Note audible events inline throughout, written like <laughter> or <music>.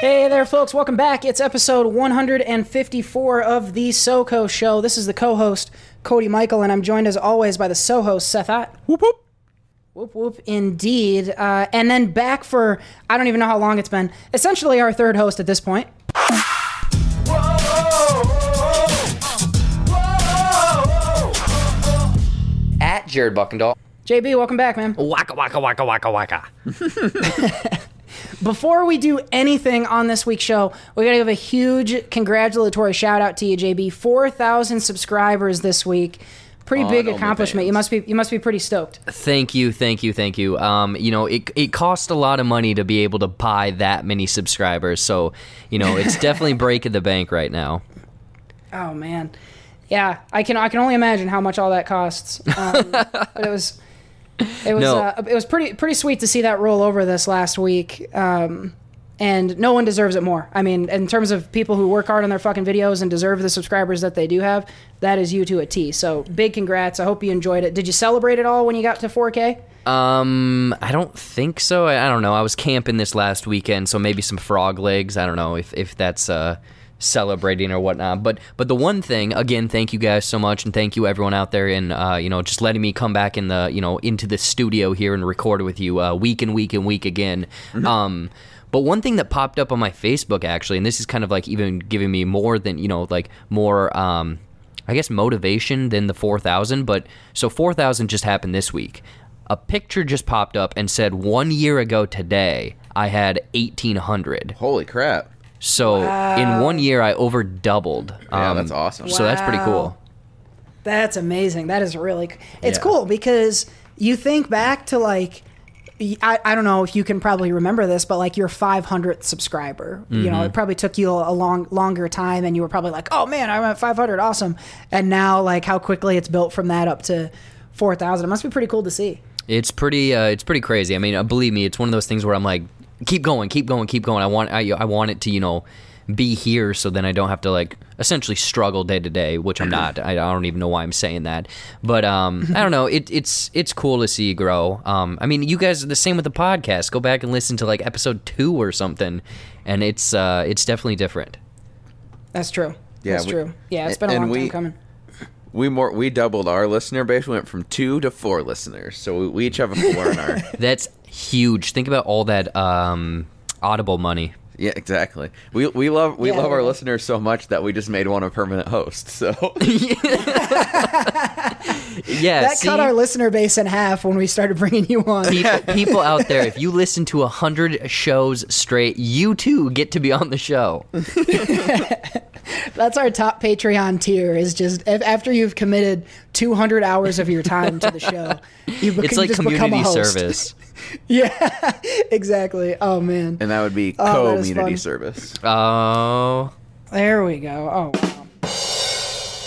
Hey there, folks. Welcome back. It's episode 154 of the SoCo Show. This is the co host, Cody Michael, and I'm joined as always by the so host, Seth Ott. Whoop whoop. Whoop, whoop, indeed. Uh, and then back for, I don't even know how long it's been, essentially our third host at this point. Jared Buckendahl. JB, welcome back, man. Waka waka waka waka waka. <laughs> Before we do anything on this week's show, we gotta give a huge congratulatory shout out to you, JB. 4,000 subscribers this week. Pretty On big accomplishment. OnlyFans. You must be you must be pretty stoked. Thank you, thank you, thank you. Um, you know, it it cost a lot of money to be able to buy that many subscribers, so you know it's <laughs> definitely breaking the bank right now. Oh man, yeah, I can I can only imagine how much all that costs. Um, <laughs> but it was it was No. uh, it was pretty pretty sweet to see that roll over this last week. Um, and no one deserves it more. I mean, in terms of people who work hard on their fucking videos and deserve the subscribers that they do have, that is you to a T. So big congrats. I hope you enjoyed it. Did you celebrate it all when you got to 4K? Um, I don't think so. I, I don't know. I was camping this last weekend, so maybe some frog legs. I don't know if if that's uh celebrating or whatnot. But but the one thing, again, thank you guys so much, and thank you everyone out there, and uh, you know, just letting me come back in the you know into the studio here and record with you uh, week and week and week again. Um. But one thing that popped up on my Facebook actually, and this is kind of like even giving me more than you know, like more, um, I guess motivation than the four thousand. But so four thousand just happened this week. A picture just popped up and said one year ago today I had eighteen hundred. Holy crap. So in one year I over doubled. Yeah, that's awesome. So that's pretty cool. That's amazing. That is really. c- It's Yeah. cool because you think back to like. I, I don't know if you can probably remember this, but like your 500th subscriber, you know, it probably took you a long, longer time, and you were probably like, "Oh man, I went 500, awesome!" And now, like, how quickly it's built from that up to 4,000. It must be pretty cool to see. It's pretty. Uh, it's pretty crazy. I mean, uh, believe me, it's one of those things where I'm like, keep going, keep going, keep going. I want. I, I want it to you know be here, so then I don't have to like essentially struggle day to day, which I'm not. I, I don't even know why I'm saying that, but um, I don't know. It, it's it's cool to see you grow. Um, I mean, you guys are the same with the podcast. Go back and listen to like episode two or something, and it's uh, it's definitely different. That's true. Yeah, That's we- true. Yeah, it's been a and long time we- coming. We more we doubled our listener base. We went from two to four listeners. So we, we each have a four in our. <laughs> That's huge. Think about all that um, Audible money. Yeah, exactly. We we love we Yeah, love our listeners so much that we just made one a permanent host. So <laughs> <laughs> Yeah, That see? cut our listener base in half when we started bringing you on. people, <laughs> people out there, if you listen to a hundred shows straight, you too get to be on the show. That's our top Patreon tier. Is just if, after you've committed 200 hours of your time to the show, you, bec- It's like just become a community host. service. <laughs> Yeah, <laughs> exactly. Oh man, and that would be Oh, that is community fun. service. Oh, there we go. Oh wow,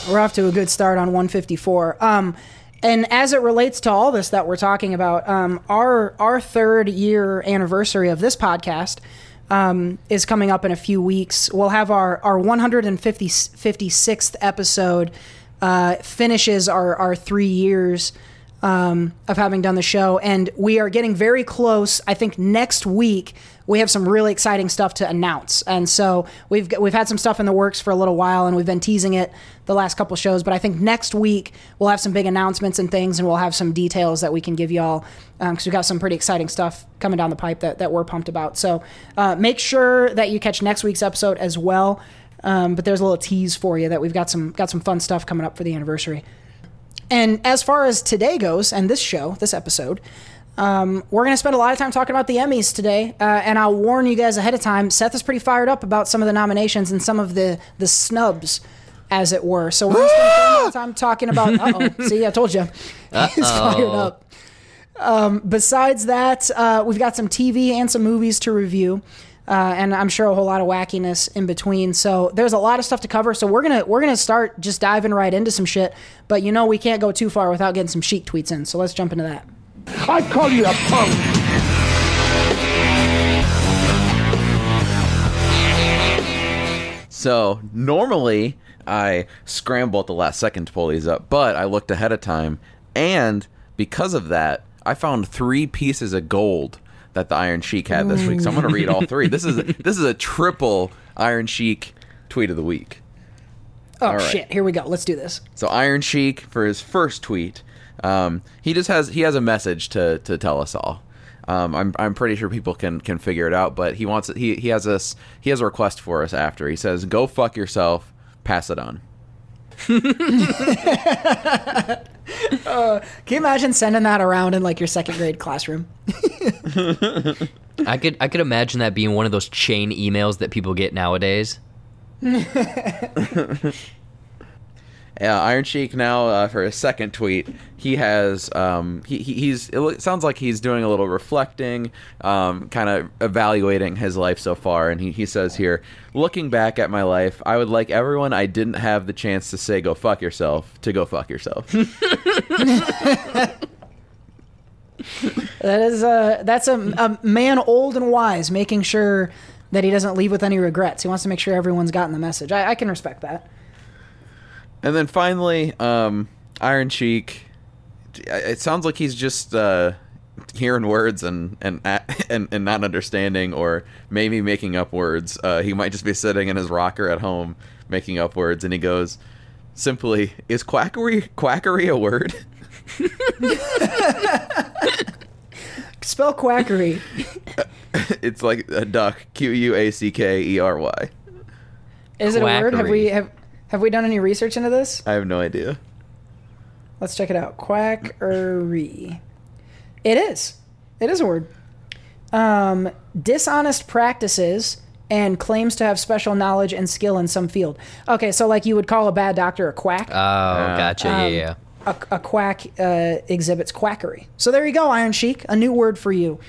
we're off to a good start on 154. Um, and as it relates to all this that we're talking about, um, our our third year anniversary of this podcast. Um, is coming up in a few weeks. We'll have our our 156th episode uh, finishes our our three years um, of having done the show, and we are getting very close. I think next week we have some really exciting stuff to announce, and so we've we've had some stuff in the works for a little while, and we've been teasing it the last couple shows. But I think next week we'll have some big announcements and things, and we'll have some details that we can give y'all because we've got some pretty exciting stuff coming down the pipe that that we're pumped about. So uh, make sure that you catch next week's episode as well. Um, but there's a little tease for you that we've got some got some fun stuff coming up for the anniversary. And as far as today goes, and this show, this episode, um, we're going to spend a lot of time talking about the Emmys today. Uh, and I'll warn you guys ahead of time. Seth is pretty fired up about some of the nominations and some of the the snubs, as it were. So we're going to spend a amount of time <gasps> talking about. Uh oh, see, I told you, <laughs> he's fired up. Um, besides that, uh, we've got some TV and some movies to review. Uh, and I'm sure a whole lot of wackiness in between. So there's a lot of stuff to cover. So we're gonna we're gonna start just diving right into some shit. But you know we can't go too far without getting some Sheik tweets in. So let's jump into that. I call you a punk. So normally I scramble at the last second to pull these up, but I looked ahead of time, and because of that, I found three pieces of gold that the Iron Sheik had this week. So I'm going to read all three. This is a, this is a triple Iron Sheik tweet of the week. Oh right. shit! Here we go. Let's do this. So Iron Sheik for his first tweet, um, he just has he has a message to to tell us all. Um, I'm I'm pretty sure people can can figure it out, but he wants he he has us he has a request for us after. He says, "Go fuck yourself, pass it on." Uh, can you imagine sending that around in like your second grade classroom? I could I could imagine that being one of those chain emails that people get nowadays. <laughs> Yeah, Iron Sheik now uh, for his second tweet, he has um, he, he- he's it lo- sounds like he's doing a little reflecting, um, kind of evaluating his life so far, and he, he says here, looking back at my life, I would like everyone I didn't have the chance to say go fuck yourself to go fuck yourself. <laughs> That is uh that's a, a man old and wise, making sure that he doesn't leave with any regrets. He wants to make sure everyone's gotten the message. I, I can respect that. And then finally, um, Iron Sheik. It sounds like he's just uh, hearing words and and, <laughs> and and not understanding, or maybe making up words. Uh, he might just be sitting in his rocker at home making up words, and he goes, simply, "Is quackery quackery a word?" <laughs> <laughs> Spell quackery. it's like a duck. Q U A C K E R Y. Is it a word? Have we have have we done any research into this? I have no idea. Let's check it out. Quackery. It is. It is a word. Um, dishonest practices and claims to have special knowledge and skill in some field. Okay, so like you would call a bad doctor a quack. Oh, gotcha. yeah, yeah. a, a quack uh, exhibits quackery. So there you go, Iron Sheik. A new word for you.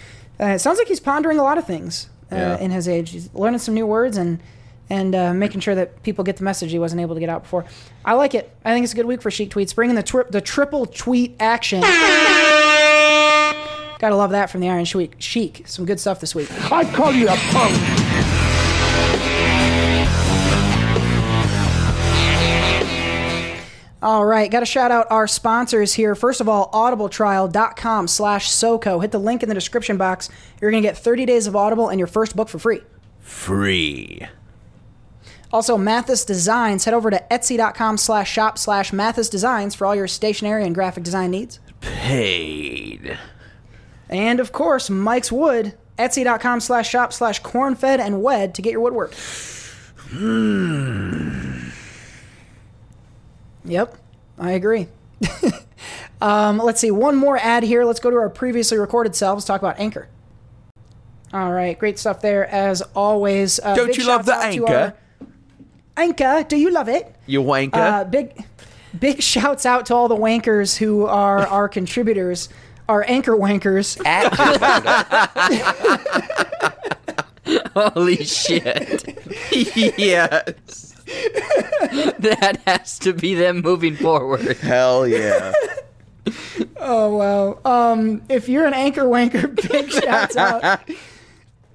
Uh, it sounds like he's pondering a lot of things uh, Yeah. in his age. He's learning some new words and and uh, making sure that people get the message he wasn't able to get out before. I like it. I think it's a good week for Sheik tweets. Bringing the tri- the triple tweet action. Gotta love that from the Iron Sheik. Sheik. Some good stuff this week. I call you a punk. All right, got to shout out our sponsors here. First of all, audibletrial.com slash SoCo. Hit the link in the description box. You're going to get 30 days of Audible and your first book for free. Free. Also, Mathis Designs. Head over to etsy.com slash shop slash Mathis Designs for all your stationery and graphic design needs. Paid. And of course, Mike's Wood. Etsy.com slash shop slash cornfed and wed to get your woodwork. Yep, I agree. <laughs> um, let's see, one more ad here. Let's go to our previously recorded selves, talk about Anchor. All right, great stuff there as always. Uh, Don't you love the Anchor? Our- Anchor, do you love it? You wanker. Uh, big, big <laughs> shouts out to all the wankers who are our contributors, our anchor wankers. <laughs> Holy shit. <laughs> yes. that has to be them moving forward. Hell yeah. Oh wow! Um, if you're an anchor wanker, big shouts out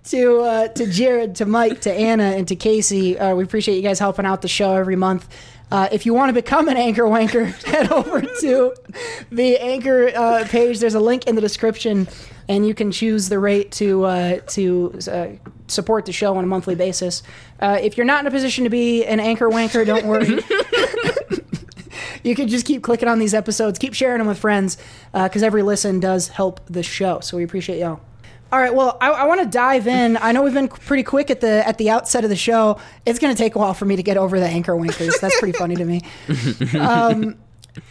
to uh, to Jared, to Mike, to Anna, and to Casey. Uh, we appreciate you guys helping out the show every month. Uh, if you want to become an anchor wanker, <laughs> head over to the anchor uh, page. There's a link in the description, and you can choose the rate to uh, to uh, support the show on a monthly basis. Uh, if you're not in a position to be an anchor wanker, don't worry. <laughs> <laughs> you can just keep clicking on these episodes, keep sharing them with friends, because every listen does help the show. So we appreciate y'all. All right, well, I, I want to dive in. I know we've been pretty quick at the at the outset of the show. It's going to take a while for me to get over the anchor winkers. That's pretty funny to me. <laughs> Um,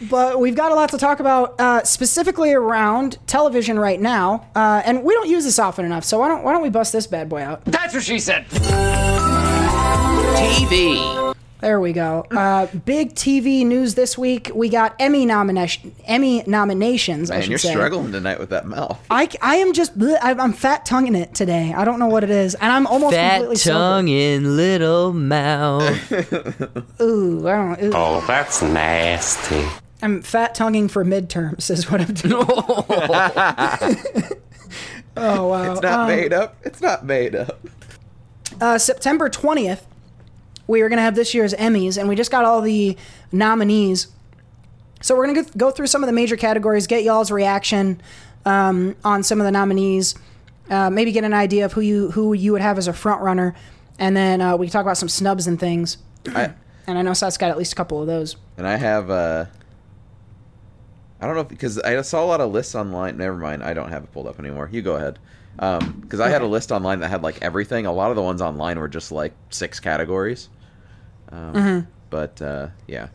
but we've got a lot to talk about, uh, specifically around television right now, uh, and we don't use this often enough. So why don't why don't we bust this bad boy out? That's what she said. TV. There we go. <laughs> Uh, big TV news this week. We got Emmy nomination Emmy nominations. I Man, should you're say. struggling tonight with that mouth. I, I am just bleh, I'm I'm fat tonguing it today. I don't know what it is, and I'm almost Fat completely tongue in little mouth. <laughs> Ooh, I don't. Ooh. Oh, that's nasty. I'm fat tonguing for midterms is what I'm <laughs> doing. oh wow. It's not Um, made up. It's not made up. uh, September 20th, we are going to have this year's Emmys, and we just got all the nominees. So we're going to go through some of the major categories, get y'all's reaction um, on some of the nominees, uh, maybe get an idea of who you who you would have as a front runner, and then uh, we can talk about some snubs and things. I, And I know Seth's got at least a couple of those. and I have uh I don't know because I saw a lot of lists online. Never mind, I don't have it pulled up anymore. You go ahead. Um, because I had a list online that had like everything. A lot of the ones online were just like six categories. Um, Mm-hmm. But uh, yeah,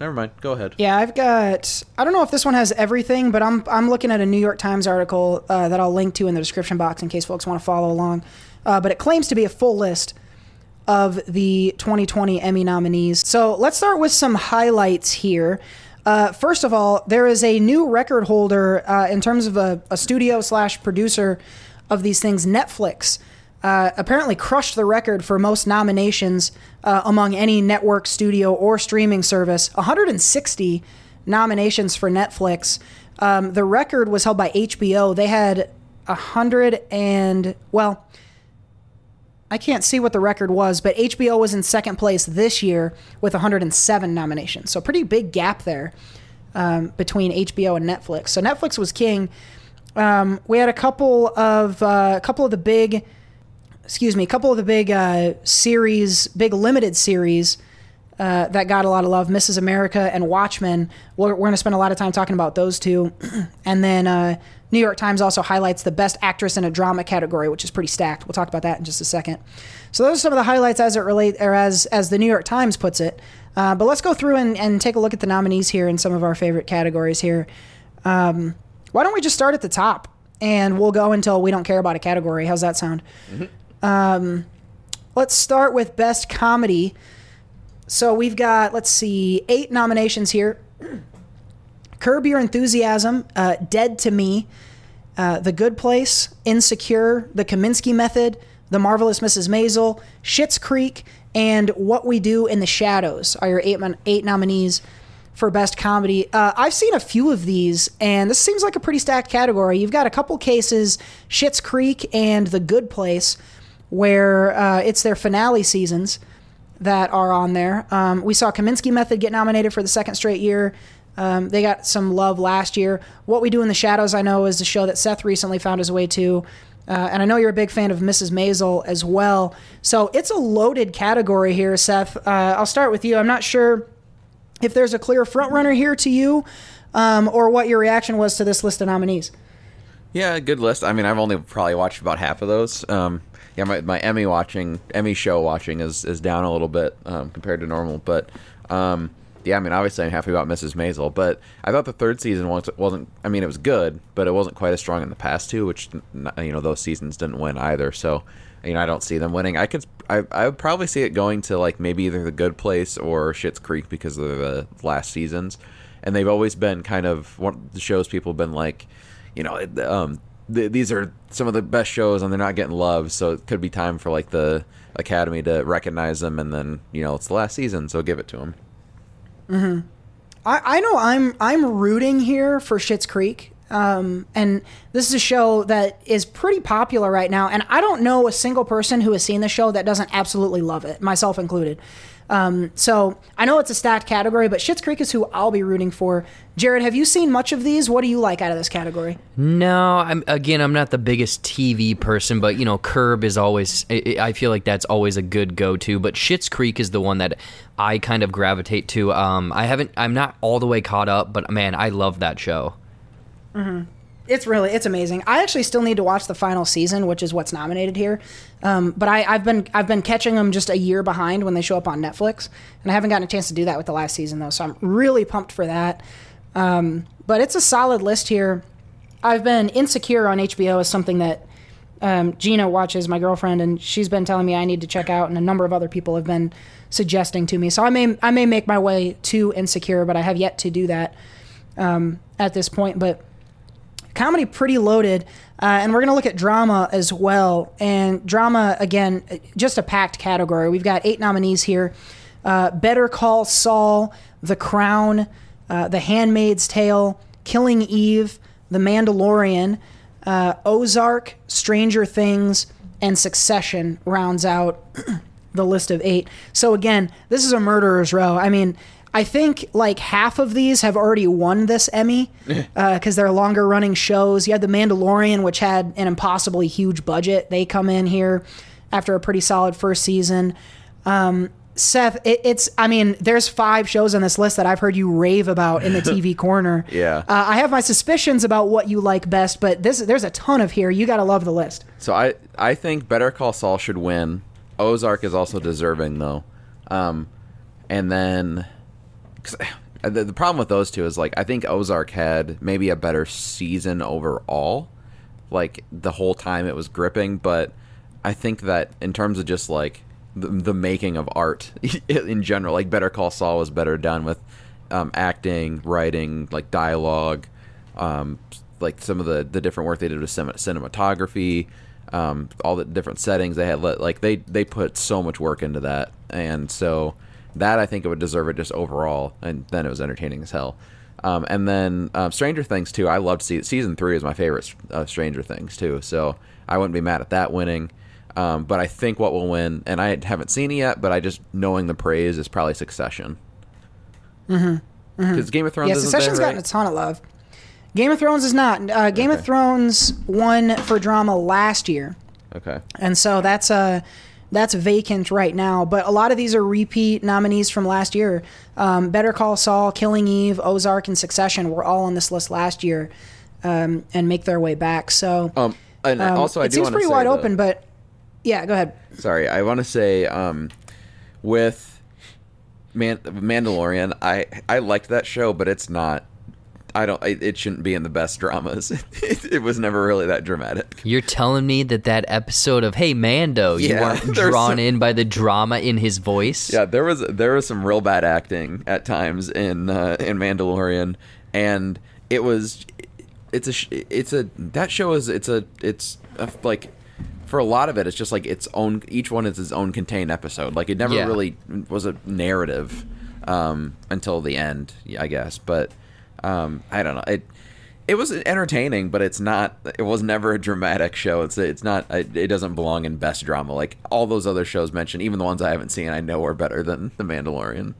never mind. Go ahead. Yeah, I've got. I don't know if this one has everything, but I'm I'm looking at a New York Times article uh, that I'll link to in the description box in case folks want to follow along. Uh, but it claims to be a full list of the 2020 Emmy nominees. So let's start with some highlights here. Uh, first of all, there is a new record holder uh, in terms of a, a studio slash producer of these things. Netflix uh, apparently crushed the record for most nominations uh, among any network, studio, or streaming service. 160 nominations for Netflix. Um, the record was held by HBO. They had hundred and well. I can't see what the record was, but HBO was in second place this year with 107 nominations. So pretty big gap there um, between HBO and Netflix. So Netflix was king. Um, we had a couple of uh, a couple of the big, excuse me, a couple of the big uh, series, big limited series uh, that got a lot of love. Mrs. America and Watchmen. We're, we're going to spend a lot of time talking about those two, <clears throat> and then uh, New York Times also highlights the best actress in a drama category, which is pretty stacked. We'll talk about that in just a second. So those are some of the highlights as it relate, or as as the New York Times puts it. Uh, but let's go through and, and take a look at the nominees here in some of our favorite categories here. Um, why don't we just start at the top and we'll go until we don't care about a category? How's that sound? Um, let's start with best comedy. So we've got, let's see, eight nominations here <clears throat> Curb Your Enthusiasm, uh, Dead to Me, uh, The Good Place, Insecure, The Kominsky Method, The Marvelous Mrs. Maisel, Schitt's Creek, and What We Do in the Shadows are your eight, eight nominees for Best Comedy. Uh, I've seen a few of these, and this seems like a pretty stacked category. You've got a couple cases, Schitt's Creek and The Good Place, where uh, it's their finale seasons that are on there. Um, we saw Kominsky Method get nominated for the second straight year. Um, they got some love last year. What We Do in the Shadows, I know, is the show that Seth recently found his way to. Uh, and I know you're a big fan of Mrs. Maisel as well. So it's a loaded category here, Seth. Uh, I'll start with you. I'm not sure if there's a clear frontrunner here to you um, or what your reaction was to this list of nominees. Yeah, good list. I mean, I've only probably watched about half of those. Um, yeah, my, my Emmy watching, Emmy show watching is, is down a little bit um, compared to normal. But um, yeah, I mean, obviously I'm happy about Mrs. Maisel. But I thought the third season wasn't. I mean, it was good, but it wasn't quite as strong in the past two, which you know those seasons didn't win either. So you know, I don't see them winning. I could, I, I would probably see it going to like maybe either The Good Place or Schitt's Creek because of the last seasons, and they've always been kind of one of the shows people have been like, you know, um, th- these are some of the best shows and they're not getting love, so it could be time for like the Academy to recognize them, and then you know it's the last season, so give it to them. I, I know I'm I'm rooting here for Schitt's Creek. Um, and this is a show that is pretty popular right now. And I don't know a single person who has seen the show that doesn't absolutely love it, myself included. Um, so I know it's a stacked category, but Schitt's Creek is who I'll be rooting for. Jared, have you seen much of these? What do you like out of this category? No, I'm again. I'm not the biggest TV person, but you know, Curb is always. I I feel like that's always a good go-to. But Schitt's Creek is the one that I kind of gravitate to. Um, I haven't. I'm not all the way caught up, but man, I love that show. It's really it's amazing. I actually still need to watch the final season, which is what's nominated here. Um, but I, I've been I've been catching them just a year behind when they show up on Netflix, and I haven't gotten a chance to do that with the last season though. So I'm really pumped for that. Um, but it's a solid list here. I've been insecure on HBO is something that um, Gina watches, my girlfriend, and she's been telling me I need to check out, and a number of other people have been suggesting to me. So I may I may make my way to Insecure, but I have yet to do that um, at this point. But comedy pretty loaded uh, and we're going to look at drama as well and drama again just a packed category we've got eight nominees here uh, better call saul the crown uh, the handmaid's tale killing eve the mandalorian uh, ozark stranger things and succession rounds out <clears throat> the list of eight. So again, this is a murderer's row. I mean, I think like half of these have already won this Emmy <laughs> because they're longer running shows. You had The Mandalorian, which had an impossibly huge budget. They come in here after a pretty solid first season. Um, Seth, it, it's, I mean, there's five shows on this list that I've heard you rave about in the <laughs> TV corner. Yeah. Uh, I have my suspicions about what you like best, but this, there's a ton of here. You got to love the list. So I I think Better Call Saul should win. Ozark is also deserving though, um, and then cause <sighs> the, the problem with those two is like I think Ozark had maybe a better season overall, like the whole time it was gripping. But I think that in terms of just like the, the making of art <laughs> in general, like Better Call Saul was better done with um, acting, writing, like dialogue um, like some of the the different work they did with cin- cinematography, um, all the different settings they had. Like they they put so much work into that, and so that I think it would deserve it just overall. And then it was entertaining as hell. Um, and then um, Stranger Things too. I loved se- season three is my favorite uh, Stranger Things too. So I wouldn't be mad at that winning. Um, but I think what will win, and I haven't seen it yet, but I just knowing the praise is probably Succession. Mm-hmm. Because Game of Thrones. Yeah, Succession's there, gotten a ton of love. Game of Thrones is not. Uh, Game of Thrones won for drama last year. Okay. and so that's uh that's vacant right now. But a lot of these are repeat nominees from last year. Um, Better Call Saul, Killing Eve, Ozark, and Succession were all on this list last year, um, and make their way back. So Um, and um, also, I it do seems pretty say wide though- open. But yeah, go ahead. sorry i want to say um with Man- mandalorian i i liked that show but it's not i don't it shouldn't be in the best dramas. <laughs> It, it was never really that dramatic. You're telling me that that episode of Hey Mando, you weren't <laughs> drawn some- in by the drama in his voice? yeah there was there was some real bad acting at times in uh, in mandalorian. And it was it's a it's a that show is it's a it's a, like for a lot of it it's just like its own each one is its own contained episode. Like it never Yeah. really was a narrative um until the end i guess. But um i don't know it it was entertaining but it's not it was never a dramatic show it's it's not it, it doesn't belong in best drama like all those other shows mentioned even the ones i haven't seen i know are better than the mandalorian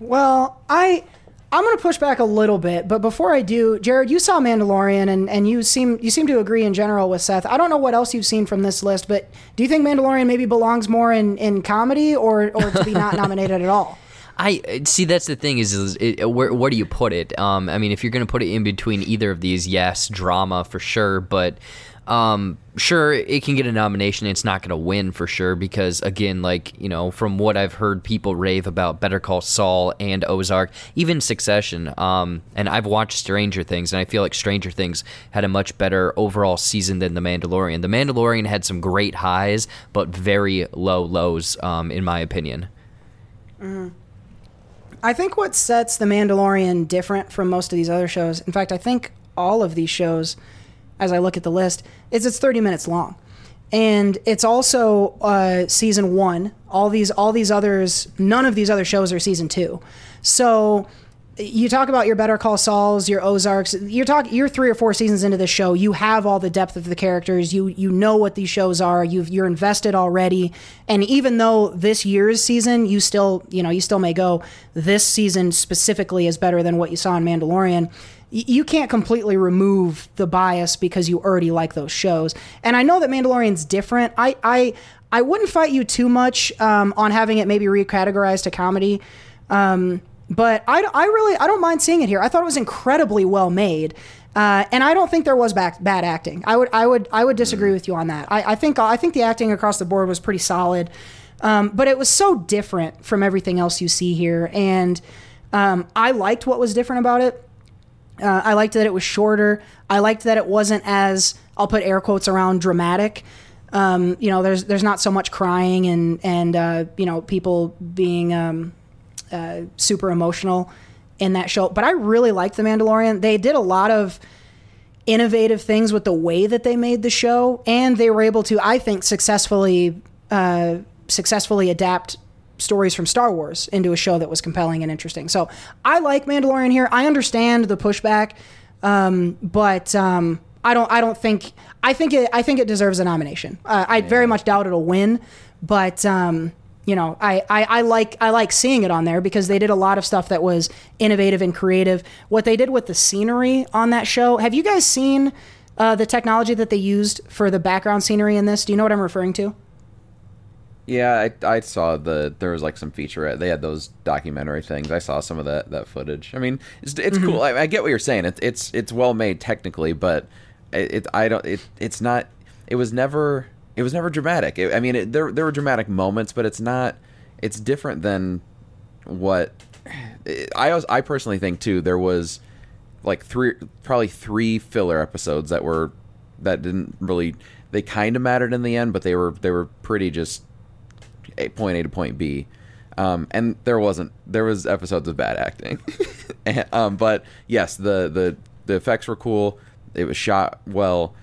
Well, I I'm going to push back a little bit, but before I do, Jared, you saw Mandalorian, and, and you seem you seem to agree in general with Seth. I don't know what else you've seen from this list, but do you think Mandalorian maybe belongs more in, in comedy or or to be not <laughs> nominated at all? I see. That's the thing is, is it, where where do you put it? Um, I mean, if you're going to put it in between either of these, yes, drama for sure. But um, sure, it can get a nomination. It's not going to win for sure because again, like you know, from what I've heard people rave about Better Call Saul and Ozark, even Succession. Um, and I've watched Stranger Things, and I feel like Stranger Things had a much better overall season than The Mandalorian. The Mandalorian had some great highs, but very low lows, um, in my opinion. I think what sets The Mandalorian different from most of these other shows, in fact, I think all of these shows, as I look at the list, is it's 30 minutes long. And it's also uh, season one. All these, all these others, none of these other shows are season two. So you talk about your Better Call Sauls, your Ozarks. You're talking. You're three or four seasons into the show. You have all the depth of the characters. You you know what these shows are. You've you're invested already. And even though this year's season, you still you know you still may go. This season specifically is better than what you saw in Mandalorian. You can't completely remove the bias because you already like those shows. And I know that Mandalorian's different. I I I wouldn't fight you too much um, on having it maybe recategorized to comedy. Um, but I, I really I don't mind seeing it here. I thought it was incredibly well made, uh, and I don't think there was back, bad acting. I would I would I would disagree with you on that. I, I think I think the acting across the board was pretty solid, um, but it was so different from everything else you see here, and um, I liked what was different about it. Uh, I liked that it was shorter. I liked that it wasn't as I'll put air quotes around dramatic. Um, you know, there's there's not so much crying and and uh, you know people being um, uh, super emotional in that show. But I really liked The Mandalorian. They did a lot of innovative things with the way that they made the show, and they were able to, I think, successfully uh, successfully adapt stories from Star Wars into a show that was compelling and interesting. So I like Mandalorian here. I understand the pushback, um, but um, I don't. I don't think. I think it. I think it deserves a nomination. Uh, I very much doubt it'll win, but um, you know, I, I, I like I like seeing it on there because they did a lot of stuff that was innovative and creative. What they did with the scenery on that show. Have you guys seen uh, the technology that they used for the background scenery in this? Do you know what I'm referring to? Yeah, I, I saw the there was like some featurette. They had those documentary things. I saw some of that that footage. I mean, it's it's cool. I, I get what you're saying. It's it's it's well made technically, but it, it I don't it it's not. It was never it was never dramatic. It, I mean, it, there there were dramatic moments, but it's not. It's different than what I was. I personally think too. There was like three probably three filler episodes that were that didn't really they kind of mattered in the end, but they were they were pretty just a- point A to point B. Um, and there wasn't there was episodes of bad acting, <laughs> And, um, but yes, the the the effects were cool. It was shot well.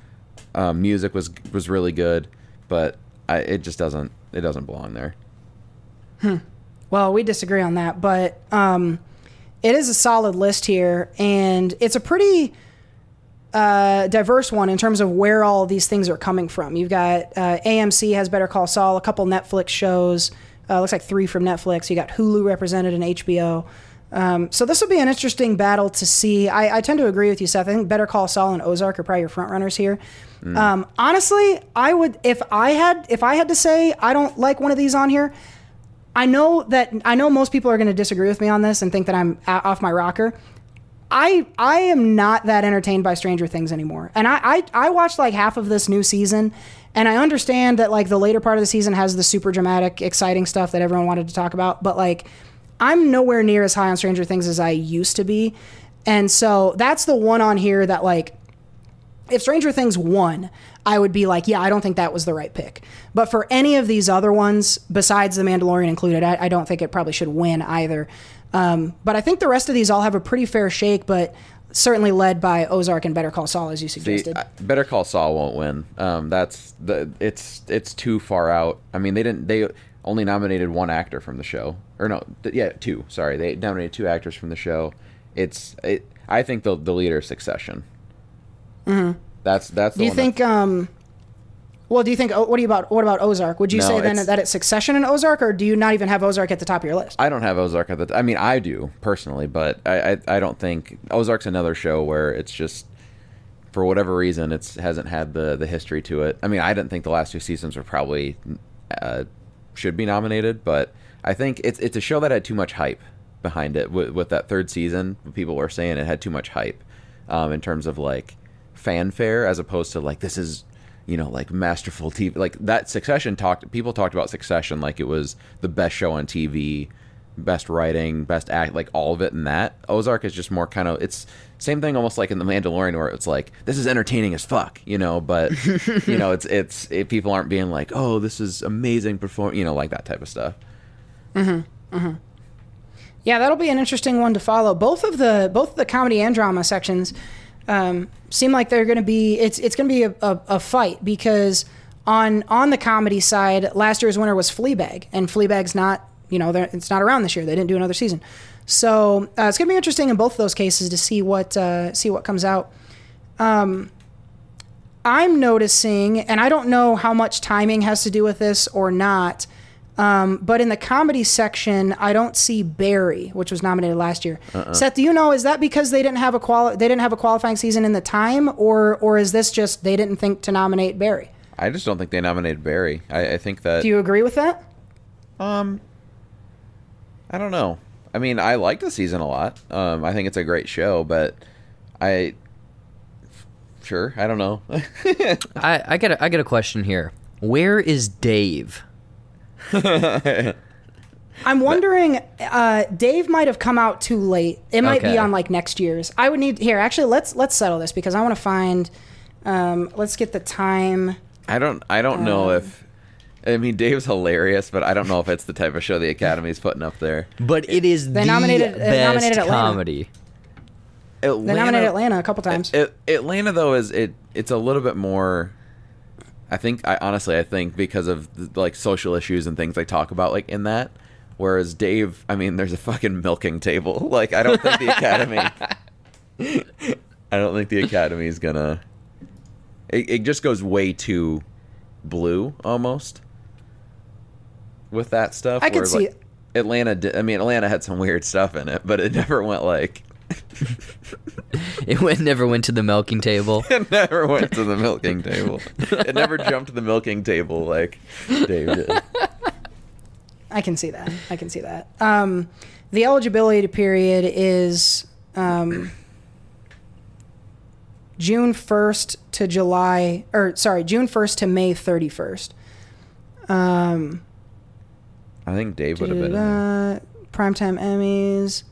Um, music was was really good, but I, it just doesn't it doesn't belong there. Well, we disagree on that, but um, it is a solid list here, and it's a pretty uh, diverse one in terms of where all these things are coming from. You've got uh, AMC has Better Call Saul, a couple Netflix shows. Uh, looks like three from Netflix. You got Hulu represented in HBO. Um, so this will be an interesting battle to see. I, I tend to agree with you, Seth. I think Better Call Saul and Ozark are probably your front runners here. Um, honestly, I would if I had if I had to say I don't like one of these on here. I know that I know most people are going to disagree with me on this and think that I'm a- off my rocker. I I am not that entertained by Stranger Things anymore, and I, I I watched like half of this new season, and I understand that like the later part of the season has the super dramatic, exciting stuff that everyone wanted to talk about, but like I'm nowhere near as high on Stranger Things as I used to be, and so that's the one on here that like if Stranger Things won, I would be like, yeah, I don't think that was the right pick. But for any of these other ones, besides The Mandalorian included, I, I don't think it probably should win either. Um, but I think the rest of these all have a pretty fair shake, but certainly led by Ozark and Better Call Saul, as you See, suggested. I- Better Call Saul won't win. Um, that's the it's it's too far out. I mean, they didn't. They only nominated one actor from the show, or no, th- yeah, two. Sorry, they nominated two actors from the show. It's it. I think the the leader is Succession. Mm-hmm. That's that's. Do you think? Um, well, do you think? oh, What do you about? What about Ozark? Would you No, say then it's- that it's Succession and Ozark, or do you not even have Ozark at the top of your list? I don't have Ozark at the. T- I mean, I do personally, but I, I I don't think Ozark's another show where it's just for whatever reason it's hasn't had the the history to it. I mean, I didn't think the last two seasons were probably uh, should be nominated, but I think it's it's a show that had too much hype behind it with, with that third season. People were saying it had too much hype um, in terms of like fanfare as opposed to like this is you know like masterful TV like that Succession talked people talked about Succession like it was the best show on TV best writing best act like all of it and that Ozark is just more kind of it's same thing almost like in the Mandalorian where it's like this is entertaining as fuck you know but you know <laughs> it's it's it, people aren't being like oh this is amazing perform you know like that type of stuff Mhm. Yeah, that'll be an interesting one to follow. Both of the both of the comedy and drama sections um, seem like they're going to be it's it's going to be a, a, a fight because on on the comedy side, last year's winner was Fleabag, and Fleabag's not you know it's not around this year. They didn't do another season, so uh, it's going to be interesting in both of those cases to see what uh, see what comes out. I'm noticing, and I don't know how much timing has to do with this or not, um, but in the comedy section, I don't see Barry, which was nominated last year. Seth, do you know is that because they didn't have a quali- they didn't have a qualifying season in the time, or or is this just they didn't think to nominate Barry? I just don't think they nominated Barry I, I think that Do you agree with that? Um, I don't know. I mean, I like the season a lot. Um, I think it's a great show, but I sure I don't know. <laughs> I, I got a, I got a question here. Where is Dave? <laughs> I'm wondering. Uh, Dave might have come out too late. It might be on like next year's. I would need here. Actually, let's let's settle this because I want to find. Um, let's get the time. I don't. I don't know Um, if. I mean, Dave's hilarious, but I don't know if it's the type of show the Academy's putting up there. But it is They the nominated- they best nominated Atlanta. comedy. They nominated Atlanta a couple times. It, Atlanta though is it. It's a little bit more. I think I honestly I think because of the, like social issues and things they talk about like in that. Whereas Dave, I mean, there's a fucking milking table. <laughs> Like I don't think the Academy. <laughs> I don't think the Academy is gonna. It, it just goes way too blue almost. With that stuff. I could see like. Atlanta. Did, I mean, Atlanta had some weird stuff in it, but it never went like <laughs> It went, never went to the milking table. <laughs> it never went to the milking table. It never jumped to the milking table like Dave did. I can see that. I can see that. Um, the eligibility period is um, June 1st to July, or sorry, June 1st to May 31st. Um, I think Dave would have been. In uh, primetime Emmys.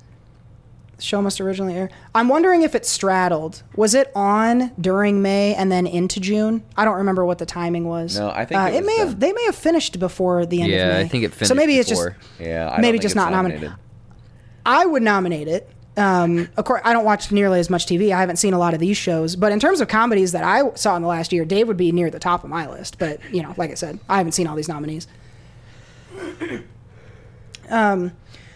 The show must originally air. I'm wondering if it straddled. Was it on during May and then into June? I don't remember what the timing was. No, I think uh, it it, may done. have. They may have finished before the end of Yeah, May. I think it finished So maybe it's just Yeah, I maybe just not nominated. I would nominate it. Um, of course, I don't watch nearly as much TV. I haven't seen a lot of these shows, but in terms of comedies that I saw in the last year, Dave would be near the top of my list. But you know, like I said, I haven't seen all these nominees. Um,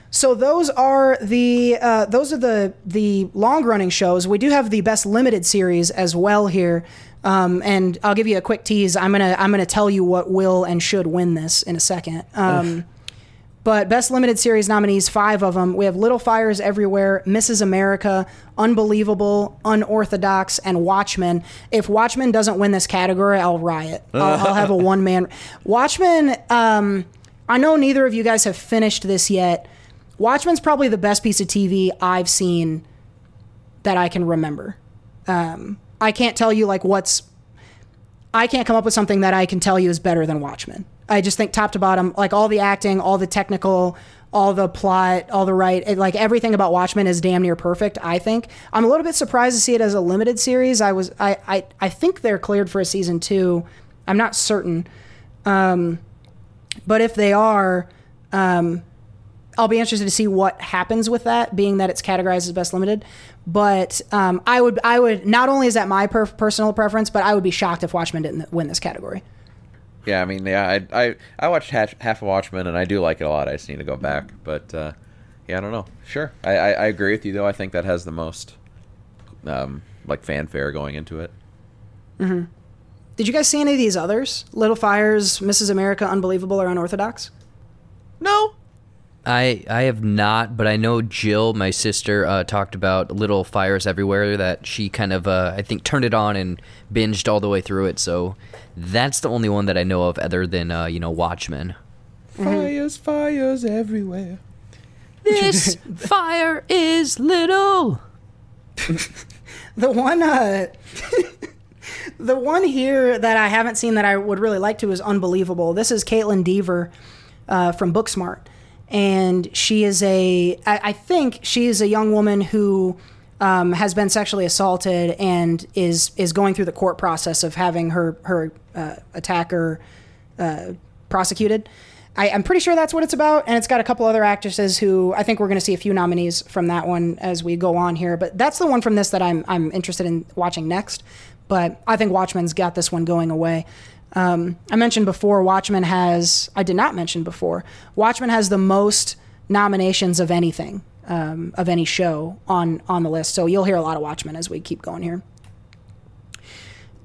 so those are the uh, those are the the long running shows. We do have the best limited series as well here. Um, and I'll give you a quick tease. I'm gonna I'm gonna tell you what will and should win this in a second. Um, but best limited series nominees, five of them. We have Little Fires Everywhere, Mrs. America, Unbelievable, Unorthodox, and Watchmen. If Watchmen doesn't win this category, I'll riot. I'll, I'll have a <laughs> one man. Watchmen. Um, I know neither of you guys have finished this yet. Watchmen's probably the best piece of TV I've seen that I can remember. Um, I can't tell you like what's I can't come up with something that I can tell you is better than Watchmen. I just think top to bottom, like all the acting, all the technical, all the plot, all the right, it, like everything about Watchmen is damn near perfect. I think I'm a little bit surprised to see it as a limited series. I was, I, I, I think they're cleared for a season two. I'm not certain, um, but if they are, um, I'll be interested to see what happens with that, being that it's categorized as best limited. But um, I would, I would not only is that my per- personal preference, but I would be shocked if Watchmen didn't win this category. Yeah, I mean, yeah, I I, I watched half, half of Watchmen and I do like it a lot. I just need to go back, but uh, yeah, I don't know. Sure, I, I, I agree with you though. I think that has the most um, like fanfare going into it. Did you guys see any of these others? Little Fires, Mrs. America, Unbelievable, or Unorthodox? No, I I have not, but I know Jill, my sister, uh, talked about Little Fires Everywhere. That she kind of, uh, I think, turned it on and binged all the way through it. So that's the only one that I know of, other than uh, you know Watchmen. fires, fires everywhere. This <laughs> fire is little. <laughs> The one, uh, <laughs> the one here that I haven't seen that I would really like to is Unbelievable. This is Kaitlyn Dever uh, from Booksmart, and she is a, I, I think she is a young woman who um, has been sexually assaulted and is is going through the court process of having her her uh, attacker uh, prosecuted. I, I'm pretty sure that's what it's about, and it's got a couple other actresses who I think we're going to see a few nominees from that one as we go on here. But that's the one from this that I'm I'm interested in watching next. But I think Watchmen's got this one going away. Um, I mentioned before, Watchmen has I did not mention before. Watchmen has the most nominations of anything um, of any show on on the list. So you'll hear a lot of Watchmen as we keep going here.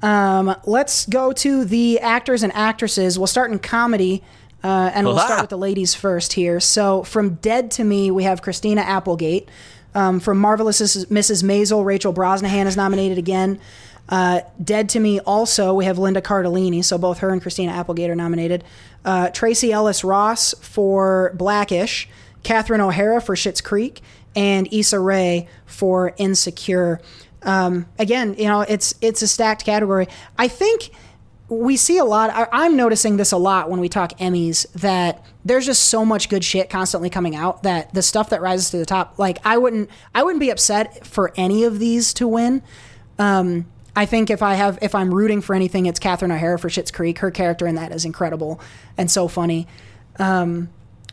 Um, let's go to the actors and actresses. We'll start in comedy, uh, and we'll start with the ladies first here. So, from Dead to Me, we have Christina Applegate. Um, from Marvelous Mrs. Maisel, Rachel Brosnahan is nominated again. Uh, Dead to Me, also, we have Linda Cardellini. So, both her and Christina Applegate are nominated. Uh, Tracee Ellis Ross for Blackish. Catherine O'Hara for Schitt's Creek. And Issa Rae for Insecure. Um, again, you know, it's it's a stacked category. I think we see a lot. I, I'm noticing this a lot when we talk Emmys that there's just so much good shit constantly coming out that the stuff that rises to the top, like I wouldn't I wouldn't be upset for any of these to win. Um, I think if I have if I'm rooting for anything, it's Catherine O'Hara for Schitt's Creek. Her character in that is incredible and so funny. Um,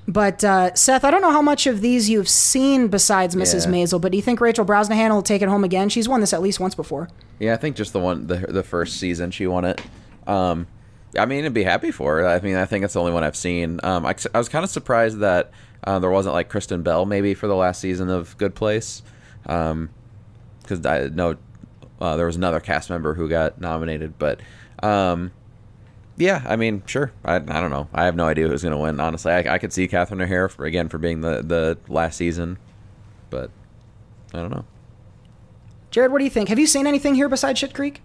but uh, Seth, I don't know how much of these you've seen besides Mrs. Yeah. Maisel, but do you think Rachel Brosnahan will take it home again? She's won this at least once before. Yeah, I think just the one the the first season she won it. Um, I mean, I'd be happy for her. I mean, I think it's the only one I've seen. Um, I, I was kind of surprised that uh, there wasn't like Kristen Bell maybe for the last season of Good Place, because I know uh, there was another cast member who got nominated, but um, yeah, I mean, sure. I, I don't know. I have no idea who's going to win. Honestly, I, I could see Catherine O'Hara for, again for being the the last season, but I don't know. Jared, what do you think? Have you seen anything here besides Shit Creek?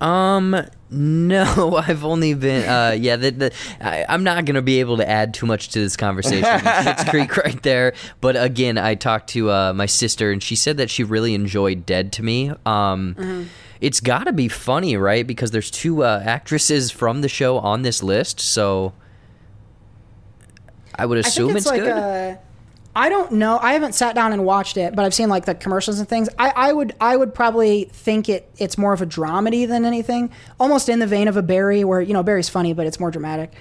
Um, no, <laughs> I've only been. Uh, yeah, the, the, I, I'm not gonna be able to add too much to this conversation. <laughs> Schitt's Creek right there. But again, I talked to uh, my sister, and she said that she really enjoyed Dead to Me. Um, it's got to be funny, right? Because there's two uh, actresses from the show on this list, so I would assume I it's, it's, like good. a. I don't know. I haven't sat down and watched it, but I've seen like the commercials and things. I, I would I would probably think it it's more of a dramedy than anything, almost in the vein of a Barry, where you know Barry's funny, but it's more dramatic.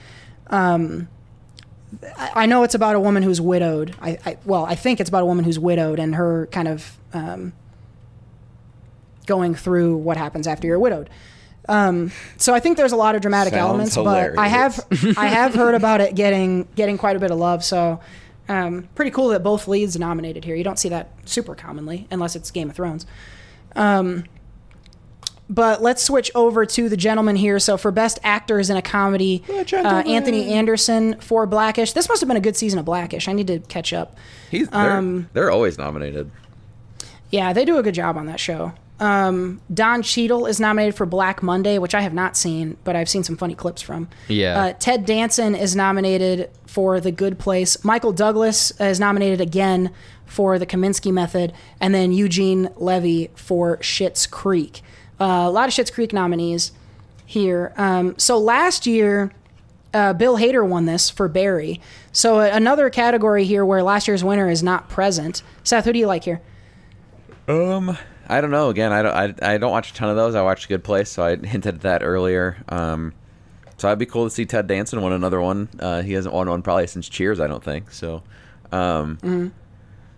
Um, I, I know it's about a woman who's widowed. I, I well, I think it's about a woman who's widowed and her kind of um, going through what happens after you're widowed. Um, so I think there's a lot of dramatic Sounds elements, but I have I have heard about it getting getting quite a bit of love. So um, pretty cool that both leads nominated here. You don't see that super commonly unless it's Game of Thrones. Um, but let's switch over to the gentleman here. So for best actors in a comedy, uh, Anthony Anderson for Blackish. This must have been a good season of Blackish. I need to catch up. He's they're, Um, they're always nominated. Yeah, they do a good job on that show. Um, Don Cheadle is nominated for Black Monday, which I have not seen, but I've seen some funny clips from. Yeah. Uh, Ted Danson is nominated for The Good Place. Michael Douglas is nominated again for The Kominsky Method, and then Eugene Levy for Schitt's Creek. Uh, a lot of Schitt's Creek nominees here. Um, so last year, uh, Bill Hader won this for Barry. So uh, another category here where last year's winner is not present. Seth, who do you like here? Um, I don't know. Again, I don't. I, I don't watch a ton of those. I watched Good Place, so I <laughs> hinted at that earlier. Um, so it'd be cool to see Ted Danson win another one. Uh, he hasn't won one probably since Cheers, I don't think. So, um,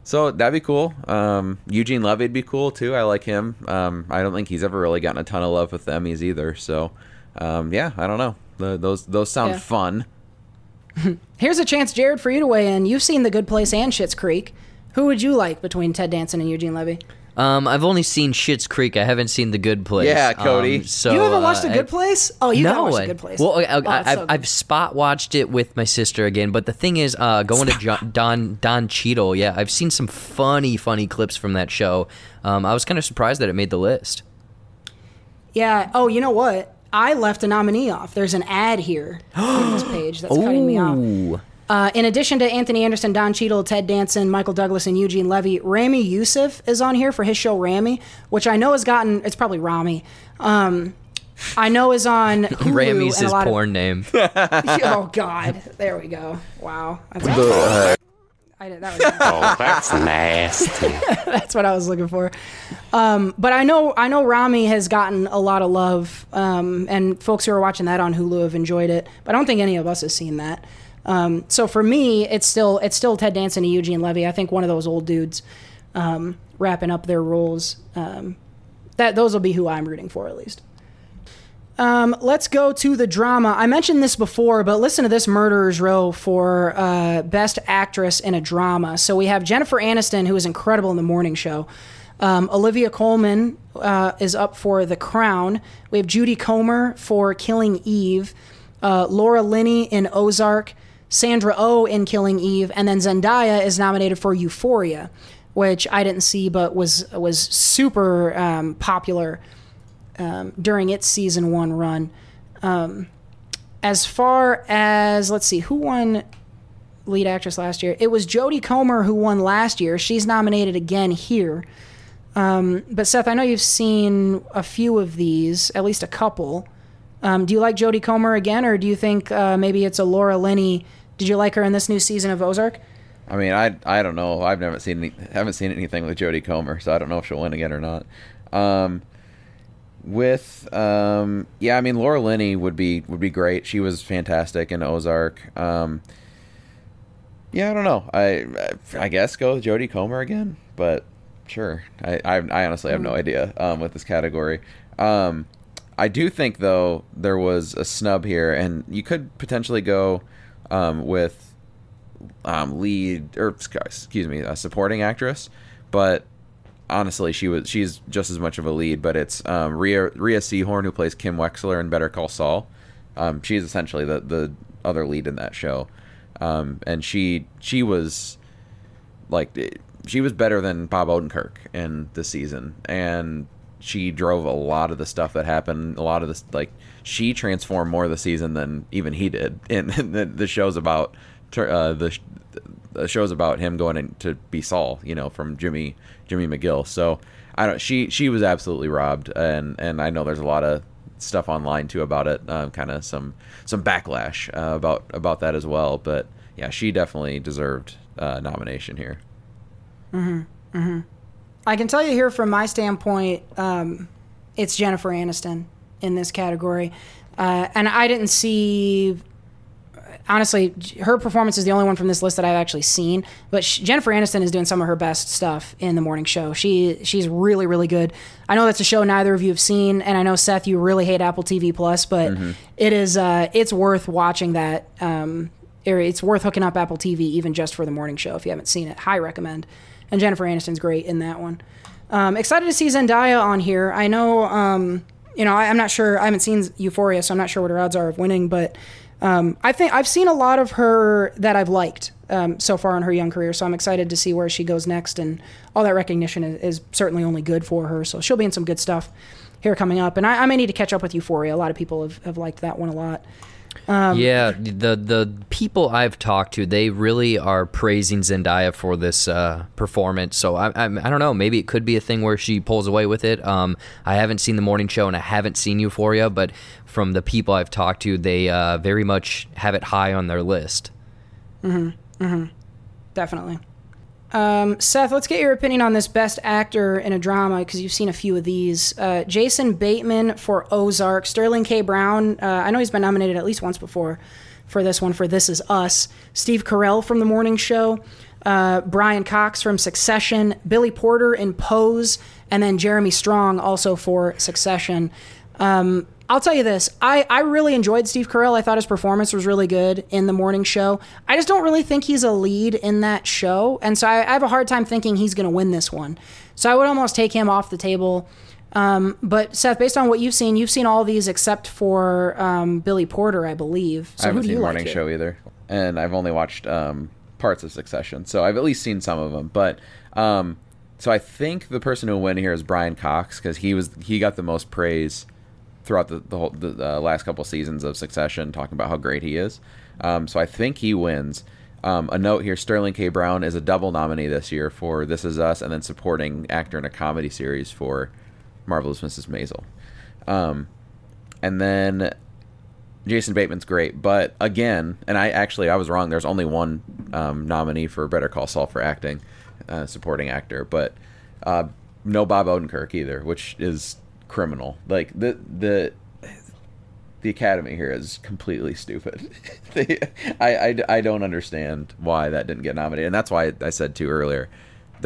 so that'd be cool. Um, Eugene Levy'd be cool too. I like him. Um, I don't think he's ever really gotten a ton of love with the Emmys either. So, um, yeah, I don't know. The, those those sound Yeah. fun. <laughs> Here's a chance, Jared, for you to weigh in. You've seen The Good Place and Schitt's Creek. Who would you like between Ted Danson and Eugene Levy? Um, I've only seen Schitt's Creek. I haven't seen The Good Place. Yeah, Cody. Um, so you haven't watched uh, The Good I- Place? Oh, you no, gotta watch The Good Place. Well, I, Oh, I, it's I've, so. I've spot watched it with my sister again, but the thing is, uh, going to John, Don Don Cheadle, yeah, I've seen some funny, funny clips from that show. Um, I was kind of surprised that it made the list. Yeah. Oh, you know what? I left a nominee off. There's an ad here on this <gasps> page that's cutting me off. Ooh. Uh, in addition to Anthony Anderson, Don Cheadle, Ted Danson, Michael Douglas, and Eugene Levy, Ramy Youssef is on here for his show Ramy, which I know has gotten. It's probably Rami. Um, I know is on <laughs> Hulu Ramy's and a his lot of- porn name. <laughs> oh God! There we go. Wow. That's, I did, that was <laughs> Oh, that's nasty. that's what I was looking for. Um, but I know I know Ramy has gotten a lot of love, um, and folks who are watching that on Hulu have enjoyed it. But I don't think any of us has seen that. Um, so for me, it's still it's still Ted Danson and Eugene Levy. I think one of those old dudes um, wrapping up their roles. Um, that those will be who I'm rooting for at least. Um, let's go to the drama. I mentioned this before, but listen to this Murderers Row for uh, Best Actress in a Drama. So we have Jennifer Aniston, who is incredible in the morning show. Um, Olivia Colman uh, is up for The Crown. We have Jodie Comer for Killing Eve. Uh, Laura Linney in Ozark. Sandra O oh in Killing Eve. And then Zendaya is nominated for Euphoria, which I didn't see but was, was super um, popular during its season one run. Um, as far as let's see, who won lead actress last year? It was Jodie Comer who won last year. She's nominated again here. Um, but Seth, I know you've seen a few of these, at least a couple. Um, do you like Jodie Comer again, or do you think uh, maybe it's a Laura Linney? Did you like her in this new season of Ozark? I mean, I I don't know. I've never seen any, haven't seen anything with Jodie Comer, so I don't know if she'll win again or not. Um, with um, yeah, I mean Laura Linney would be would be great. She was fantastic in Ozark. Um, yeah, I don't know. I I guess go with Jodie Comer again, but sure. I I, I honestly have no idea um, with this category. Um, I do think though there was a snub here, and you could potentially go um, with um, lead or excuse me, a supporting actress, but honestly, she was she's just as much of a lead. But it's um, Rhea Rhea Seehorn who plays Kim Wexler in Better Call Saul. Um, she's essentially the the other lead in that show, um, and she she was like she was better than Bob Odenkirk in the season, and she drove a lot of the stuff that happened. A lot of this, like she transformed more of the season than even he did. <laughs> And, the, the show's about uh, the the show's about him going in to be Saul, you know, from Jimmy Jimmy McGill. So I don't. She she was absolutely robbed, and and I know there's a lot of stuff online too about it. Um, kind of some some backlash uh, about about that as well. But yeah, she definitely deserved uh, nomination here. I can tell you here from my standpoint, um, it's Jennifer Aniston in this category. Uh, and I didn't see, honestly, her performance is the only one from this list that I've actually seen. But sh- Jennifer Aniston is doing some of her best stuff in the morning show. She she's really really good. I know that's a show neither of you have seen, and I know Seth, you really hate Apple TV Plus, but it is uh, it's worth watching that. Um, it's worth hooking up Apple TV even just for the morning show if you haven't seen it. High recommend. And Jennifer Aniston's great in that one. Um, excited to see Zendaya on here. I know, um, you know, I, I'm not sure. I haven't seen Euphoria, so I'm not sure what her odds are of winning. But um, I think I've seen a lot of her that I've liked um, so far in her young career. So I'm excited to see where she goes next. And all that recognition is, is certainly only good for her. So she'll be in some good stuff here coming up. And I, I may need to catch up with Euphoria. A lot of people have, have liked that one a lot. Yeah, the the people I've talked to, they really are praising Zendaya for this uh, performance. So I, I I don't know, maybe it could be a thing where she pulls away with it. Um, I haven't seen the morning show and I haven't seen Euphoria, but from the people I've talked to, they uh, very much have it high on their list. Mm-hmm. Mm-hmm. Definitely. Um, Seth, let's get your opinion on this best actor in a drama because you've seen a few of these. Uh, Jason Bateman for Ozark, Sterling K. Brown. Uh, I know he's been nominated at least once before for this one for This Is Us. Steve Carell from The Morning Show, uh, Brian Cox from Succession, Billy Porter in Pose, and then Jeremy Strong also for Succession. Um, I'll tell you this. I, I really enjoyed Steve Carell. I thought his performance was really good in the morning show. I just don't really think he's a lead in that show. And so I, I have a hard time thinking he's going to win this one. So I would almost take him off the table. Um, but Seth, based on what you've seen, you've seen all these except for um, Billy Porter, I believe. So I haven't who do seen you Morning like? Show either, and I've only watched um, parts of Succession, so I've at least seen some of them. But um, so I think the person who will win here is Brian Cox because he was he got the most praise throughout the the, whole, the uh, last couple seasons of Succession, talking about how great he is. Um, so I think he wins. Um, a note here: Sterling K. Brown is a double nominee this year for This Is Us, and then supporting actor in a comedy series for Marvelous Mrs. Maisel. Um, and then Jason Bateman's great, but again, and I actually I was wrong. There's only one um, nominee for Better Call Saul for acting, uh, supporting actor, but uh, no Bob Odenkirk either, which is criminal. Like the the the Academy here is completely stupid. <laughs> they, I, I I don't understand why that didn't get nominated, and that's why I said too earlier.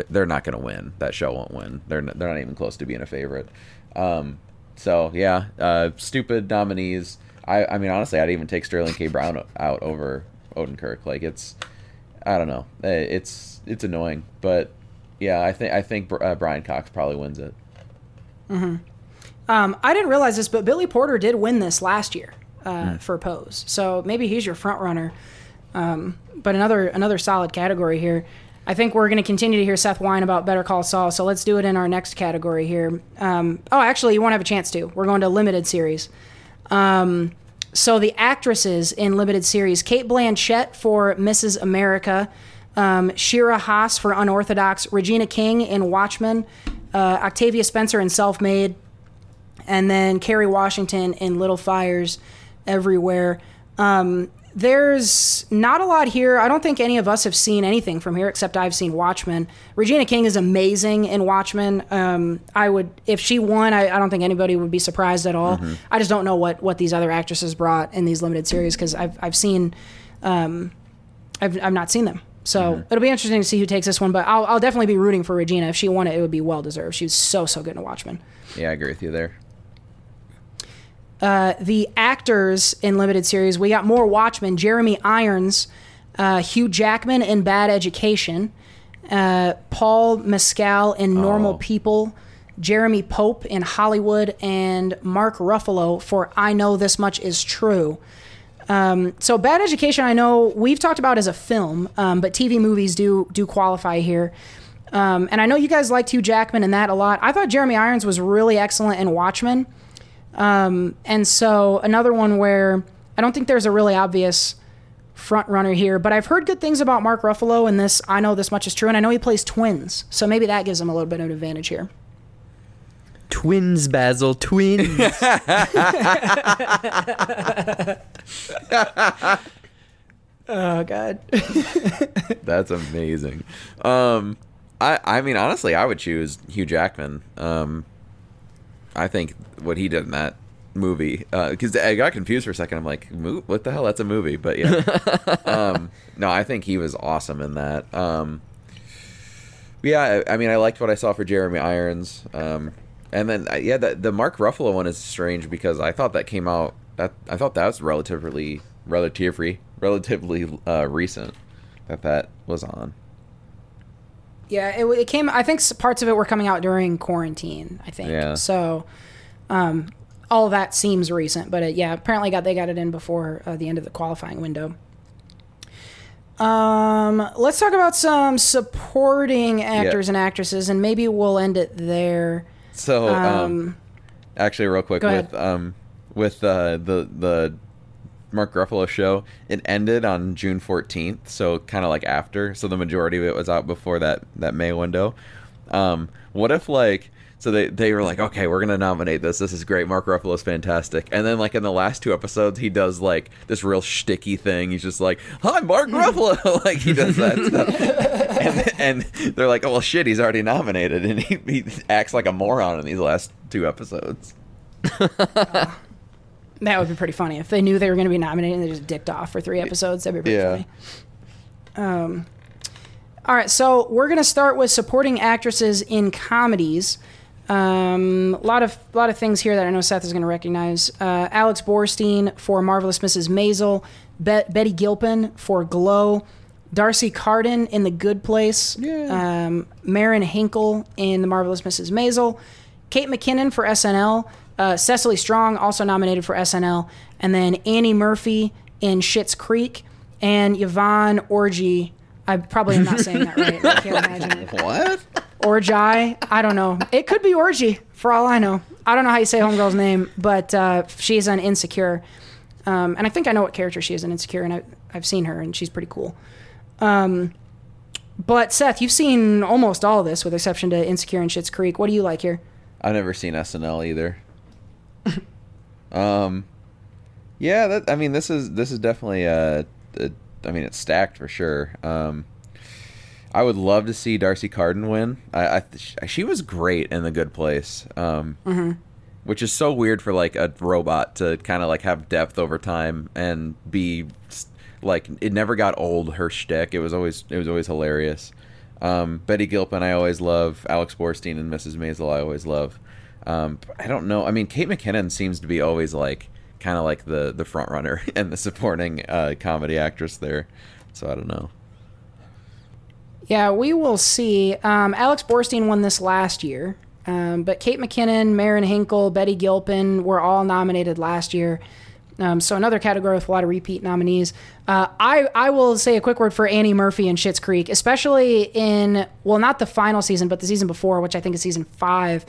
They're not going to win. That show won't win. They're not, they're not even close to being a favorite. Um, so yeah, uh, stupid nominees. I, I mean, honestly, I'd even take Sterling K. Brown out over Odenkirk. Like it's, I don't know, Eh, it's it's annoying, but yeah, I think I think uh, Brian Cox probably wins it. Um, I didn't realize this, but Billy Porter did win this last year uh, for Pose. So maybe he's your front runner. Um, but another another solid category here. I think we're going to continue to hear Seth whine about Better Call Saul. So let's do it in our next category here. Um, oh, actually, you won't have a chance to. We're going to limited series. Um, so the actresses in limited series: Cate Blanchett for Mrs. America, um, Shira Haas for Unorthodox, Regina King in Watchmen, uh, Octavia Spencer in Self Made, and then Kerry Washington in Little Fires Everywhere. Um, there's not a lot here. I don't think any of us have seen anything from here except I've seen Watchmen. Regina King is amazing in Watchmen. Um, I would, if she won, I, I don't think anybody would be surprised at all. I just don't know what what these other actresses brought in these limited series because I've I've seen, um, I've I've not seen them. So it'll be interesting to see who takes this one. But I'll I'll definitely be rooting for Regina. If she won it, it would be well deserved. She was so so good in Watchmen. Yeah, I agree with you there. The actors in limited series, we got more Watchmen. Jeremy Irons, uh, Hugh Jackman in Bad Education, uh, Paul Mescal in Normal Oh. People, Jeremy Pope in Hollywood, and Mark Ruffalo for I Know This Much Is True. Um, so Bad Education, I know we've talked about as a film, um, but TV movies do do qualify here. Um, and I know you guys liked Hugh Jackman in that a lot. I thought Jeremy Irons was really excellent in Watchmen. Um, and so another one where I don't think there's a really obvious front runner here, but I've heard good things about Mark Ruffalo in this. I know this much is true, and I know he plays twins, so maybe that gives him a little bit of an advantage here. Twins, Basil, twins. <laughs> Oh God. <laughs> That's amazing. Um, I I mean honestly, I would choose Hugh Jackman. Um, I think what he did in that movie because I got confused for a second. I'm like, what the hell? That's a movie, but yeah. <laughs> um, no, I think he was awesome in that. Um, yeah, I, I mean, I liked what I saw for Jeremy Irons. Um, and then uh, yeah, the the Mark Ruffalo one is strange because I thought that came out that I thought that was relatively relatively relatively uh, recent that that was on. Yeah, it, it came. I think parts of it were coming out during quarantine. I think. Yeah. So, um, all that seems recent, but it, yeah, apparently got they got it in before uh, the end of the qualifying window. Um, let's talk about some supporting actors and actresses, and maybe we'll end it there. So, um, Um, actually, real quick with um with uh, the the Mark Ruffalo show, it ended on June fourteenth, so kind of like after. So the majority of it was out before that that May window. Um, what if like so they they were like, okay, we're gonna nominate this. This is great. Mark Ruffalo's fantastic. And then like in the last two episodes, he does like this real shticky thing. He's just like, hi, Mark Ruffalo. <laughs> like he does that <laughs> stuff. and, and they're like, oh well, shit, he's already nominated, <laughs> and he, he acts like a moron in these last two episodes. That would be pretty funny if they knew they were going to be nominated and they just dicked off for three episodes. That'd be pretty Yeah. funny. Um, all right, so we're going to start with supporting actresses in comedies. Um, a lot of a lot of things here that I know Seth is going to recognize. Uh, Alex Borstein for Marvelous Mrs. Maisel, Be- Betty Gilpin for Glow, D'Arcy Carden in The Good Place, um, Marin Hinkle in The Marvelous Mrs. Maisel, Kate McKinnon for SNL, uh, Cecily Strong also nominated for SNL, and then Annie Murphy in Schitt's Creek, and Yvonne Orji. I probably am not saying that right. I can't <laughs> imagine. What? Orgy. I don't know. It could be Orgy for all I know. I don't know how you say Homegirl's name, but uh, she's on Insecure. Um, and I think I know what character she is in Insecure, and I, I've seen her, and she's pretty cool. Um, but Seth, you've seen almost all of this, with exception to Insecure and Schitt's Creek. What do you like here? I've never seen SNL either. Um, yeah, that I mean, this is this is definitely uh, a, I mean, it's stacked for sure. Um, I would love to see D'Arcy Carden win. I, I sh- she was great in The Good Place. Um, which is so weird for like a robot to kind of like have depth over time and be like it never got old her shtick. It was always it was always hilarious. Um, Betty Gilpin I always love. Alex Borstein and Mrs. Maisel I always love. Um, I don't know. I mean, Kate McKinnon seems to be always like kind of like the the front runner <laughs> and the supporting uh, comedy actress there. So I don't know. Yeah, we will see. Um, Alex Borstein won this last year, um, but Kate McKinnon, Marin Hinkle, Betty Gilpin were all nominated last year. Um, so another category with a lot of repeat nominees. Uh, I I will say a quick word for Annie Murphy in Schitt's Creek, especially in well, not the final season, but the season before, which I think is season five.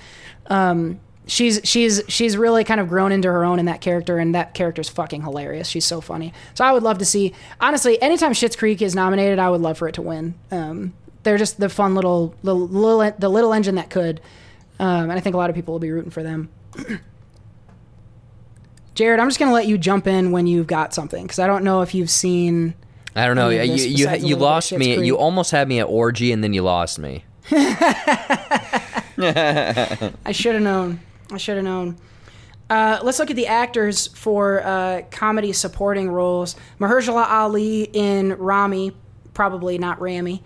Um, she's she's she's really kind of grown into her own in that character, and that character's fucking hilarious. She's so funny. So I would love to see. Honestly, anytime Schitt's Creek is nominated, I would love for it to win. Um, they're just the fun little the little the little engine that could, um, and I think a lot of people will be rooting for them. <clears throat> Jared, I'm just gonna let you jump in when you've got something because I don't know if you've seen. I don't know. You you, you little bit of lost me. Creek? You almost had me at orgy, and then you lost me. <laughs> I should have known. I should have known. Uh, let's look at the actors for uh, comedy supporting roles. Mahershala Ali in Rami, probably not Rami.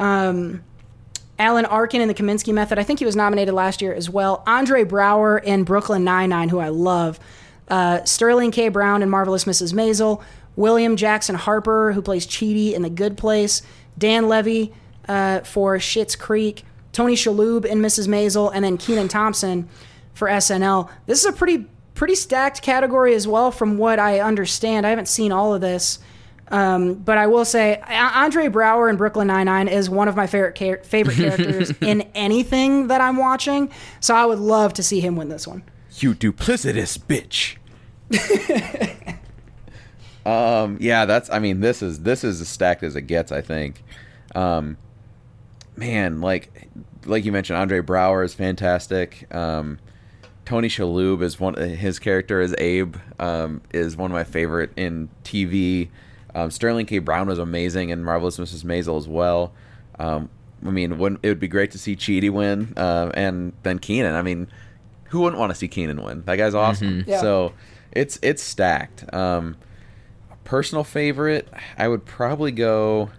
Um, Alan Arkin in The Kominsky Method. I think he was nominated last year as well. Andre Braugher in Brooklyn Nine-Nine, who I love. Uh, Sterling K. Brown in Marvelous Mrs. Maisel. William Jackson Harper, who plays Chidi in The Good Place. Dan Levy uh, for Schitt's Creek. Tony Shalhoub in Mrs. Maisel, and then Kenan Thompson for SNL. This is a pretty pretty stacked category as well, from what I understand. I haven't seen all of this. Um, but I will say, Andre Braugher in Brooklyn Nine Nine is one of my favorite char- favorite <laughs> characters in anything that I'm watching. So I would love to see him win this one. You duplicitous bitch. Um, yeah, that's. I mean, this is this is as stacked as it gets. I think. Um, man, like like you mentioned, Andre Braugher is fantastic. Um, Tony Shalhoub is one. His character is Abe um, is one of my favorite in TV. Um, Sterling K. Brown was amazing in Marvelous Mrs. Maisel as well. Um, I mean, wouldn't, it would be great to see Chidi win, uh, and then Kenan. I mean, who wouldn't want to see Kenan win? That guy's awesome. Yeah. So it's it's stacked. Um, personal favorite, I would probably go.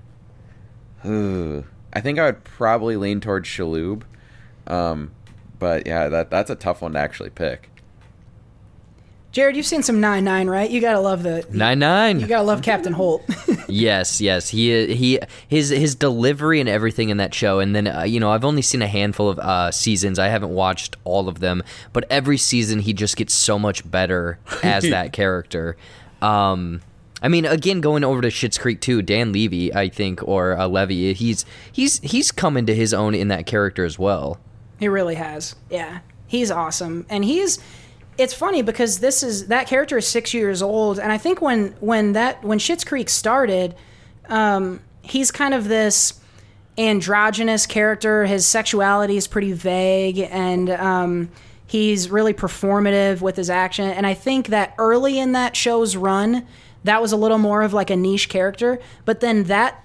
Ugh, I think I would probably lean towards Shalhoub. Um, but yeah, that that's a tough one to actually pick. Jared, you've seen some Nine Nine, right? You gotta love the Nine nine. You gotta love Captain Holt. <laughs> Yes, yes. He he his his delivery and everything in that show. And then uh, you know I've only seen a handful of uh, seasons. I haven't watched all of them, but every season he just gets so much better <laughs> as that character. Um, I mean, again, going over to Schitt's Creek too, Dan Levy, I think, or uh, Levy, he's he's he's come into his own in that character as well. He really has. Yeah. He's awesome. And he's it's funny because this is that character is 6 years old and I think when when that when Schitt's Creek started um he's kind of this androgynous character. His sexuality is pretty vague and um he's really performative with his action and I think that early in that show's run that was a little more of like a niche character, but then that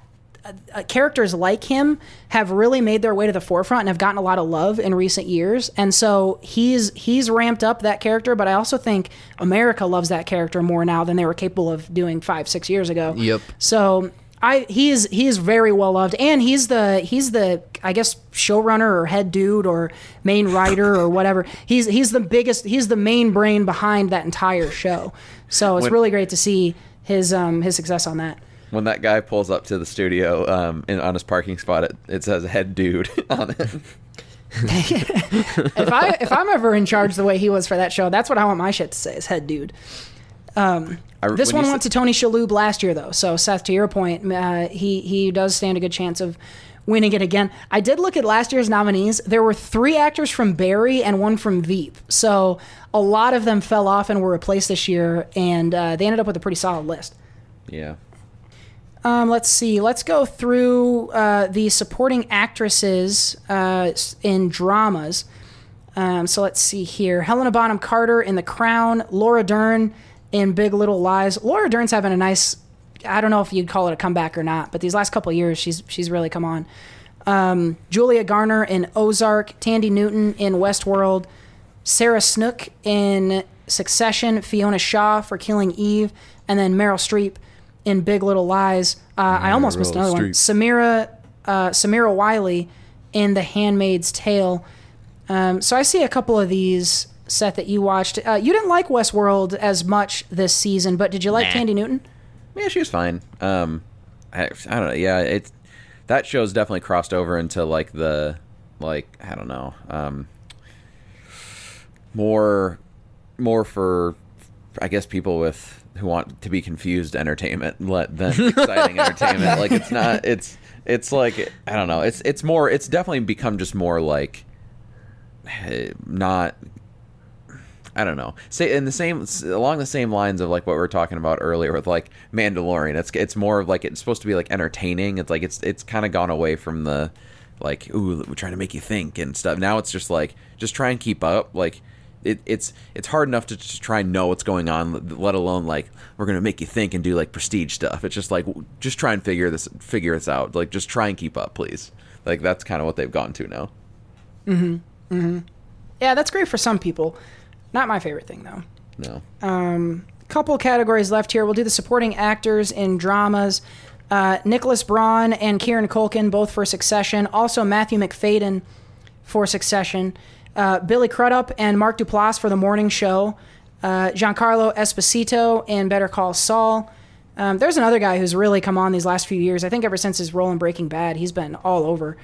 uh, characters like him have really made their way to the forefront and have gotten a lot of love in recent years. And so he's he's ramped up that character, but I also think America loves that character more now than they were capable of doing five, six years ago. Yep. So I he is he is very well loved, and he's the he's the I guess showrunner or head dude or main writer or whatever. He's he's the biggest he's the main brain behind that entire show. So it's When- really great to see his um his success on that. When that guy pulls up to the studio um, in, on his parking spot, it, it says "head dude" <laughs> on it. if I if I'm ever in charge the way he was for that show, that's what I want my shit to say is head dude. I- This one went to Tony Shalhoub last year though, so Seth, to your point, uh, he he does stand a good chance of winning it again. I did look at last year's nominees. There were three actors from Barry and one from Veep, so a lot of them fell off and were replaced this year, and uh, they ended up with a pretty solid list. Yeah. Um, let's see. Let's go through uh, the supporting actresses uh, in dramas. Um, so let's see here. Helena Bonham Carter in The Crown. Laura Dern in Big Little Lies. Laura Dern's having a nice. I don't know if you'd call it a comeback or not, but these last couple years, she's she's really come on. Um, Julia Garner in Ozark. Thandie Newton in Westworld. Sarah Snook in Succession, Fiona Shaw for Killing Eve, and then Meryl Streep in Big Little Lies. Uh, I almost missed Meryl another one. Samira uh, Samira Wiley in The Handmaid's Tale. Um, so I see a couple of these. Seth, that you watched. Uh, you didn't like Westworld as much this season, but did you like Nah. Thandie Newton? Yeah, she was fine. Um, I, I don't know. Yeah, it's that show's definitely crossed over into like the like I don't know. Um, more more for I guess people with who want to be confused entertainment let than exciting <laughs> entertainment. Like it's not. It's it's like I don't know. It's it's more. It's definitely become just more like not I don't know. Say in the same along the same lines of like what we were talking about earlier with like Mandalorian. It's it's more of like it's supposed to be like entertaining. It's like it's it's kind of gone away from the like ooh we're trying to make you think and stuff. Now it's just like just try and keep up. Like it, it's it's hard enough to try and know what's going on, let alone like we're gonna make you think and do like prestige stuff. It's just like just try and figure this figure this out. Like just try and keep up, please. Like that's kind of what they've gone to now. Mm-hmm. Mm-hmm. Yeah, that's great for some people. Not my favorite thing though. No. Um, couple categories left here. We'll do the supporting actors in dramas. Uh, Nicholas Braun and Kieran Culkin, both for Succession. Also Matthew Macfadyen for Succession. Uh, Billy Crudup and Mark Duplass for The Morning Show. Uh, Giancarlo Esposito in Better Call Saul. Um, there's another guy who's really come on these last few years. I think ever since his role in Breaking Bad, he's been all over.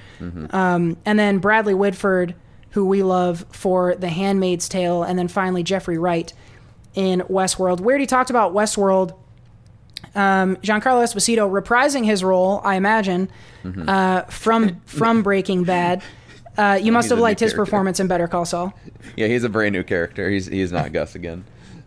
Um, and then Bradley Whitford, who we love for The Handmaid's Tale, and then finally Jeffrey Wright in Westworld. We already talked about Westworld. Um, Giancarlo Esposito reprising his role, I imagine, uh, from from <laughs> Breaking Bad. Uh, you must He's have liked his character. performance in Better Call Saul. Yeah, he's a brand new character. He's he's not Gus again.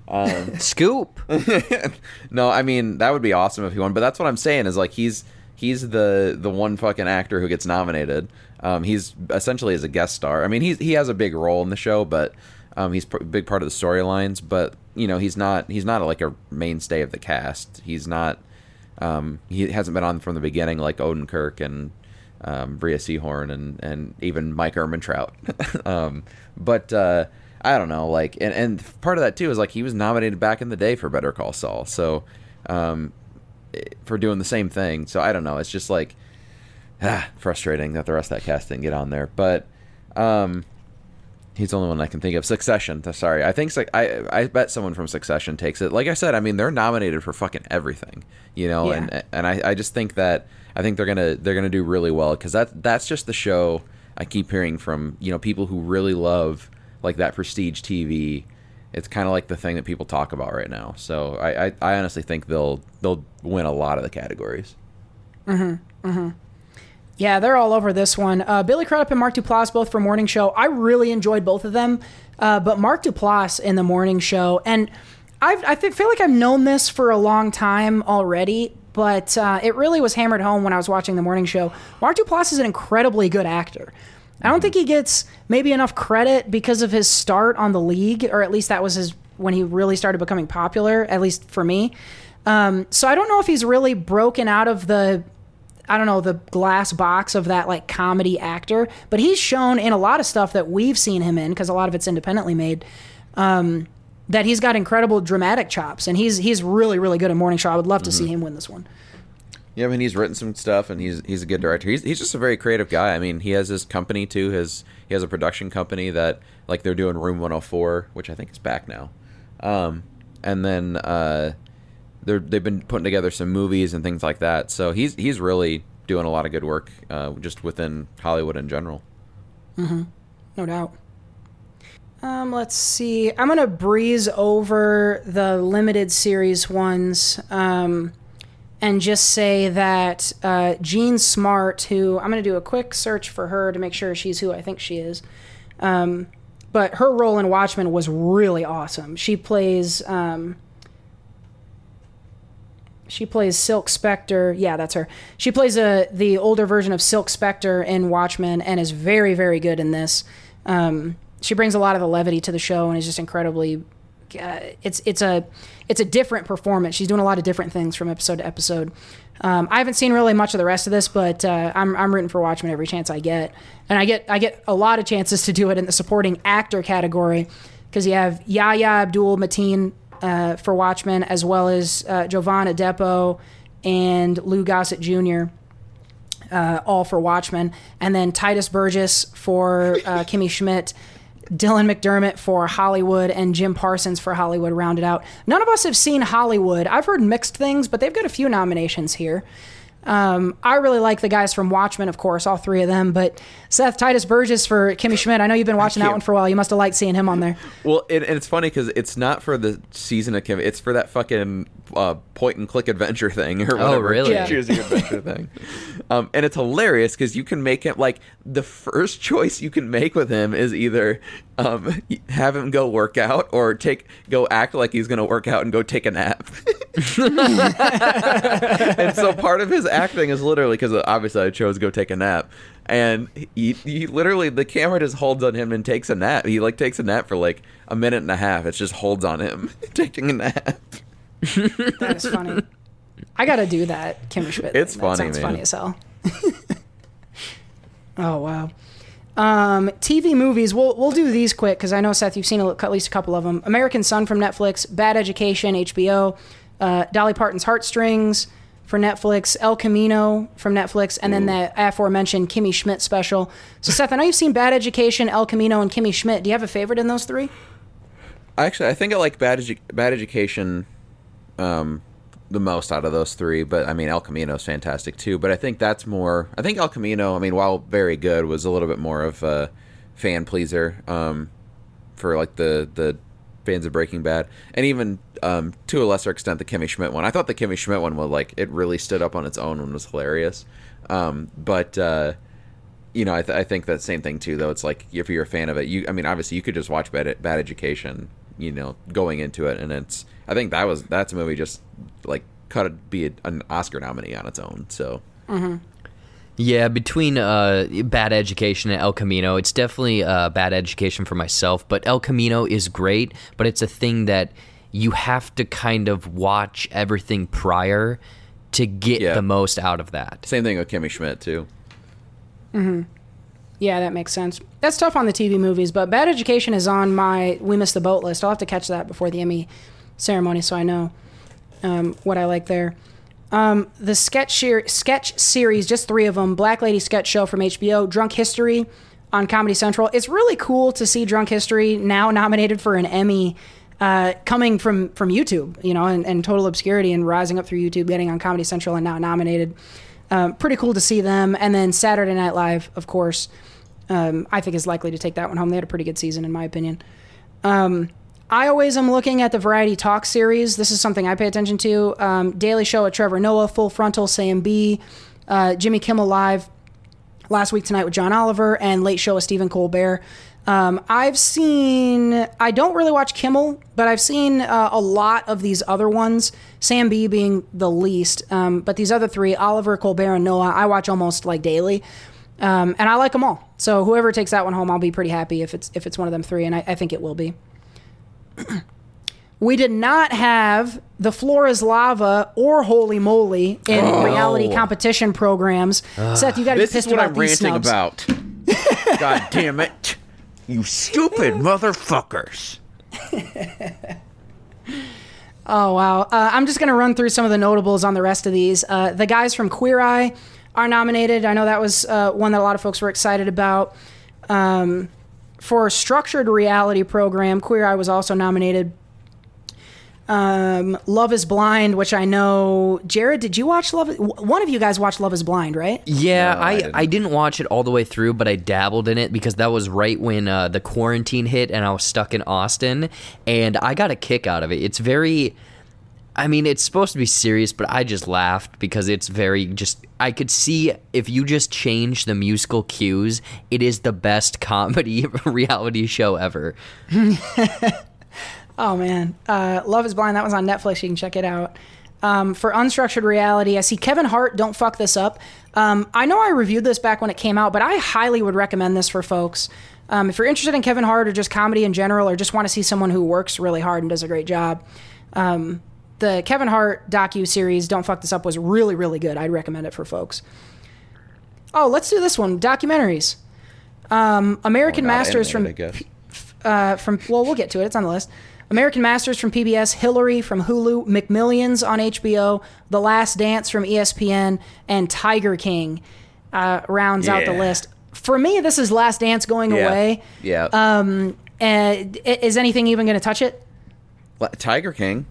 Um, <laughs> Scoop. <laughs> no, I mean that would be awesome if he won. But that's what I'm saying is like he's he's the the one fucking actor who gets nominated. Um, he's essentially as a guest star. I mean he's he has a big role in the show, but um, he's a big part of the storylines. But you know he's not he's not like a mainstay of the cast. He's not. Um, he hasn't been on from the beginning like Odenkirk and um, Bria Seehorn and and even Mike Ehrmantraut. <laughs> um, but uh, I don't know, like, and, and part of that too is like he was nominated back in the day for Better Call Saul, so um, for doing the same thing. So I don't know. It's just like ah, frustrating that the rest of that cast didn't get on there, but. Um, He's the only one I can think of. Succession. Sorry, I think I I bet someone from Succession takes it. Like I said, I mean they're nominated for fucking everything, you know. Yeah. And and I, I just think that I think they're gonna they're gonna do really well because that that's just the show I keep hearing from you know people who really love like that prestige TV. It's kind of like the thing that people talk about right now. So I, I I honestly think they'll they'll win a lot of the categories. Mhm. Yeah, they're all over this one. Uh, Billy Crudup and Mark Duplass both for Morning Show. I really enjoyed both of them, uh, but Mark Duplass in the Morning Show, and I've, I feel like I've known this for a long time already, but uh, it really was hammered home when I was watching the Morning Show. Mark Duplass is an incredibly good actor. I don't think he gets maybe enough credit because of his start on the league, or at least that was his when he really started becoming popular. At least for me. Um, so I don't know if he's really broken out of the I don't know, the glass box of that like comedy actor, but he's shown in a lot of stuff that we've seen him in because a lot of it's independently made. Um, that he's got incredible dramatic chops, and he's he's really really good at Morning Show. I would love to see him win this one. Yeah, I mean he's written some stuff and he's he's a good director. He's he's just a very creative guy. I mean he has his company too. His he has a production company that like they're doing Room 104, which I think is back now. Um, and then uh, they're they've been putting together some movies and things like that. So he's he's really doing a lot of good work uh, just within Hollywood in general. No doubt. Um, let's see. I'm gonna breeze over the limited series ones, um, and just say that uh, Jean Smart, who I'm gonna do a quick search for her to make sure she's who I think she is. Um, but her role in Watchmen was really awesome. She plays. Um, she plays Silk Spectre. Yeah, that's her. She plays a the older version of Silk Spectre in Watchmen and is very very good in this. Um, she brings a lot of the levity to the show and is just incredibly. Uh, it's it's a it's a different performance. She's doing a lot of different things from episode to episode. Um, I haven't seen really much of the rest of this, but uh, I'm I'm rooting for Watchmen every chance I get, and I get I get a lot of chances to do it in the supporting actor category because you have Yahya Abdul Mateen uh, for Watchmen, as well as uh, Adepo and Lou Gossett Jr. Uh, all for Watchmen, and then Tituss Burgess for uh, Kimmy Schmidt, Dylan McDermott for Hollywood, and Jim Parsons for Hollywood rounded out. None of us have seen Hollywood. I've heard mixed things, but they've got a few nominations here. Um, I really like the guys from Watchmen, of course, all three of them. But Seth Tituss Burgess for Kimmy Schmidt. I know you've been watching that one for a while. You must have liked seeing him on there. Well, it, and it's funny because it's not for the season of Kimmy. It's for that fucking uh, point and click adventure thing or whatever. Oh, really? Yeah. Choosing <laughs> adventure thing. Um, and it's hilarious because you can make him like the first <laughs> choice you can make with him is either um, <laughs> have him go work out or take go act like he's gonna work out and go take a nap. <laughs> and so part of his acting is literally because obviously I chose to go take a nap, and he, he literally the camera just holds on him and takes a nap. He like takes a nap for like a minute and a half. It just holds on him <laughs> taking a nap. That is funny. I gotta do that, Kimmy Schmidt. It's thing. funny, that sounds man. funny as hell. oh wow. Um, TV movies. We'll we'll do these quick because I know Seth, you've seen a, at least a couple of them. American Son from Netflix, Bad Education HBO, uh, Dolly Parton's Heartstrings for Netflix, El Camino from Netflix, and then that aforementioned Kimmy Schmidt special. So Seth, I know you've seen Bad Education, El Camino, and Kimmy Schmidt. Do you have a favorite in those three? Actually, I think I like Bad Edu- Bad Education um, the most out of those three. But I mean, El Camino is fantastic too. But I think that's more. I think El Camino. I mean, while very good, was a little bit more of a fan pleaser um, for like the the fans of Breaking Bad, and even um, to a lesser extent the Kimmy Schmidt one. I thought the Kimmy Schmidt one was like it really stood up on its own and was hilarious. Um, but uh, you know, I, th- I think that same thing too. Though it's like if you're a fan of it, you I mean, obviously you could just watch Bad Bad Education, you know, going into it, and it's I think that was that's a movie just like could be a, an Oscar nominee on its own. So Yeah, between uh, Bad Education and El Camino, it's definitely uh, Bad Education for myself. But El Camino is great, but it's a thing that you have to kind of watch everything prior to get Yeah. the most out of that. same thing with Kimmy Schmidt too. Yeah, that makes sense. That's tough on the TV movies, but Bad Education is on my We Missed the Boat list. I'll have to catch that before the Emmy ceremony so I know um, what I like there. Um, the sketch, ser- sketch series, just three of them Black Lady Sketch Show from HBO, Drunk History on Comedy Central. It's really cool to see Drunk History now nominated for an Emmy. Uh, coming from from YouTube, you know, and, and total obscurity and rising up through YouTube, getting on Comedy Central and now nominated. Um, pretty cool to see them. And then Saturday Night Live, of course, um, I think is likely to take that one home. They had a pretty good season, in my opinion. Um, I always am looking at the Variety Talk series. This is something I pay attention to. Um, Daily Show with Trevor Noah, Full Frontal, Sam B, uh, Jimmy Kimmel Live last week tonight with John Oliver, and Late Show with Stephen Colbert. Um, I've seen, I don't really watch Kimmel, but I've seen uh, a lot of these other ones, Sam B being the least. Um, but these other three, Oliver, Colbert, and Noah, I watch almost like daily. Um, and I like them all. So whoever takes that one home, I'll be pretty happy if it's if it's one of them three, and I, I think it will be. We did not have the floor is lava or holy moly in reality competition programs. Seth, you got to be This is what I'm ranting snubs. about. <laughs> God damn it. You stupid <laughs> motherfuckers. Oh wow! Uh, I'm just gonna run through some of the notables on the rest of these. Uh, the guys from Queer Eye are nominated. I know that was uh, one that a lot of folks were excited about. Um, for a structured reality program, Queer Eye was also nominated. Um, Love Is Blind, which I know, Jared, did you watch Love? One of you guys watched Love Is Blind, right? Yeah, No, I I, didn't. I didn't watch it all the way through, but I dabbled in it because that was right when uh, the quarantine hit and I was stuck in Austin, and I got a kick out of it. It's very, I mean, it's supposed to be serious, but I just laughed because it's very just. I could see if you just change the musical cues, it is the best <laughs> comedy <laughs> reality show ever. <laughs> Oh man, uh, Love Is Blind. That was on Netflix. You can check it out. Um, for unstructured reality, I see Kevin Hart. Don't fuck this up. Um, I know I reviewed this back when it came out, but I highly would recommend this for folks. Um, if you're interested in Kevin Hart or just comedy in general, or just want to see someone who works really hard and does a great job, um, the Kevin Hart docu series "Don't Fuck This Up" was really, really good. I'd recommend it for folks. Oh, let's do this one. Documentaries. Um, American Not Masters from animated, uh, from well, we'll get to it. It's on the list. American Masters from PBS, Hillary from Hulu, McMillions on HBO, The Last Dance from ESPN, and Tiger King uh, rounds out the list. For me, this is Last Dance going Yeah. away. Yeah. Uh, i- is anything even going to touch it? Tiger King.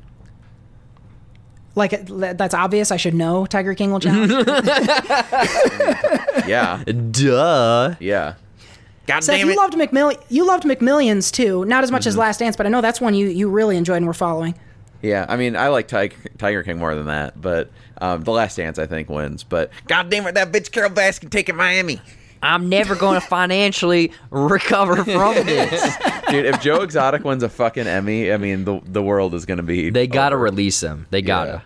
Like that's obvious. I should know. Tiger King will challenge. <laughs> Yeah. Duh. yeah. God Seth, damn you loved McMill- You loved McMillions too. Not as much Mm-hmm. as Last Dance, but I know that's one you you really enjoyed and were following. yeah. I mean, I like Tiger, Tiger King more than that, but um, The Last Dance, I think, wins. But God damn it, that bitch Carole Baskin taking Miami. I'm never going <laughs> to financially recover from <laughs> this. Dude, if Joe Exotic wins a fucking Emmy, I mean, the the world is going to be. They gotta release him. They gotta.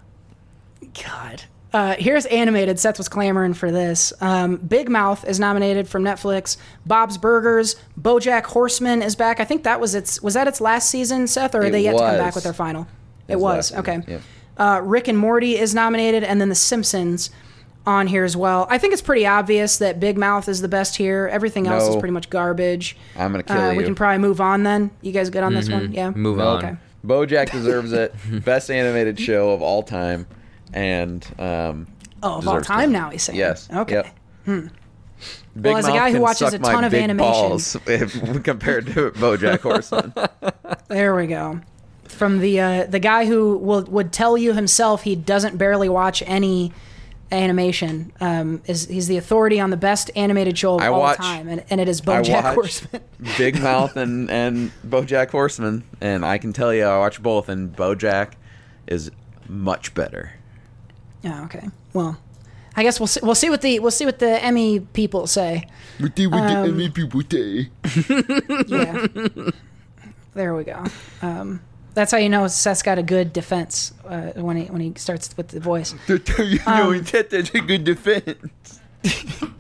God. Uh, here's animated. Seth was clamoring for this. Um, Big Mouth is nominated from Netflix. Bob's Burgers. BoJack Horseman is back. I think that was its. Was that its last season, Seth, or are It they yet to come back with their final? It, It was was. Okay. season, yep. Uh, Rick and Morty is nominated, and then The Simpsons on here as well. I think it's pretty obvious that Big Mouth is the best here. Everything else is pretty much garbage. I'm gonna kill Uh, you. we can probably move on then. You guys good on this one? Yeah. Move on. Okay. BoJack deserves it. <laughs> Best animated show of all time, and um, Oh, of all deserves time to- now, he's saying. Yes. Okay. Yep. Big Well, as a Mouth guy who can watches suck a my ton of big animation- balls if, <laughs> compared to BoJack Horseman. There we go. from the uh, the guy who will would tell you himself he doesn't barely watch any animation. Um, is he's the authority on the best animated show of I all watch- time, and, and it is I BoJack watch Horseman. <laughs> Big Mouth and and BoJack Horseman, and I can tell you, I watch both, and BoJack is much better. Yeah. Okay. Well, I guess we'll see, we'll see what the we'll see what the Emmy people say. What do Um, people say? <laughs> Yeah. there we go. Um, that's how you know Seth's got a good defense uh, when he when he starts with the voice. <laughs> You know that that's a good defense. <laughs>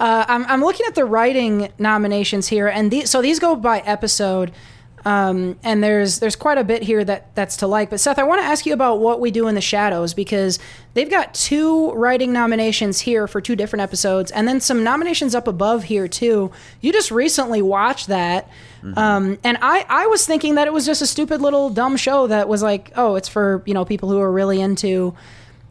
Uh, I'm, I'm looking at the writing nominations here, and these so these go by episode, um, and there's there's quite a bit here that that's to like. But Seth, I want to ask you about what we do in the shadows because they've got two writing nominations here for two different episodes, and then some nominations up above here too. You just recently watched that. Um, and I, I was thinking that it was just a stupid little dumb show that was like, oh, it's for you know people who are really into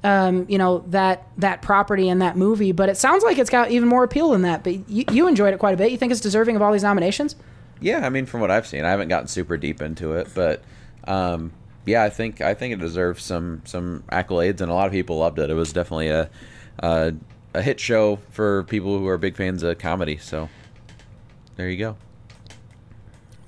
um, you know that that property and that movie. But it sounds like it's got even more appeal than that. But you, you enjoyed it quite a bit. You think it's deserving of all these nominations? Yeah, I mean, from what I've seen, I haven't gotten super deep into it, but um, yeah, I think I think it deserves some some accolades, and a lot of people loved it. It was definitely a a, a hit show for people who are big fans of comedy. So there you go.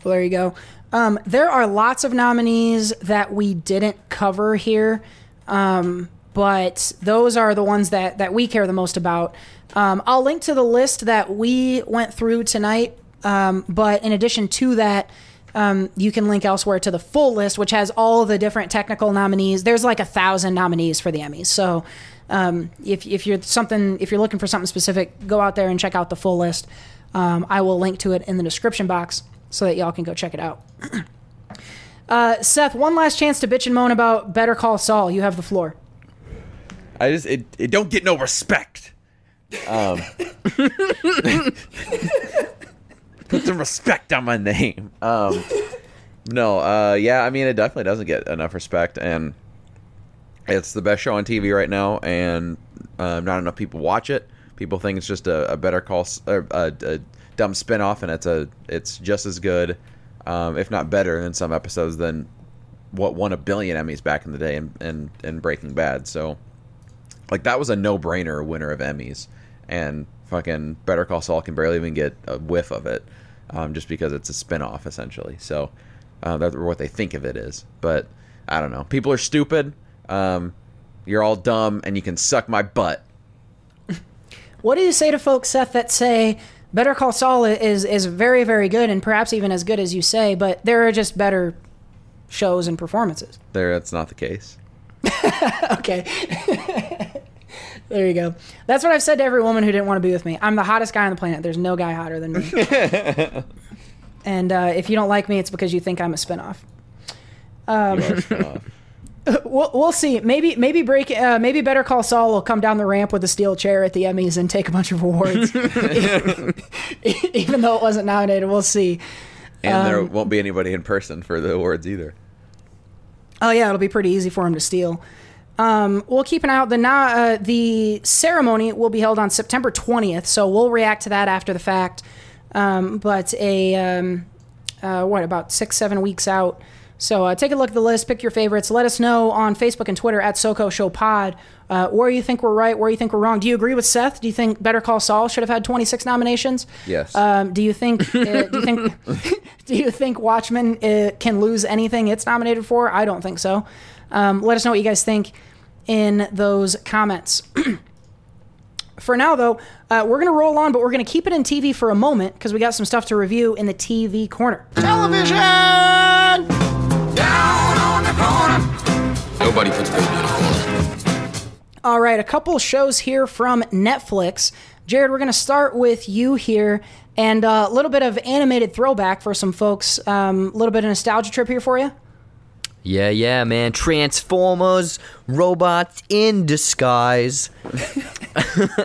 Well, there you go. Um, there are lots of nominees that we didn't cover here, um, but those are the ones that, that we care the most about. Um, I'll link to the list that we went through tonight, um, but in addition to that, um, you can link elsewhere to the full list, which has all the different technical nominees. There's like a thousand nominees for the Emmys, so um, if, if you're something if you're looking for something specific, go out there and check out the full list. I will link to it in the description box so that y'all can go check it out. uh, Seth, one last chance to bitch and moan about Better Call Saul. You have the floor. I just it, it don't get no respect. Um, <laughs> put some respect on my name. Um, no, uh, yeah, I mean it definitely doesn't get enough respect, and it's the best show on TV right now, and uh, not enough people watch it. People think it's just a, a better call, a, a dumb spinoff, and it's a it's just as good, um, if not better, than some episodes than what won a billion Emmys back in the day in, in, in Breaking Bad. So like that was a no-brainer winner of Emmys, and fucking Better Call Saul can barely even get a whiff of it, um, just because it's a spin-off essentially. So uh, that's what they think of it is. But I don't know. People are stupid. Um, you're all dumb, and you can suck my butt. <laughs> What do you say to folks, Seth, that say Better Call Saul is is very very good and perhaps even as good as you say, but there are just better shows and performances. There, that's not the case. <laughs> Okay. <laughs> there you go. That's what I've said to every woman who didn't want to be with me. I'm the hottest guy on the planet. There's no guy hotter than me. <laughs> and uh, if you don't like me, it's because you think I'm a spinoff. You are a spin-off. <laughs> We'll, we'll see. Maybe maybe break. Uh, maybe Better Call Saul will come down the ramp with a steel chair at the Emmys and take a bunch of awards, <laughs> <laughs> even though it wasn't nominated. We'll see. and there Um, won't be anybody in person for the awards either. Oh yeah, it'll be pretty easy for him to steal. Um, we'll keep an eye out. The na- uh, the ceremony will be held on September 20th, so we'll react to that after the fact. Um, but a um, uh, what about six seven weeks out? So uh, take a look at the list, pick your favorites. Let us know on Facebook and Twitter at SoCo Show Pod uh, where you think we're right, where you think we're wrong. Do you agree with Seth? Do you think Better Call Saul should have had 26 nominations? Yes. Um, do you think? Uh, do you think? <laughs> do you think Watchmen uh, can lose anything it's nominated for? I don't think so. Um, let us know what you guys think in those comments. <clears throat> for now, though, uh, we're gonna roll on, but we're gonna keep it in TV for a moment because we got some stuff to review in the TV corner. Nobody puts baby in a corner. All right, a couple shows here from Netflix. Jared, we're going to start with you here, and uh, a little bit of animated throwback for some folks. A um, little bit of nostalgia trip here for you. Yeah, yeah, man. Transformers, robots in disguise. <laughs>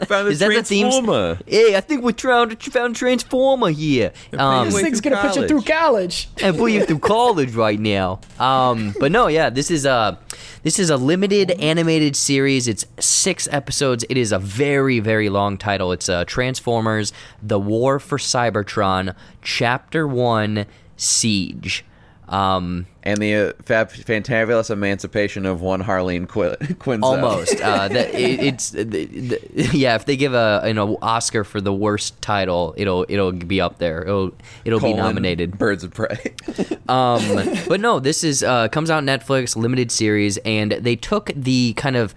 Found Is that the theme? Hey, I think we found found Transformer here. Um, This This thing's going to put you through college. <laughs> and put you through college right now. Um, but no, yeah, this is a this is a limited animated series. It's six episodes. It is a very very long title. It's uh, Transformers: The War for Cybertron, Chapter One, Siege. Um, And the uh, fab- fantabulous emancipation of one Harleen Quin- Quinzel. almost. uh, <laughs> that it, it's the, the, yeah. If they give a you know Oscar for the worst title, it'll it'll be up there. It'll it'll be nominated. Birds of Prey. <laughs> Um, but no, this is uh, comes out Netflix limited series, and they took the kind of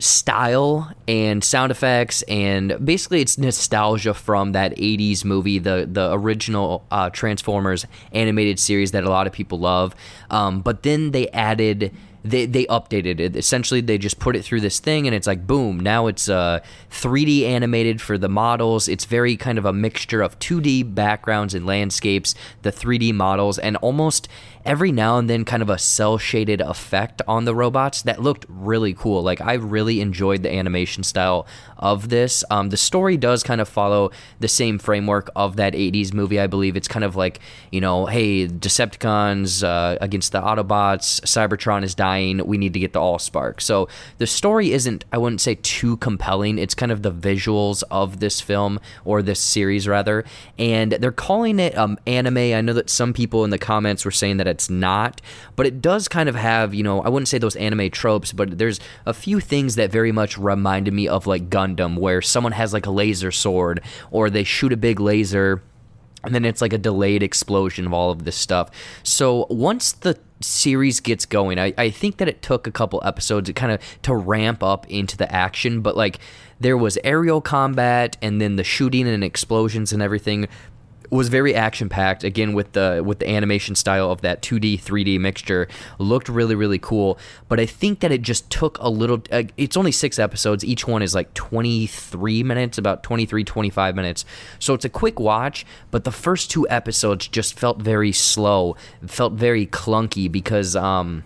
style and sound effects and basically it's nostalgia from that 80s movie the the original uh, transformers animated series that a lot of people love. Um, but then they added they, they updated it. Essentially they just put it through this thing and it's like boom now it's uh, 3d animated for the models. It's very kind of a mixture of 2d backgrounds and landscapes the 3d models and almost every now and then kind of a cell shaded effect on the robots that looked really cool. Like I really enjoyed the animation style of this. Um, the story does kind of follow the same framework of that 80s movie. I believe it's kind of like, you know, hey, Decepticons uh, against the Autobots, Cybertron is dying, we need to get the Allspark. So the story isn't, I wouldn't say too compelling. It's kind of the visuals of this film or this series rather. And they're calling it um, anime. I know that some people in the comments were saying that it's not, but it does kind of have, you know, I wouldn't say those anime tropes, but there's a few things that very much reminded me of like Gundam, where someone has like a laser sword or they shoot a big laser and then it's like a delayed explosion of all of this stuff. So once the series gets going, I, I think that it took a couple episodes to kind of to ramp up into the action, but like there was aerial combat and then the shooting and explosions and everything was very action packed again with the with the animation style of that 2D 3D mixture looked really really cool. But I think that it just took a little uh, it's only 6 episodes. Each one is like 23 minutes about 23 25 minutes. So it's a quick watch but the first two episodes just felt very slow felt very clunky because um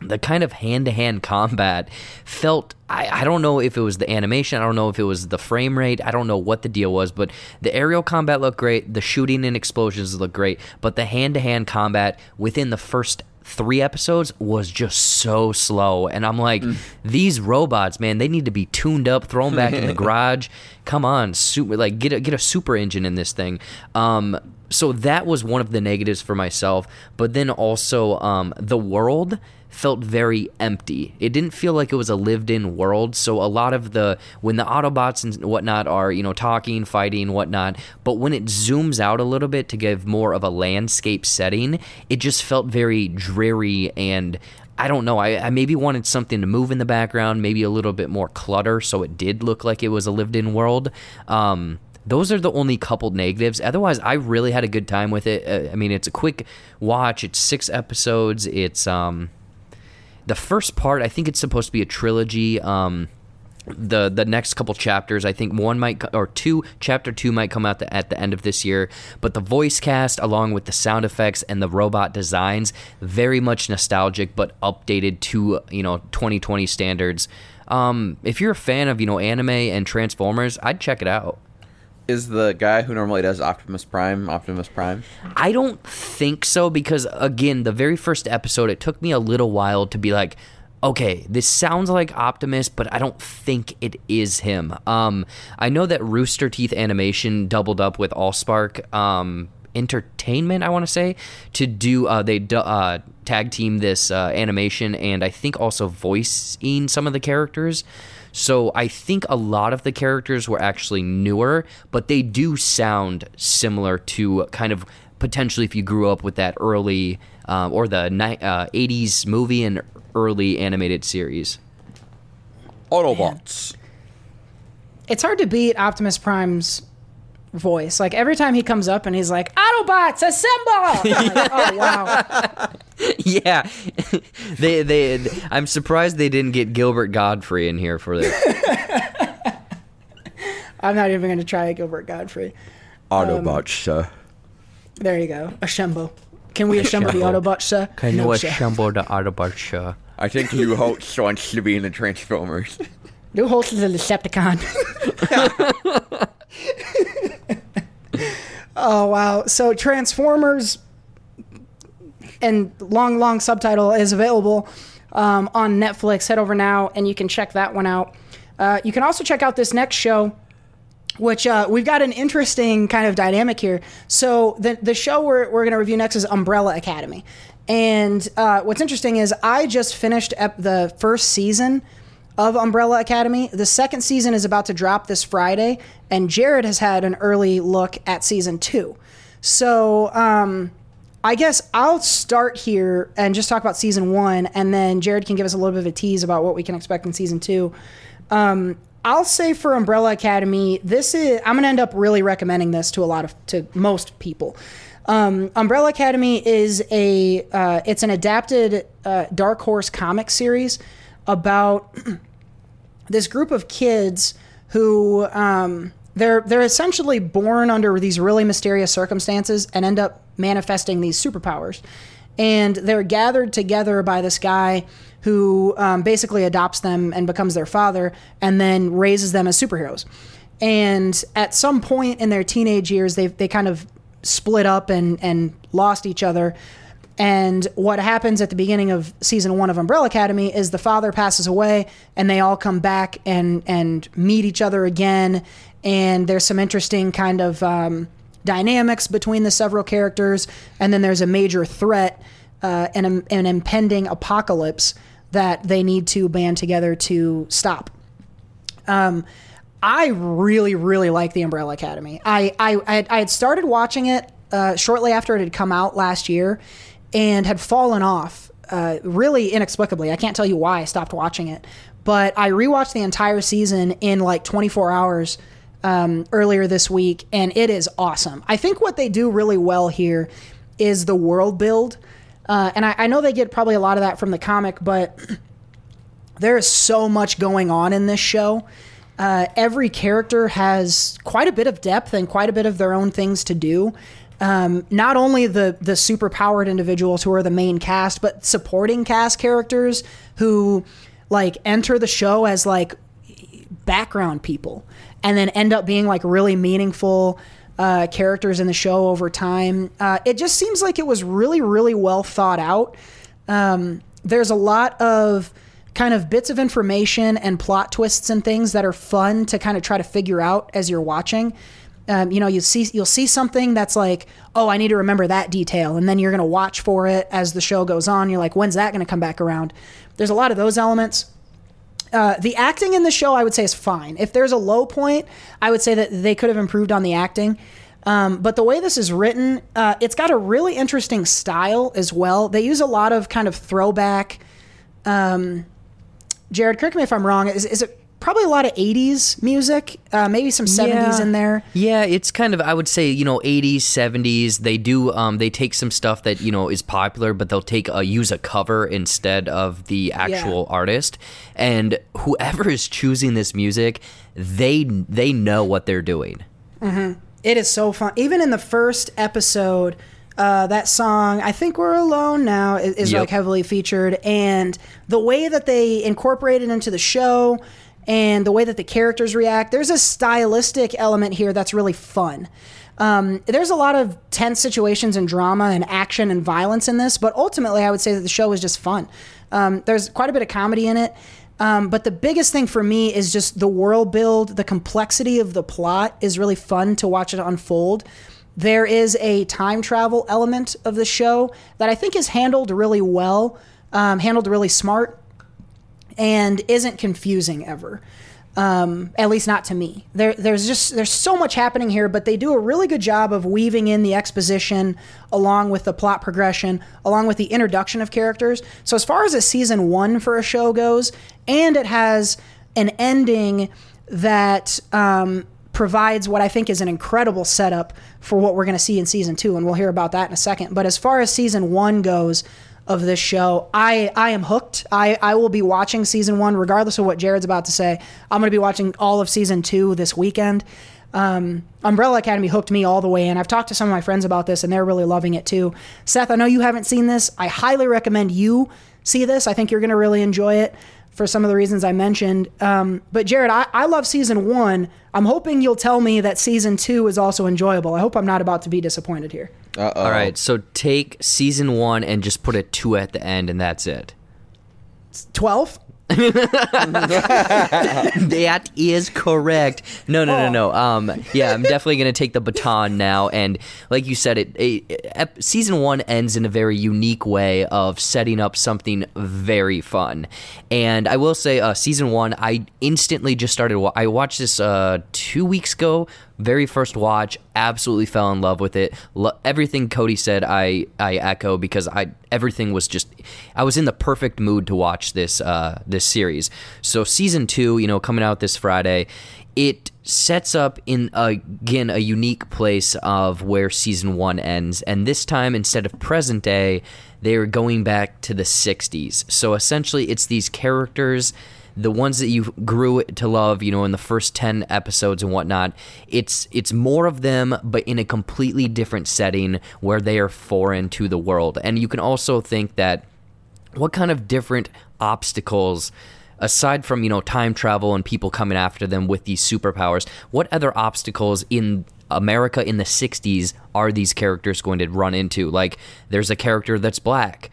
the kind of hand-to-hand combat felt I, I don't know if it was the animation i don't know if it was the frame rate i don't know what the deal was but the aerial combat looked great the shooting and explosions looked great but the hand-to-hand combat within the first three episodes was just so slow and i'm like these robots man they need to be tuned up thrown back in the <laughs> garage. Come on super like get a get a super engine in this thing. Um so that was one of the negatives for myself but then also um the world felt very empty. It didn't feel like it was a lived in world. So a lot of the when the Autobots and whatnot are, you know, talking, fighting, whatnot, but when it zooms out a little bit to give more of a landscape setting, it just felt very dreary and I don't know. I, I maybe wanted something to move in the background, maybe a little bit more clutter, so it did look like it was a lived-in world. Um, those are the only couple negatives. Otherwise, I really had a good time with it. Uh, I mean, it's a quick watch. It's six episodes. It's um, the first part i think it's supposed to be a trilogy um the the next couple chapters i think one might or two chapter two might come out the, at the end of this year but the voice cast along with the sound effects and the robot designs very much nostalgic but updated to you know 2020 standards. Um if you're a fan of you know anime and transformers i'd check it out Is the guy who normally does Optimus Prime Optimus Prime? I don't think so because again, the very first episode, it took me a little while to be like, okay, this sounds like Optimus, but I don't think it is him. Um, I know that Rooster Teeth Animation doubled up with Allspark um, Entertainment, I want to say, to do uh, they uh, tag team this uh, animation and I think also voicing some of the characters. So I think a lot of the characters were actually newer, but they do sound similar to kind of potentially if you grew up with that early um, or the ni- uh, 80s movie and early animated series. Autobots. It's hard to beat Optimus Prime's voice. Like every time he comes up and he's like, Autobots, assemble! I'm like, oh, wow. <laughs> yeah, <laughs> they, they I'm surprised they didn't get Gilbert Gottfried in here for this. <laughs> I'm not even going to try a Gilbert Gottfried. Autobots, um, sir. There you go. Assemble. Can we assemble the Autobots, sir? Can no, you sir. assemble the Autobots? I think you host wants to be in the Transformers. New host is a Decepticon. <laughs> oh wow! So Transformers and long, long subtitle is available um, on Netflix. Head over now and you can check that one out. Uh, you can also check out this next show which uh, we've got an interesting kind of dynamic here. So the the show we're we're going to review next is Umbrella Academy, and uh, what's interesting is I just finished ep- the first season of Umbrella Academy. The second season is about to drop this Friday, and Jared has had an early look at season two. So um, I guess I'll start here and just talk about season one, and then Jared can give us a little bit of a tease about what we can expect in season two. Um, I'll say for Umbrella Academy, this is I'm gonna end up really recommending this to a lot of to most people. Um, Umbrella Academy is a uh, it's an adapted uh, Dark Horse comic series about <clears throat> this group of kids who um, they're they're essentially born under these really mysterious circumstances and end up manifesting these superpowers, and they're gathered together by this guy who um, basically adopts them and becomes their father, and then raises them as superheroes. And at some point in their teenage years, they they kind of split up and and lost each other. And what happens at the beginning of season one of Umbrella Academy is the father passes away, and they all come back and and meet each other again. And there's some interesting kind of um, dynamics between the several characters, and then there's a major threat, uh, an an impending apocalypse that they need to band together to stop. Um, I really, really like the Umbrella Academy. I I, I, had, started watching it uh, shortly after it had come out last year, and had fallen off uh, really inexplicably. I can't tell you why I stopped watching it, but I rewatched the entire season in like 24 hours um, earlier this week, and it is awesome. I think what they do really well here is the world build. Uh, and I, I know they get probably a lot of that from the comic, but <clears throat> there is so much going on in this show. Uh, every character has quite a bit of depth and quite a bit of their own things to do. Um, not only the the super powered individuals who are the main cast, but supporting cast characters who like enter the show as like background people and then end up being like really meaningful uh, characters in the show over time. Uh, it just seems like it was really, really well thought out. Um, there's a lot of kind of bits of information and plot twists and things that are fun to kind of try to figure out as you're watching. Um, you know, you see you'll see something that's like, oh, I need to remember that detail, and then you're gonna watch for it as the show goes on. You're like, when's that gonna come back around? There's a lot of those elements. Uh, the acting in the show, I would say, is fine. If there's a low point, I would say that they could have improved on the acting. Um, but the way this is written, uh, it's got a really interesting style as well. They use a lot of kind of throwback. Um, Jared, correct me if I'm wrong. Is, is it probably a lot of 80s music? Uh, maybe some 70s Yeah. in there. Yeah, it's kind of I would say you know 80s, 70s. They do um they take some stuff that you know is popular, but they'll take a use a cover instead of the actual artist. And whoever <laughs> is choosing this music, they they know what they're doing. It is so fun. Even in the first episode, uh, that song, I think we're alone now, is, is Yep. like heavily featured. And the way that they incorporate it into the show and the way that the characters react, there's a stylistic element here that's really fun. Um, there's a lot of tense situations and drama and action and violence in this, but ultimately, I would say that the show is just fun. Um, there's quite a bit of comedy in it. Um, but the biggest thing for me is just the world build, the complexity of the plot is really fun to watch it unfold. There is a time travel element of the show that I think is handled really well, um, handled really smart, and isn't confusing ever. Um, at least not to me. There, there's just there's so much happening here, but they do a really good job of weaving in the exposition along with the plot progression, along with the introduction of characters. So as far as a season one for a show goes, and it has an ending that um, provides what I think is an incredible setup for what we're going to see in season two, and we'll hear about that in a second. But as far as season one goes of this show, I I am hooked. I I will be watching season one regardless of what Jared's about to say. I'm going to be watching all of season two this weekend. Um, Umbrella Academy hooked me all the way in. I've talked to some of my friends about this, and they're really loving it too. Seth, I know you haven't seen this. I highly recommend you see this. I think you're going to really enjoy it for some of the reasons I mentioned. Um, but Jared, I, I love season one. I'm hoping you'll tell me that season two is also enjoyable. I hope I'm not about to be disappointed here. Uh-oh. All right, so take season one and just put a two at the end, and that's it. 12? <laughs> that is correct. No, no, no, no. Um, yeah, I'm definitely gonna take the baton now. And like you said, it, it ep- season one ends in a very unique way of setting up something very fun. And I will say, uh, season one, I instantly just started. Wa- I watched this uh, two weeks ago. Very first watch, absolutely fell in love with it. Lo- everything Cody said, I I echo because I everything was just. I was in the perfect mood to watch this uh, this series. So season two, you know, coming out this Friday, it sets up in again a unique place of where season one ends, and this time instead of present day, they're going back to the '60s. So essentially, it's these characters the ones that you grew to love, you know, in the first 10 episodes and whatnot, it's it's more of them but in a completely different setting where they are foreign to the world. And you can also think that what kind of different obstacles aside from, you know, time travel and people coming after them with these superpowers, what other obstacles in America in the 60s are these characters going to run into? Like there's a character that's black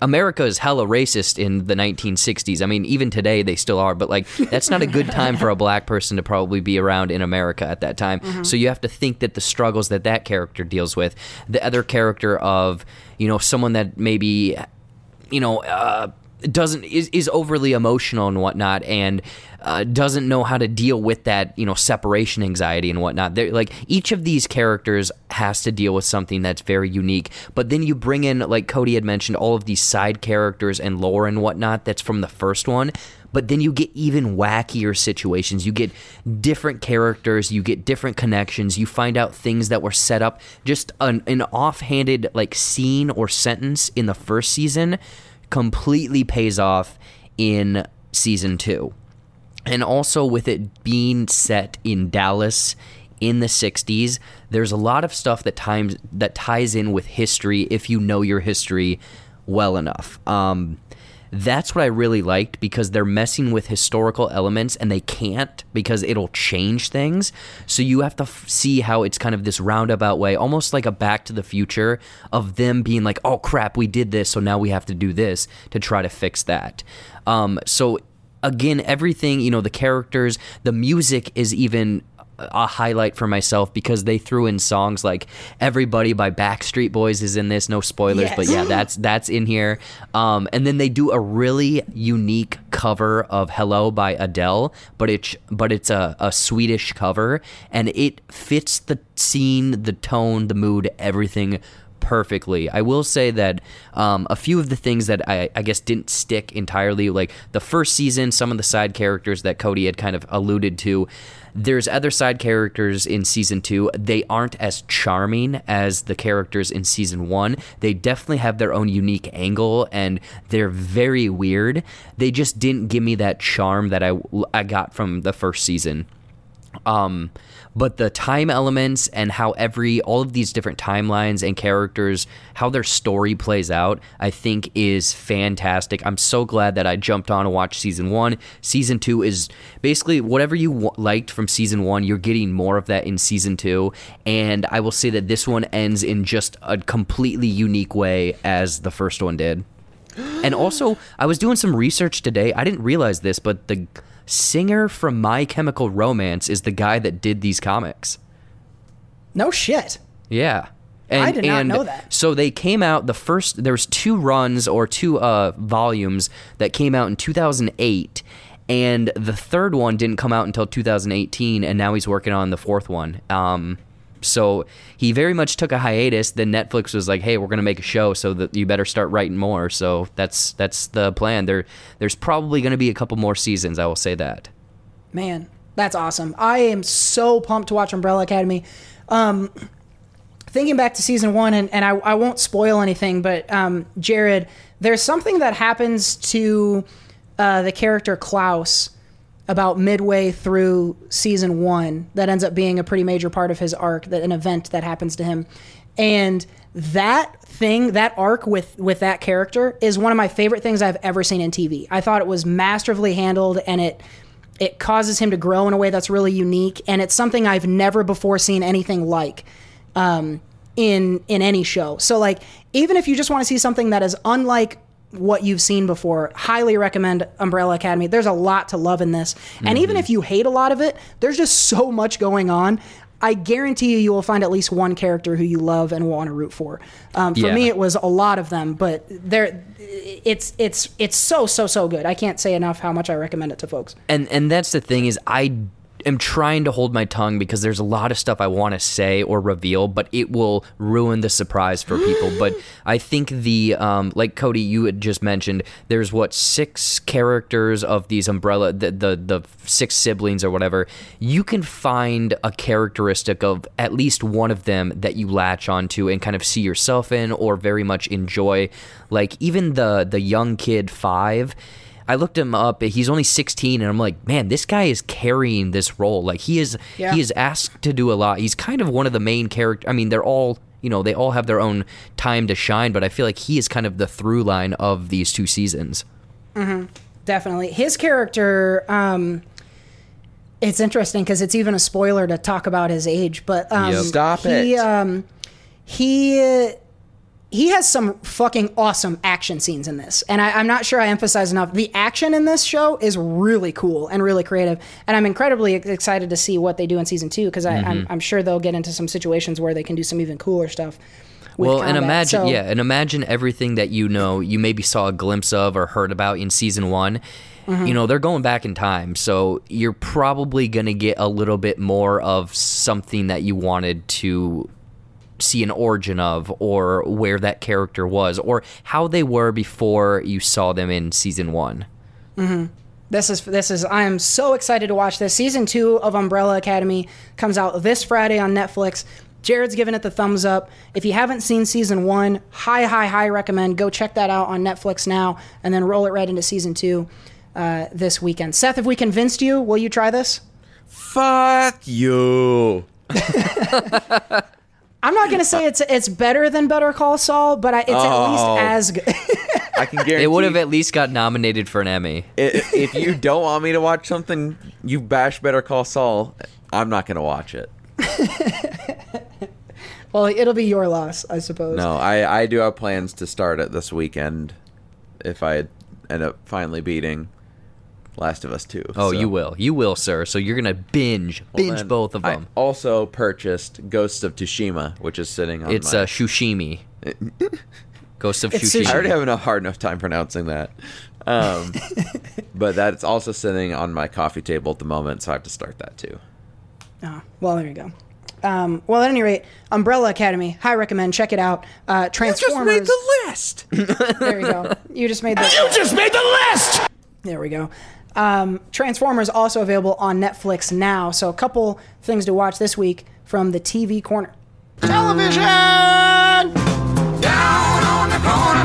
America is hella racist in the 1960s. I mean, even today they still are, but like that's not a good time for a black person to probably be around in America at that time. So you have to think that the struggles that that character deals with, the other character of, you know, someone that maybe, you know, uh, doesn't is, is overly emotional and whatnot and uh, doesn't know how to deal with that you know separation anxiety and whatnot They're, like each of these characters has to deal with something that's very unique but then you bring in like cody had mentioned all of these side characters and lore and whatnot that's from the first one but then you get even wackier situations. You get different characters, you get different connections, you find out things that were set up. Just an, an offhanded like scene or sentence in the first season completely pays off in season two. And also with it being set in Dallas in the 60s, there's a lot of stuff that times that ties in with history if you know your history well enough. Um, that's what I really liked because they're messing with historical elements and they can't because it'll change things. So you have to f- see how it's kind of this roundabout way, almost like a back to the future of them being like, oh crap, we did this, so now we have to do this to try to fix that. Um, so again, everything, you know, the characters, the music is even a highlight for myself because they threw in songs like "Everybody" by Backstreet Boys is in this. No spoilers, Yes. but yeah, <laughs> that's that's in here. Um, and then they do a really unique cover of "Hello" by Adele, but it's but it's a, a Swedish cover, and it fits the scene, the tone, the mood, everything perfectly. I will say that um, a few of the things that I, I guess didn't stick entirely, like the first season, some of the side characters that Cody had kind of alluded to. There's other side characters in season two. They aren't as charming as the characters in season one. They definitely have their own unique angle and they're very weird. They just didn't give me that charm that I, I got from the first season. Um, but the time elements and how every all of these different timelines and characters, how their story plays out, I think is fantastic. I'm so glad that I jumped on and watched season one. Season two is basically whatever you w- liked from season one, you're getting more of that in season two. And I will say that this one ends in just a completely unique way as the first one did. And also, I was doing some research today. I didn't realize this, but the singer from My Chemical Romance is the guy that did these comics. No shit. Yeah. And, I did not know that. So they came out the first. There was two runs or two uh, volumes that came out in 2008, and the third one didn't come out until 2018, and now he's working on the fourth one. Um, so he very much took a hiatus. Then Netflix was like, "Hey, we're gonna make a show, so that you better start writing more." So that's that's the plan. There, there's probably gonna be a couple more seasons. I will say that. Man, that's awesome. I am so pumped to watch Umbrella Academy. Um, thinking back to season one, and, and I, I won't spoil anything, but um, Jared, there's something that happens to uh, the character Klaus about midway through season one that ends up being a pretty major part of his arc, that an event that happens to him. And that thing, that arc with with that character is one of my favorite things I've ever seen in TV. I thought it was masterfully handled and it it causes him to grow in a way that's really unique and it's something I've never before seen anything like um, in in any show. So like even if you just want to see something that is unlike what you've seen before, highly recommend Umbrella Academy. There's a lot to love in this. And even if you hate a lot of it, there's just so much going on. I guarantee you, you will find at least one character who you love and want to root for. Um, for Yeah. me, it was a lot of them, but there, it's it's it's so so so good. I can't say enough how much I recommend it to folks. and and that's the thing is I am trying to hold my tongue because there's a lot of stuff I want to say or reveal, but it will ruin the surprise for people. <gasps> but I think the um, like Cody, you had just mentioned, there's what six characters of these umbrella the, the the six siblings or whatever. You can find a characteristic of at least one of them that you latch onto and kind of see yourself in or very much enjoy. Like even the the young kid five. I looked him up. He's only 16, and I'm like, man, this guy is carrying this role. Like he is, Yeah. he is asked to do a lot. He's kind of one of the main character. I mean, they're all, you know, they all have their own time to shine, but I feel like he is kind of the through line of these two seasons. Definitely. His character, um, it's interesting because it's even a spoiler to talk about his age, but um, Yep. Stop he, it. Um, he he has some fucking awesome action scenes in this, and I, I'm not sure I emphasize enough. The action in this show is really cool and really creative, and I'm incredibly excited to see what they do in season two because Mm-hmm. I'm, I'm sure they'll get into some situations where they can do some even cooler stuff. With well, and imagine, So- yeah, and imagine everything that you know, you maybe saw a glimpse of or heard about in season one. Mm-hmm. You know, they're going back in time, so you're probably going to get a little bit more of something that you wanted to see an origin of, or where that character was, or how they were before you saw them in season one. This is this is I am so excited to watch this. Season two of Umbrella Academy comes out this Friday on Netflix. Jared's giving it the thumbs up. If you haven't seen season one, high, high, high recommend. Go check that out on Netflix now and then roll it right into season two uh, this weekend. Seth, if we convinced you, will you try this? Fuck you. <laughs> I'm not gonna say it's it's better than Better Call Saul, but I, it's at least Oh. as good. <laughs> I can guarantee. It would have at least got nominated for an Emmy. i- if you don't want me to watch something, you bash Better Call Saul. I'm not gonna watch it. <laughs> well, it'll be your loss, I suppose. No, I I do have plans to start it this weekend. If I end up finally beating Last of Us Two. Oh, so- you will, you will, sir. So you're gonna binge, Well, binge both of I them. also purchased Ghosts of Tsushima, which is sitting on. It's my, uh, Shushimi. <laughs> Ghost of It's Tsushima. I already have a hard enough time pronouncing that. Um, <laughs> but that's also sitting on my coffee table at the moment, so I have to start that too. Oh, well, there you go. Um, well, at any rate, Umbrella Academy, high recommend. Check it out. Uh, Transformers. list. there you go. You just made <laughs> the. You just made the list! There we go. Um, Transformers also available on Netflix now. So a couple things to watch this week from the TV corner. Television! Down on the corner.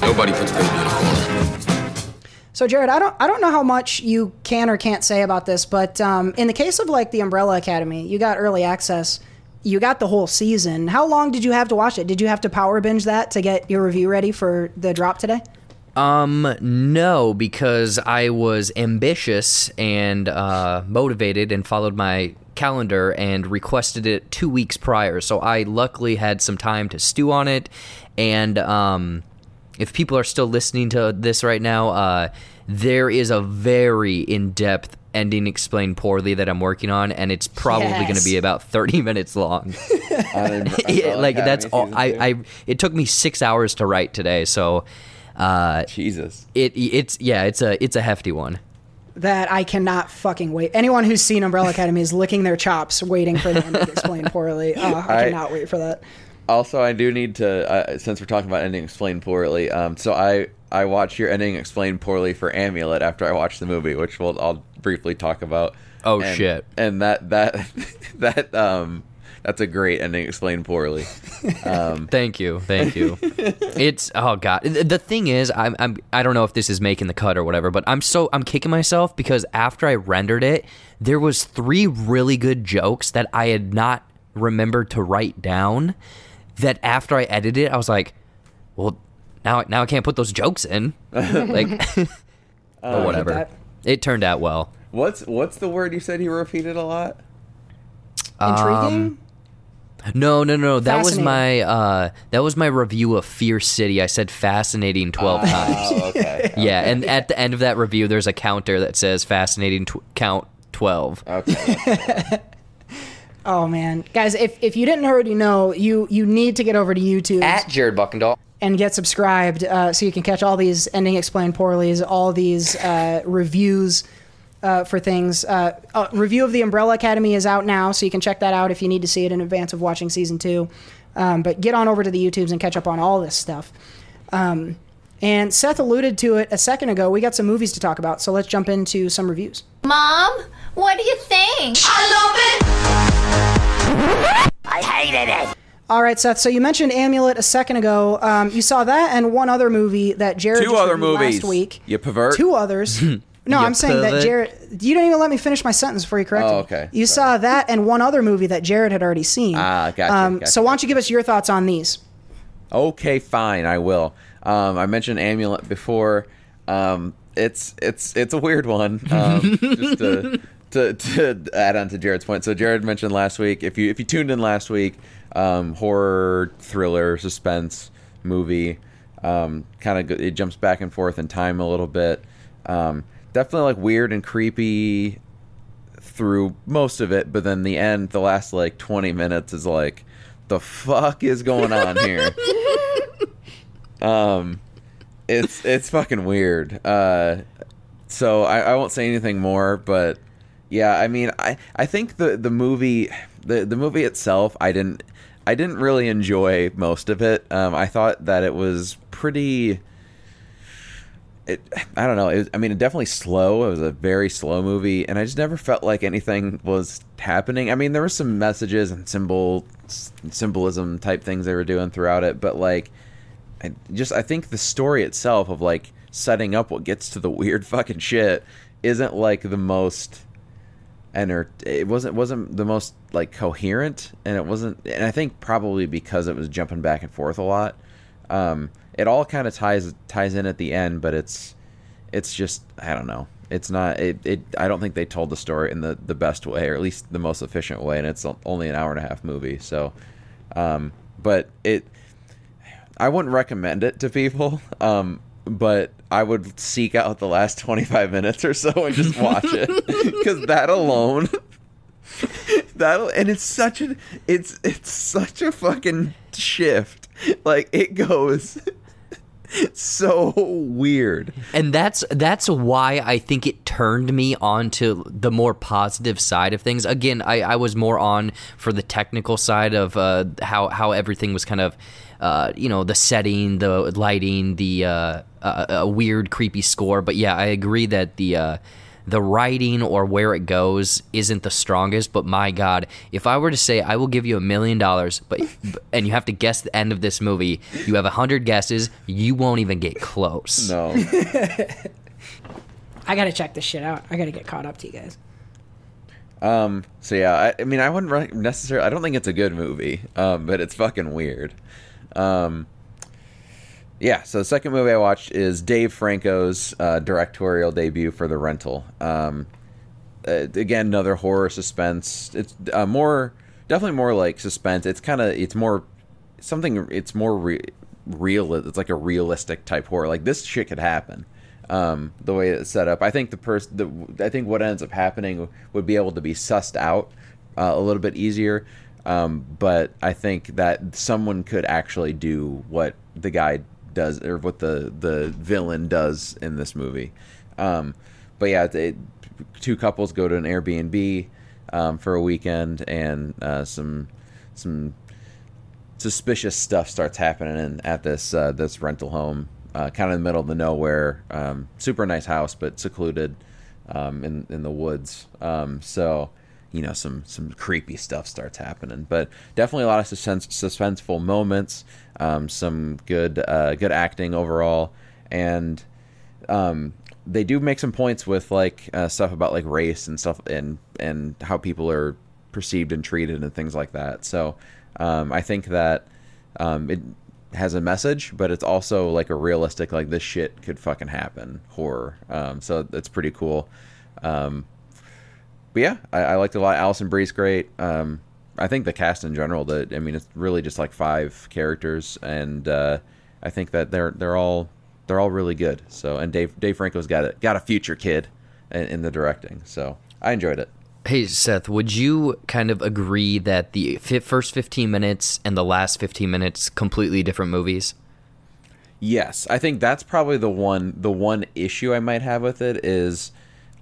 Nobody puts baby in a corner. So Jared, I don't I don't know how much you can or can't say about this, but um, in the case of like the Umbrella Academy, you got early access. You got the whole season. How long did you have to watch it? Did you have to power binge that to get your review ready for the drop today? Um, no, because I was ambitious and uh, motivated and followed my calendar and requested it two weeks prior. So I luckily had some time to stew on it. And um, if people are still listening to this right now, uh, there is a very in depth ending explained poorly that I'm working on, and it's probably going to be about 30 <laughs> minutes long. <laughs> <laughs> Yeah, like that's all I, I it took me six hours to write today so uh Jesus. it it's yeah it's a it's a hefty one That I cannot fucking wait. Anyone who's seen Umbrella Academy is licking their chops, waiting for the ending explained poorly. <laughs> Oh, I, I- cannot wait for that. Also, I do need to, uh, since we're talking about ending explained poorly. Um, so I I watched your ending explained poorly for Amulet after I watched the movie, which we'll I'll briefly talk about. Oh, And- shit. And that that <laughs> that um that's a great ending explained poorly. Um, <laughs> thank you thank you it's oh god the the thing is I'm, I'm i don't know if this is making the cut or whatever but i'm so i'm kicking myself because after i rendered it there was three really good jokes that i had not remembered to write down that after i edited it i was like well now now i can't put those jokes in <laughs> like <laughs> but uh, whatever that. it turned out well What's what's the word you said you repeated a lot? Intriguing. Um, No, no, no. That was my uh, that was my review of Fear City. I said fascinating twelve times. Oh, okay. <laughs> Yeah, and at the end of that review, there's a counter that says fascinating tw- count twelve. Okay. <laughs> Oh man, guys! If, if you didn't already know, you you need to get over to YouTube At Jared Buckendahl. and get subscribed uh, so you can catch all these ending explained poorlys, all these uh, reviews uh, for things. Uh, uh, review of the Umbrella Academy is out now, so you can check that out if you need to see it in advance of watching season two. Um, but get on over to the YouTubes and catch up on all this stuff. Um, and Seth alluded to it a second ago. We got some movies to talk about, so let's jump into some reviews. Mom, what do you think? I love it! I hated it! All right, Seth. So you mentioned Amulet a second ago. Um, you saw that and one other movie that Jared Two just other reviewed movies. last week. You pervert. Two others. <laughs> No, I'm saying that. Jared. You don't even let me finish my sentence before you correct Oh, me. okay. You Sorry. saw that and one other movie that Jared had already seen. Ah, gotcha, Um, gotcha, so why don't you give us your thoughts on these? Okay, fine, I will. Um, I mentioned Amulet before. Um, it's it's it's a weird one. Um, <laughs> just to, to to add on to Jared's point. So Jared mentioned last week. If you if you tuned in last week, um, horror thriller suspense movie. Um, kind of it jumps back and forth in time a little bit. Um, definitely like weird and creepy through most of it, but then the end, the last like 20 minutes is like, the fuck is going on here? <laughs> um, it's it's fucking weird. Uh, so I, I won't say anything more, but yeah, I mean, I I think the the movie the the movie itself, I didn't I didn't really enjoy most of it. Um, I thought that it was pretty it I don't know. It was, I mean, it definitely slow. It was a very slow movie, and I just never felt like anything was happening. I mean, there were some messages and symbol symbolism type things they were doing throughout it, but like, I just I think the story itself of like setting up what gets to the weird <laughs> fucking shit isn't like the most enter it wasn't wasn't the most like coherent and it wasn't and i think probably because it was jumping back and forth a lot um it all kind of ties ties in at the end but it's it's just i don't know it's not it, it i don't think they told the story in the the best way or at least the most efficient way and it's only an hour and a half movie so um but it I wouldn't recommend it to people, <laughs> um, but I would seek out the last 25 minutes or so and just watch it <laughs> because that alone, that and it's such a it's it's such a fucking shift. Like it goes <laughs> so weird. and that's that's why I think it turned me on to the more positive side of things. Again, I, I was more on for the technical side of uh, how how everything was kind of, uh, you know, the setting, the lighting, the uh, a weird, creepy score. But yeah, I agree that the uh, the writing or where it goes isn't the strongest. But my God, if I were to say I will give you a million dollars, but <laughs> and you have to guess the end of this movie, you have a hundred guesses, you won't even get close. No. <laughs> I gotta check this shit out. I gotta get caught up to you guys. Um. So yeah, I, I mean, I wouldn't necessarily. I don't think it's a good movie. Um. But it's fucking weird. Um. Yeah. So the second movie I watched is Dave Franco's uh, directorial debut for The Rental. Um. Uh, again, another horror suspense. It's uh, more, definitely more like suspense. It's kind of. It's more something. It's more re- real. It's like a realistic type horror. Like this shit could happen um, the way it's set up. I think the person, I think what ends up happening would be able to be sussed out uh, a little bit easier. Um, but I think that someone could actually do what the guy does or what the the villain does in this movie. Um, but yeah, two couples go to an Airbnb um, for a weekend, and uh, some some suspicious stuff starts happening at this uh, this rental home, uh, kind of in the middle of the nowhere. Um, super nice house, but secluded um, in in the woods. Um, so you know some some creepy stuff starts happening, but definitely a lot of suspense, suspenseful moments. Um, some good uh, good acting overall, and um, they do make some points with like uh, stuff about like race and stuff and and how people are perceived and treated and things like that. So um, I think that um, it has a message, but it's also like a realistic like this shit could fucking happen horror. Um, so it's pretty cool. Um, but yeah, I, I liked a lot. Alison Brie's great. Um, I think the cast in general. That I mean, it's really just like five characters, and uh, I think that they're they're all they're all really good. So and Dave Dave Franco's got a got a future kid in, in the directing. So I enjoyed it. Hey Seth, would you kind of agree that the fi- first 15 minutes and the last 15 minutes completely different movies? Yes, I think that's probably the one the one issue I might have with it is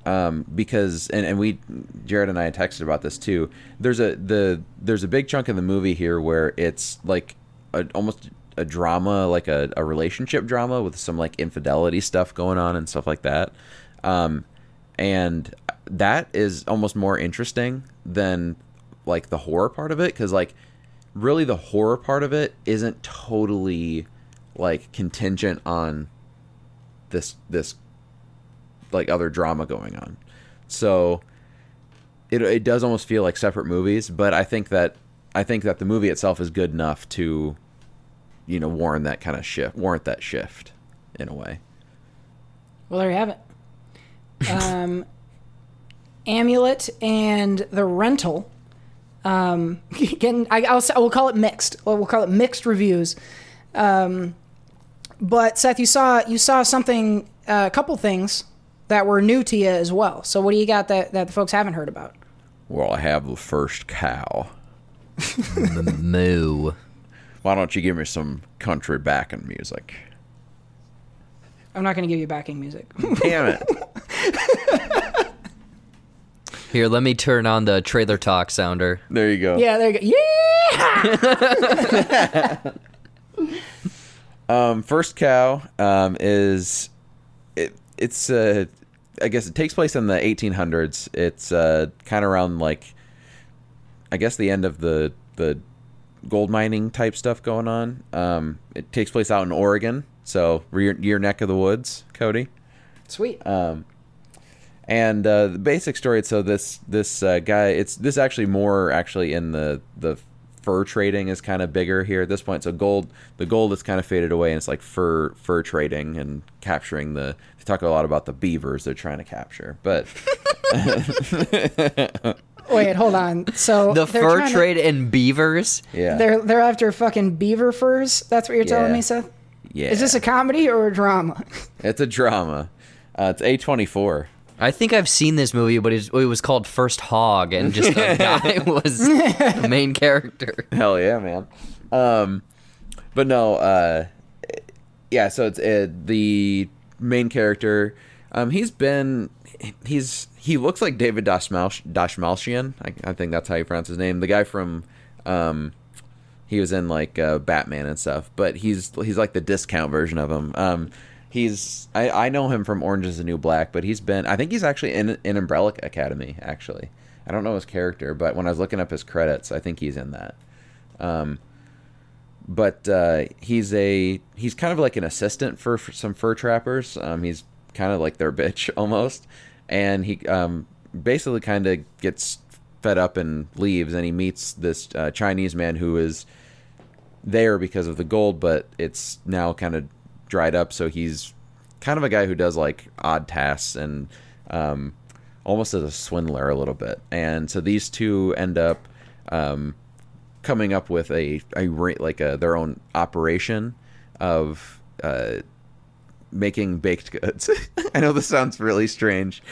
um, because and, and we Jared and I texted about this too. There's a the there's a big chunk of the movie here where it's like a, almost a drama, like a, a relationship drama with some like infidelity stuff going on and stuff like that. Um, and that is almost more interesting than like the horror part of it because like really the horror part of it isn't totally like contingent on this this like other drama going on so it, it does almost feel like separate movies but i think that i think that the movie itself is good enough to you know warrant that kind of shift warrant that shift in a way Well, there you have it. Um, Amulet and the rental. Um, <laughs> again, I, I'll, I will call it mixed. Well, we'll call it mixed reviews. Um, but Seth, you saw you saw something, uh, a couple things that were new to you as well. So what do you got that that the folks haven't heard about? well i have the first cow <laughs> Moo. why don't you give me some country backing music I'm not going to give you backing music. damn it <laughs> Here, let me turn on the trailer talk sounder. there you go yeah, there you go. Yeah. <laughs> Um, first cow um, is it, it's uh, I guess it takes place in the 1800s. It's uh, kind of around like I guess the end of the the gold mining type stuff going on. Um, it takes place out in Oregon, so your your neck of the woods, Cody. Sweet. Um, and uh, the basic story. So this this uh, guy, it's this actually more actually in the the fur trading is kind of bigger here at this point. So gold, the gold has kind of faded away, and it's like fur fur trading and capturing the. They talk a lot about the beavers they're trying to capture, but <laughs> Wait, hold on. So The fur to- trade and beavers. yeah, They're they're after fucking beaver furs. That's what you're telling Yeah. me, Seth. yeah. Is this a comedy or a drama? It's a drama. Uh, it's A twenty four. I think I've seen this movie, but it was called First Hog, and just a <laughs> guy <laughs> was the main character. Hell yeah, man. Um, but no, uh, yeah. So it's uh, the main character. Um, he's been he's he looks like David Dashmal- Dashmalchian. I, I think that's how you pronounce his name. The guy from um, he was in like uh, Batman and stuff. But he's he's like the discount version of him. Um, he's I, I know him from Orange Is the New Black, but he's been I think he's actually in in Umbrella Academy. Actually, I don't know his character, but when I was looking up his credits, I think he's in that. Um, but uh, he's a he's kind of like an assistant for, for some fur trappers. Um, he's kind of like their <laughs> bitch almost, and he um, basically kind of gets fed up and leaves, and he meets this uh, Chinese man who is there because of the gold, but it's now kind of dried up. So he's kind of a guy who does like odd tasks and um, almost as a swindler a little bit. And so these two end up um, coming up with a, a like a their own operation of uh, making baked goods. <laughs> I know this sounds really strange,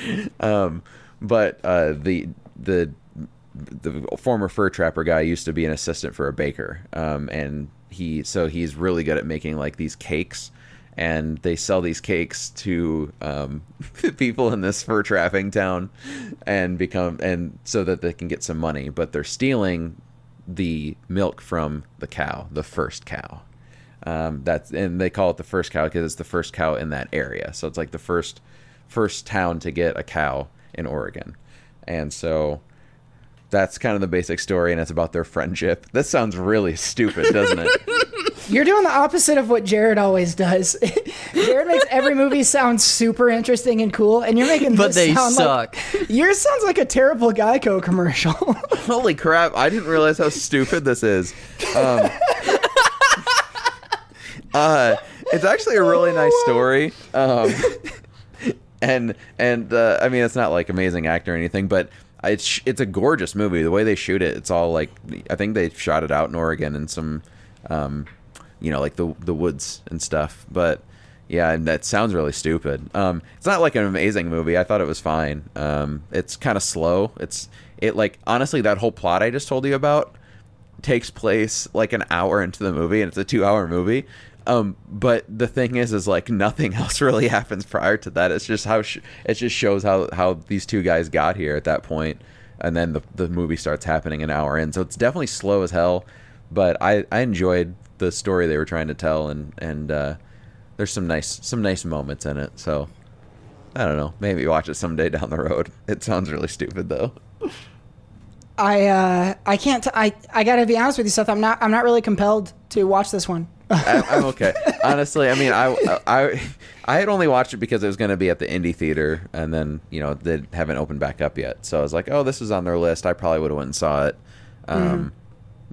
um, but uh, the the the former fur trapper guy used to be an assistant for a baker, um, and he so he's really good at making like these cakes, and they sell these cakes to um, <laughs> people in this fur trapping town, and become and so that they can get some money, but they're stealing the milk from the cow, the first cow. Um, that's and they call it the first cow because it's the first cow in that area. So it's like the first first town to get a cow in Oregon, and so that's kind of the basic story, and it's about their friendship. This sounds really stupid, doesn't it? <laughs> You're doing the opposite of what Jared always does. <laughs> Jared makes every movie sound super interesting and cool, and you're making But this they sound suck. Like, <laughs> yours sounds like a terrible Geico commercial. <laughs> Holy crap! I didn't realize how stupid this is. Um, uh, it's actually a really nice story. Um, and and uh, I mean, it's not like amazing actor or anything, but it's it's a gorgeous movie. The way they shoot it, it's all like I think they shot it out in Oregon and some, um, you know, like the the woods and stuff. But yeah, and that sounds really stupid. Um, it's not like an amazing movie. I thought it was fine. Um, it's kind of slow. It's it like honestly that whole plot I just told you about takes place like an hour into the movie and it's a two hour movie um but the thing is is like <laughs> nothing else really happens prior to that it's just how sh- it just shows how how these two guys got here at that point and then the, the movie starts happening an hour in so it's definitely slow as hell but i i enjoyed the story they were trying to tell and and uh there's some nice some nice moments in it so i don't know maybe watch it someday down the road <laughs> it sounds really stupid though I uh, I can't. T- I I gotta be honest with you, Seth. I'm not. I'm not really compelled to watch this one. <laughs> I, I'm okay. Honestly, I mean, I, I, I had only watched it because it was going to be at the indie theater, and then you know they haven't opened back up yet. So I was like, oh, this is on their list. I probably would have went and saw it, um,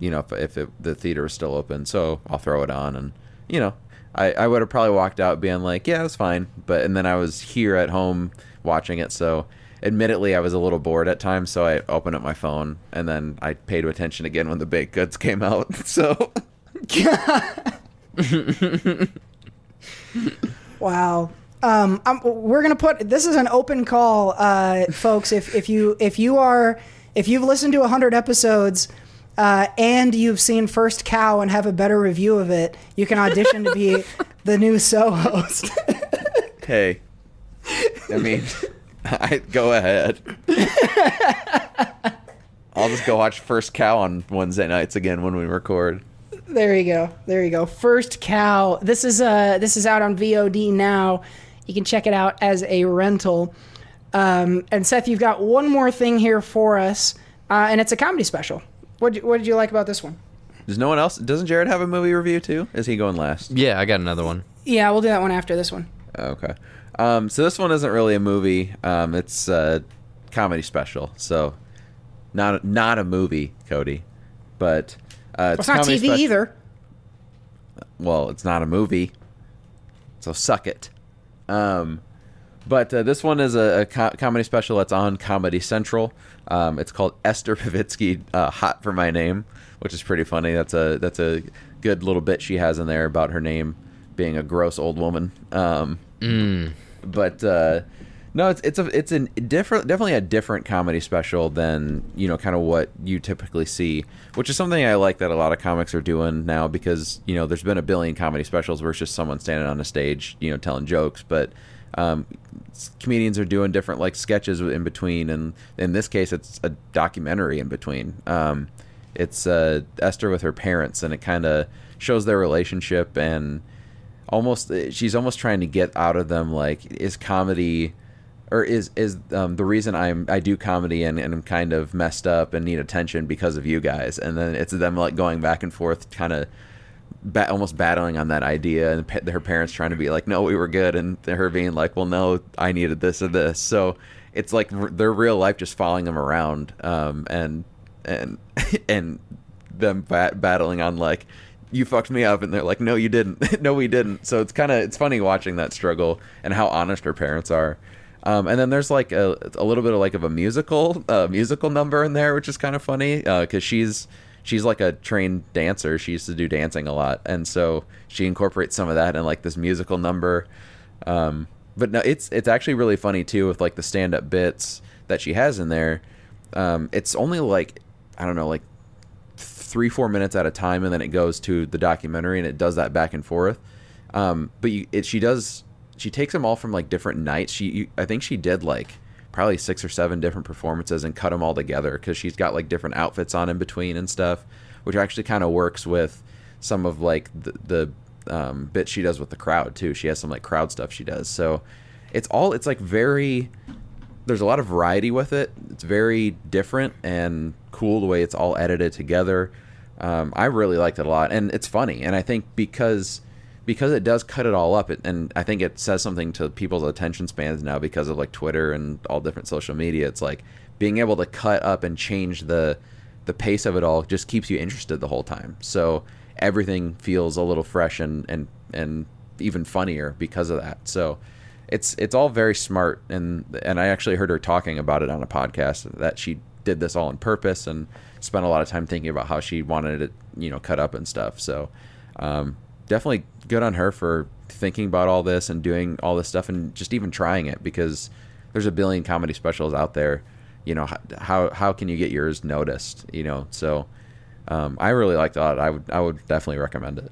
you know, if, if it, the theater was still open. So I'll throw it on, and you know, I, I would have probably walked out being like, yeah, it's fine. But and then I was here at home watching it, so admittedly I was a little bored at times. So I opened up my phone, and then I paid attention again when the baked goods came out. <laughs> So. Wow. Um, I'm, we're gonna put this is an open call, uh, folks. If if you if you are if you've listened to hundred episodes. Uh, and you've seen First Cow and have a better review of it, you can audition to be <laughs> the new So host. hey, I mean, <laughs> I go ahead. I'll just go watch First Cow on Wednesday nights again when we record. There you go. There you go. First cow. This is uh this is out on VOD now. You can check it out as a rental. Um, and Seth, you've got one more thing here for us, uh, and it's a comedy special. What what did you like about this one? Does no one else? Doesn't Jared have a movie review too? Is he going last? Yeah, I got another one. Yeah, we'll do that one after this one. Okay. Um, so this one isn't really a movie. Um, it's a comedy special. So not not a movie, Cody, but uh, Well, it's not TV spec- either. well, it's not a movie, so suck it. Um, but uh, this one is a, a co- comedy special that's on Comedy Central. Um, it's called Esther Povitsky, uh, "Hot for My Name," which is pretty funny. That's a that's a good little bit she has in there about her name being a gross old woman. Um, but uh, no, it's it's a it's a different, definitely a different comedy special than you know, kind of what you typically see, which is something I like that a lot of comics are doing now because you know, there's been a billion comedy specials where it's just someone standing on a stage, you know, telling jokes, but um, comedians are doing different like sketches in between, and in this case, it's a documentary in between. Um, it's uh, Esther with her parents, and it kind of shows their relationship and almost she's almost trying to get out of them like is comedy or is is um, the reason I'm I do comedy and, and I'm kind of messed up and need attention because of you guys and then it's them like going back and forth kind of ba- almost battling on that idea and pa- her parents trying to be like no we were good and her being like well no I needed this or this. So it's like r- their real life just following them around um, and and <laughs> and them bat- battling on like you fucked me up and they're like no you didn't. <laughs> No we didn't. So it's kind of it's funny watching that struggle and how honest her parents are. Um, and then there's like a, a little bit of like of a musical uh, musical number in there which is kind of funny because she's she's like a trained dancer. She used to do dancing a lot. And so she incorporates some of that in like this musical number. Um, but no it's it's actually really funny too with like the stand-up bits that she has in there. Um, it's only like i don't know like three four minutes at a time and then it goes to the documentary and it does that back and forth. Um, but you, it, she does she takes them all from like different nights. She you, i think she did like probably six or seven different performances and cut them all together because she's got like different outfits on in between and stuff which actually kind of works with some of like the, the um, bits she does with the crowd too she has some like crowd stuff she does so it's all it's like very there's a lot of variety with it. It's very different and cool the way it's all edited together. Um, I really liked it a lot, and it's funny. And I think because because it does cut it all up, it, and I think it says something to people's attention spans now because of like Twitter and all different social media. It's like being able to cut up and change the the pace of it all just keeps you interested the whole time. So everything feels a little fresh and and and even funnier because of that. So it's it's all very smart and and I actually heard her talking about it on a podcast that she did this all on purpose and spent a lot of time thinking about how she wanted it you know cut up and stuff so um, definitely good on her for thinking about all this and doing all this stuff and just even trying it because there's a billion comedy specials out there you know how how can you get yours noticed you know so um, I really liked it I would I would definitely recommend it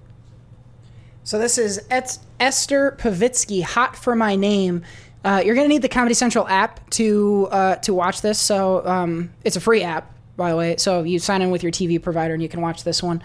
So this is Esther Povitsky, "Hot for My Name." Uh, you're gonna need the Comedy Central app to uh, to watch this. So um, it's a free app, by the way. So you sign in with your TV provider and you can watch this one.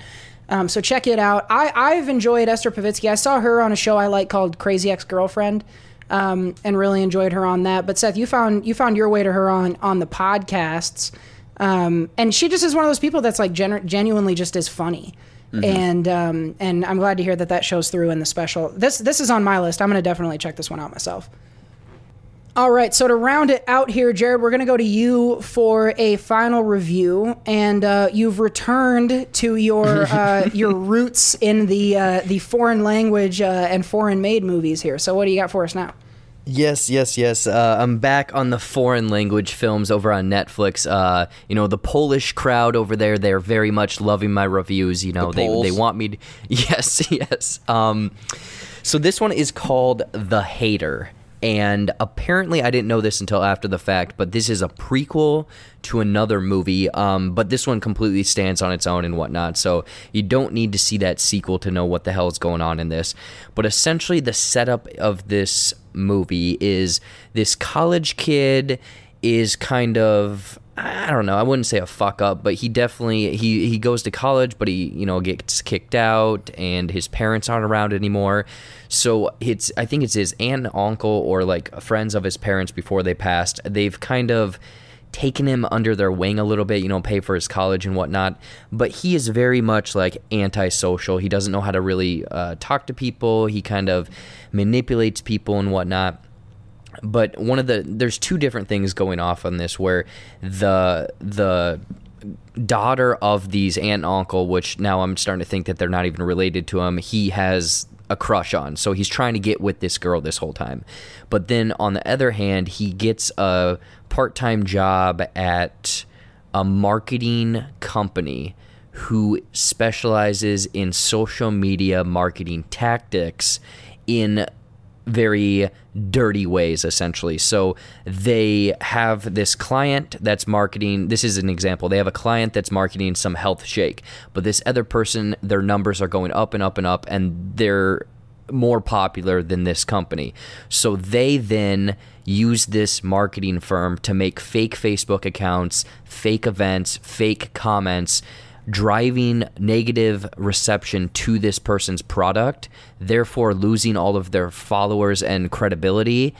Um, so check it out. I, I've enjoyed Esther Povitsky. I saw her on a show I like called Crazy Ex Girlfriend, um, and really enjoyed her on that. But Seth, you found you found your way to her on on the podcasts, um, and she just is one of those people that's like genu- genuinely just as funny and um, and I'm glad to hear that that shows through in the special. This this is on my list. I'm going to definitely check this one out myself. All right, so to round it out here, Jared, we're going to go to you for a final review, and uh, you've returned to your <laughs> uh, your roots in the uh, the foreign language uh, and foreign made movies here. So, what do you got for us now? Yes, yes, yes. Uh, I'm back on the foreign language films over on Netflix. Uh, you know, the Polish crowd over there, they're very much loving my reviews. You know, The they, they want me to. <laughs> Yes, yes. Um, so this one is called The Hater. And apparently, I didn't know this until after the fact, but this is a prequel to another movie. Um, but this one completely stands on its own and whatnot. So you don't need to see that sequel to know what the hell is going on in this. But essentially, the setup of this movie is this college kid is kind of I don't know. I wouldn't say a fuck up, but he definitely he he goes to college, but he you know gets kicked out, and his parents aren't around anymore. So it's I think it's his aunt and uncle or like friends of his parents before they passed. They've kind of taken him under their wing a little bit, you know, pay for his college and whatnot. But he is very much like antisocial. He doesn't know how to really uh, talk to people. He kind of manipulates people and whatnot but one of the there's two different things going off on this where the the daughter of these aunt and uncle which now i'm starting to think that they're not even related to him he has a crush on. So he's trying to get with this girl this whole time. But then on the other hand he gets a part-time job at a marketing company who specializes in social media marketing tactics in very dirty ways essentially. So they have this client that's marketing this is an example they have a client that's marketing some health shake but this other person their numbers are going up and up and up and they're more popular than this company. So they then use this marketing firm to make fake facebook accounts fake events fake comments driving negative reception to this person's product, therefore losing all of their followers and credibility.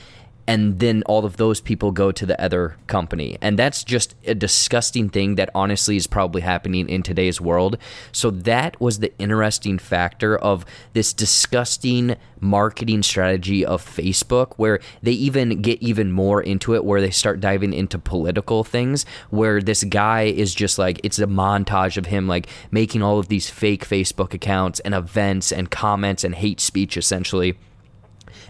And then all of those people go to the other company. And that's just a disgusting thing that honestly is probably happening in today's world. So, that was the interesting factor of this disgusting marketing strategy of Facebook, where they even get even more into it, where they start diving into political things, where this guy is just like, it's a montage of him like making all of these fake Facebook accounts and events and comments and hate speech essentially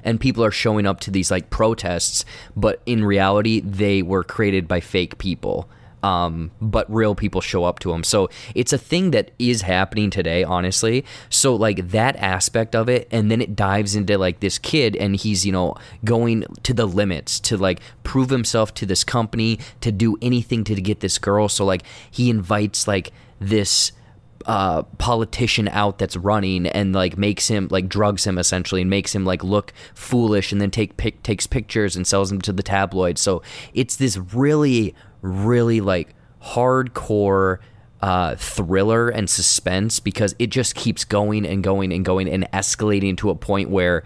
and people are showing up to these like protests, but in reality, they were created by fake people. Um, but real people show up to them. So it's a thing that is happening today, honestly. So, like, that aspect of it, and then it dives into like this kid, and he's, you know, going to the limits to like prove himself to this company, to do anything to get this girl. So, like, he invites like this uh, politician out that's running and like makes him like drugs him essentially and makes him like look foolish and then take pic- takes pictures and sells them to the tabloids. So it's this really really like hardcore uh, thriller and suspense because it just keeps going and going and going and escalating to a point where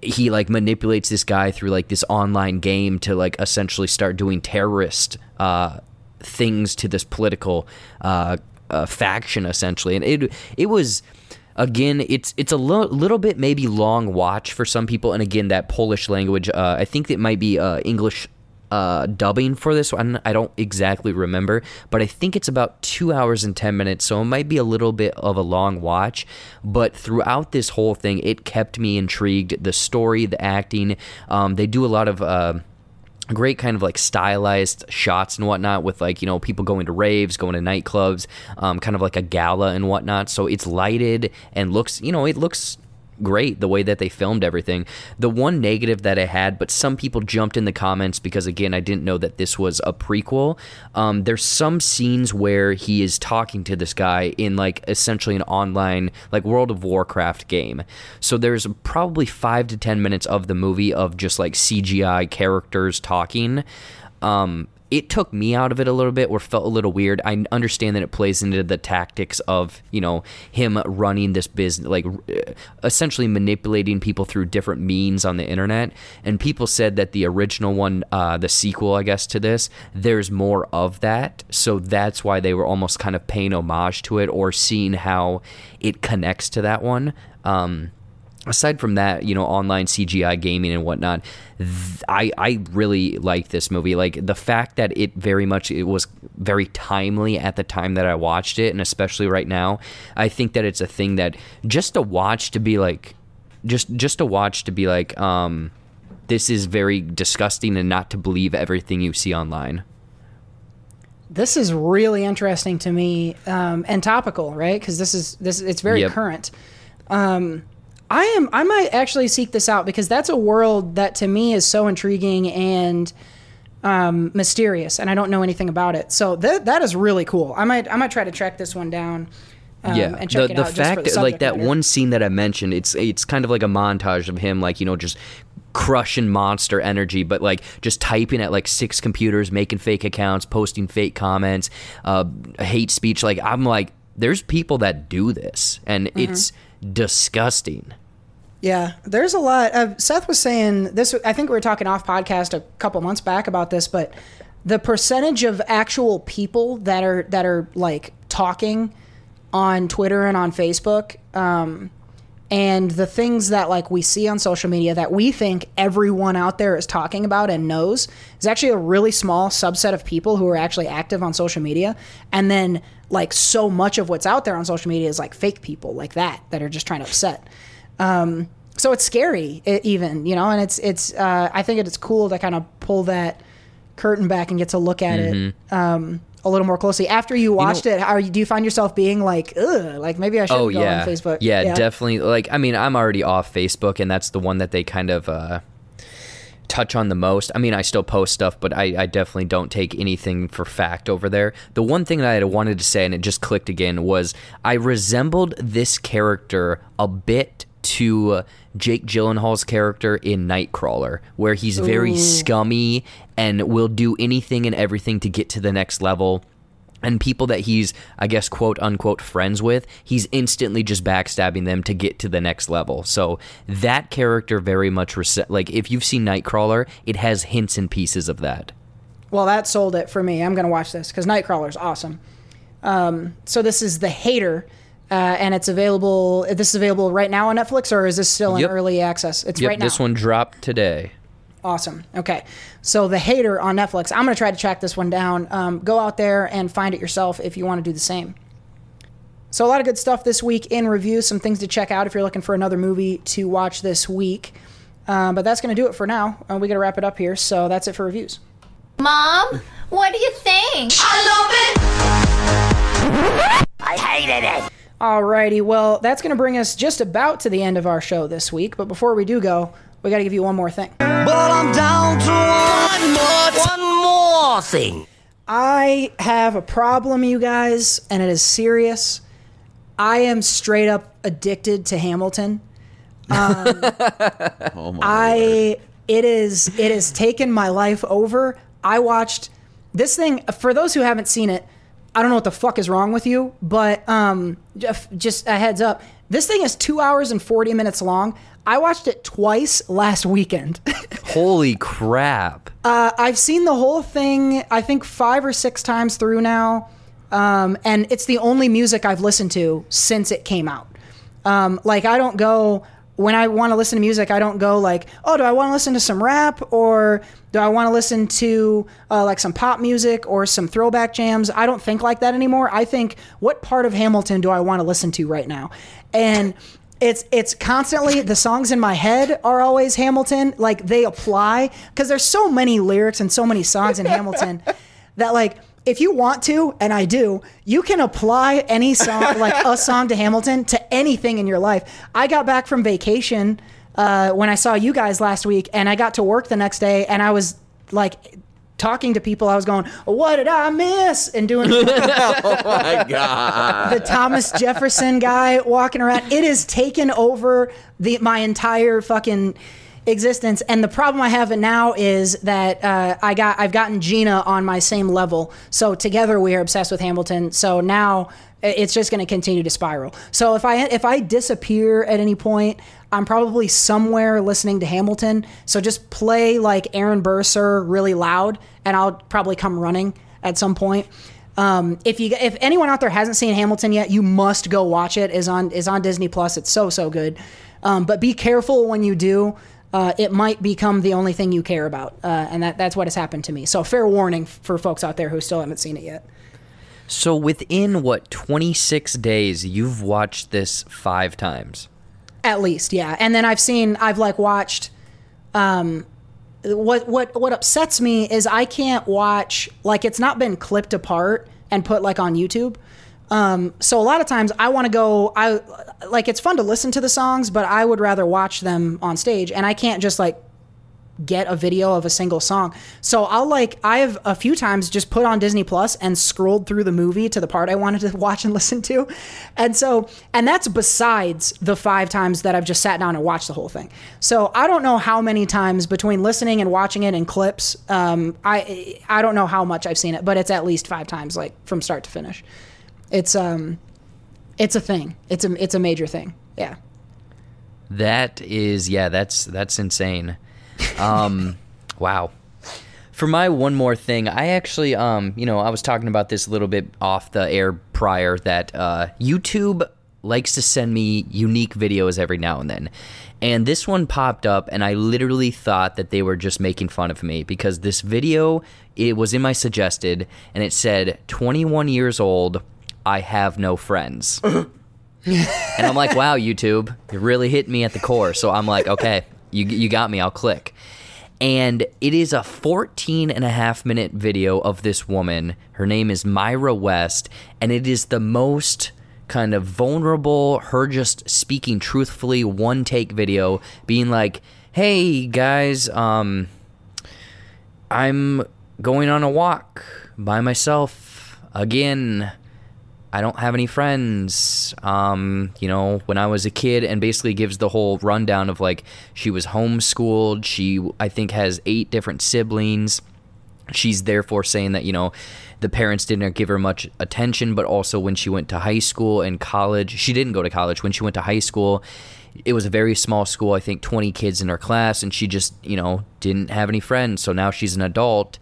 he like manipulates this guy through like this online game to like essentially start doing terrorist uh, things to this political uh, uh, faction essentially, and it it was again it's it's a lo- little bit maybe long watch for some people, and again that Polish language uh, I think it might be uh, English uh, dubbing for this one. I don't exactly remember, but I think it's about two hours and 10 minutes, so it might be a little bit of a long watch. But throughout this whole thing, it kept me intrigued. The story, the acting, um, they do a lot of. Great kind of like stylized shots and whatnot with like you know people going to raves going to nightclubs um, kind of like a gala and whatnot. So it's lighted and looks you know it looks great the way that they filmed everything. The one negative that I had, but some people jumped in the comments because again I didn't know that this was a prequel. Um, there's some scenes where he is talking to this guy in like essentially an online like World of Warcraft game. So there's probably five to ten minutes of the movie of just like CGI characters talking. Um, it took me out of it a little bit or felt a little weird. I understand that it plays into the tactics of, you know, him running this business, like uh, essentially manipulating people through different means on the internet. And people said that the original one, uh, the sequel, I guess, to this, there's more of that. So that's why they were almost kind of paying homage to it or seeing how it connects to that one. Um, aside from that, you know, online CGI gaming and whatnot, th- I I really like this movie. Like the fact that it very much it was very timely at the time that I watched it, and especially right now, I think that it's a thing that just to watch to be like, just just to watch to be like, um, this is very disgusting, and not to believe everything you see online. This is really interesting to me um, and topical, right? Because this is this it's very Yep. current. Um, I am I might actually seek this out because that's a world that to me is so intriguing and um, mysterious, and I don't know anything about it. So that that is really cool. I might I might try to track this one down. Um, yeah, and check the the out just for fact the like that matter. one scene that I mentioned, it's it's kind of like a montage of him like you know just crushing monster energy, but like just typing at like six computers, making fake accounts, posting fake comments, uh, hate speech. Like I'm like, there's people that do this, and Mm-hmm. it's disgusting. Yeah, there's a lot. Uh, Seth was saying this. I think we were talking off podcast a couple months back about this, but the percentage of actual people that are that are like talking on Twitter and on Facebook, um, and the things that like we see on social media that we think everyone out there is talking about and knows is actually a really small subset of people who are actually active on social media, and then like so much of what's out there on social media is like fake people like that that are just trying to upset. Um, so it's scary, e- even you know, and it's it's. Uh, I think it's cool to kind of pull that curtain back and get to look at it um, a little more closely. After you watched it, how are you, do you find yourself being like, ugh, like maybe I should Oh go yeah, on Facebook? Yeah, definitely. Like I mean, I'm already off Facebook, and that's the one that they kind of. Uh, touch on the most. I mean, I still post stuff, but I, I definitely don't take anything for fact over there. The one thing that I wanted to say, and it just clicked again, was I resembled this character a bit to uh, Jake Gyllenhaal's character in Nightcrawler, where he's very scummy and will do anything and everything to get to the next level and people that he's i guess quote unquote friends with he's instantly just backstabbing them to get to the next level so that character very much rese- like if you've seen nightcrawler it has hints and pieces of that Well, that sold it for me. I'm gonna watch this because Nightcrawler's awesome. Um, so this is the Hater, uh, and it's available. This is available right now on Netflix, or is this still in Yep. early access? It's yep right now. this one dropped today Awesome. Okay. So The Hater on Netflix. I'm going to try to track this one down. Um, go out there and find it yourself if you want to do the same. So, a lot of good stuff this week in review. Some things to check out if you're looking for another movie to watch this week. Um, but that's going to do it for now. Uh, we got to wrap it up here. So, that's it for reviews. Mom, what do you think? Alrighty. Well, that's going to bring us just about to the end of our show this week. But before we do go, we got to give you one more thing. But I'm down to one more, one more thing. I have a problem, you guys, and it is serious. I am straight up addicted to Hamilton. <laughs> Oh my lord. I it is it has taken my life over. I watched this thing for those who haven't seen it. I don't know what the fuck is wrong with you, but um, just- a heads up. This thing is two hours and forty minutes long. I watched it twice last weekend. <laughs> holy crap Uh, I've seen the whole thing, I think five or six times through now. Um, and it's the only music I've listened to since it came out. Um, like, I don't go when I want to listen to music, I don't go like, oh, do I want to listen to some rap or do I want to listen to uh, like some pop music or some throwback jams? I don't think like that anymore. I think, what part of Hamilton do I want to listen to right now? And it's it's constantly the songs in my head are always Hamilton. Like they apply because there's so many lyrics and so many songs in Hamilton <laughs> that like if you want to, and I do, you can apply any song, <laughs> like a song to Hamilton, to anything in your life. I got back from vacation uh, when I saw you guys last week, and I got to work the next day, and I was like talking to people. I was going, "What did I miss?" and doing <laughs> My God. the Thomas Jefferson guy walking around. It has taken over the my entire fucking existence. And the problem I have now is that uh, I got I've gotten Gina on my same level. So together we are obsessed with Hamilton. So now it's just going to continue to spiral. So if I if I disappear at any point, I'm probably somewhere listening to Hamilton. So just play like Aaron Burr really loud, and I'll probably come running at some point. Um, if you if anyone out there hasn't seen Hamilton yet, you must go watch it. is on is on Disney Plus. It's so so good. Um, but be careful when you do. Uh, it might become the only thing you care about, uh, and that that's what has happened to me. So fair warning for folks out there who still haven't seen it yet. So within what 26 days, you've watched this five times. At least, yeah. And then I've seen, I've like watched. Um, what what what upsets me is I can't watch like it's not been clipped apart and put like on YouTube. Um, so a lot of times I want to go. I like it's fun to listen to the songs, but I would rather watch them on stage, and I can't just like get a video of a single song. So I'll like I have a few times just put on Disney Plus and scrolled through the movie to the part I wanted to <laughs> watch and listen to. And so and that's besides the 5 times that I've just sat down and watched the whole thing. So I don't know how many times between listening and watching it in clips um I I don't know how much I've seen it, but it's at least 5 times like from start to finish. It's um it's a thing. It's a it's a major thing. Yeah. That is, yeah, that's that's insane. Um, <laughs> wow. For my one more thing, I actually, um, you know, I was talking about this a little bit off the air prior that uh, YouTube likes to send me unique videos every now and then. And this one popped up, and I literally thought that they were just making fun of me because this video it was in my suggested, and it said 21 years old. I have no friends. and I'm like, wow, YouTube, you really hit me at the core. So I'm like, okay, you, you got me, I'll click. And it is a 14 and a half minute video of this woman. Her name is Myra West, and it is the most kind of vulnerable, her just speaking truthfully, one take video, being like, hey guys, um, I'm going on a walk by myself again. I don't have any friends. Um, you know, when I was a kid, and basically gives the whole rundown of like she was homeschooled. She, I think, has eight different siblings. She's therefore saying that, you know, the parents didn't give her much attention, but also when she went to high school and college, she didn't go to college. When she went to high school, it was a very small school, I think 20 kids in her class, and she just, you know, didn't have any friends. So now she's an adult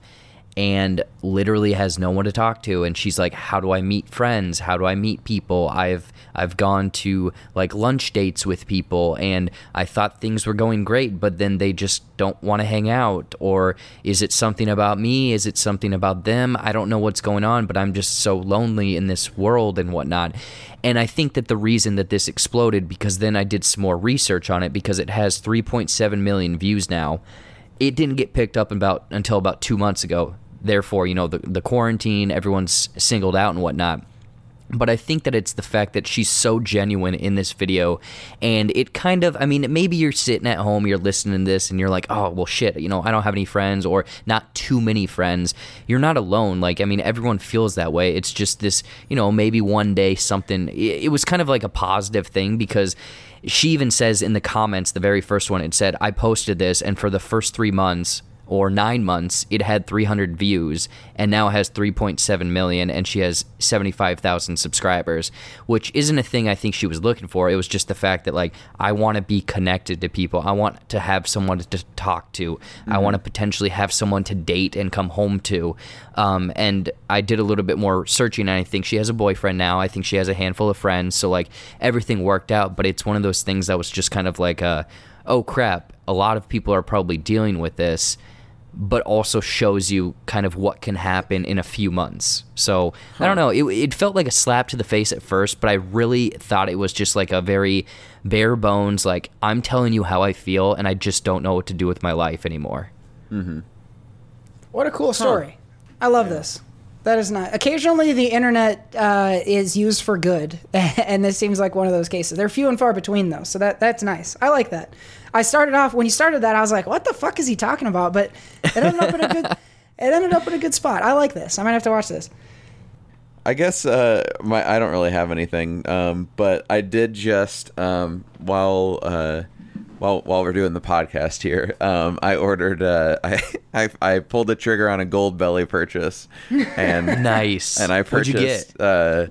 and literally has no one to talk to. And she's like how do i meet friends? How do i meet people? I've i've gone to like lunch dates with people and i thought things were going great but then they just don't want to hang out. Or is it something about me? Is it something about them? I don't know what's going on but i'm just so lonely in this world and whatnot. And i think that the reason that this exploded because then i did some more research on it because it has 3.7 million views now it didn't get picked up about until about two months ago therefore, you know, the, the quarantine, everyone's singled out and whatnot. But I think that it's the fact that she's so genuine in this video. And it kind of, I mean, maybe you're sitting at home, you're listening to this, and you're like, oh, well, shit, you know, I don't have any friends or not too many friends. You're not alone. Like, I mean, everyone feels that way. It's just this, you know, maybe one day something, it, it was kind of like a positive thing because she even says in the comments, the very first one, it said, I posted this, and for the first three months, or nine months, it had 300 views and now has 3.7 million, and she has 75,000 subscribers, which isn't a thing I think she was looking for. It was just the fact that, like, I want to be connected to people. I want to have someone to talk to. I want to potentially have someone to date and come home to. Um, and I did a little bit more searching, and I think she has a boyfriend now. I think she has a handful of friends. So, like, everything worked out, but it's one of those things that was just kind of like a, oh crap, a lot of people are probably dealing with this but also shows you kind of what can happen in a few months. So I don't know. It, it felt like a slap to the face at first, but I really thought it was just like a very bare bones, like, I'm telling you how I feel, and I just don't know what to do with my life anymore. Mm-hmm. What a cool story. I love this. That is not. Occasionally, the internet uh, is used for good, <laughs> and this seems like one of those cases. They're few and far between, though, so that that's nice. I like that. I started off when you started that, I was like, "What the fuck is he talking about?" But it ended up in a good. <laughs> It ended up in a good spot. I like this. I might have to watch this. I guess uh, my I don't really have anything, um, but I did just um, while uh, while while we're doing the podcast here, um, I ordered uh, <laughs> I, I I pulled the trigger on a Goldbelly purchase, and <laughs> Nice. and I purchased uh,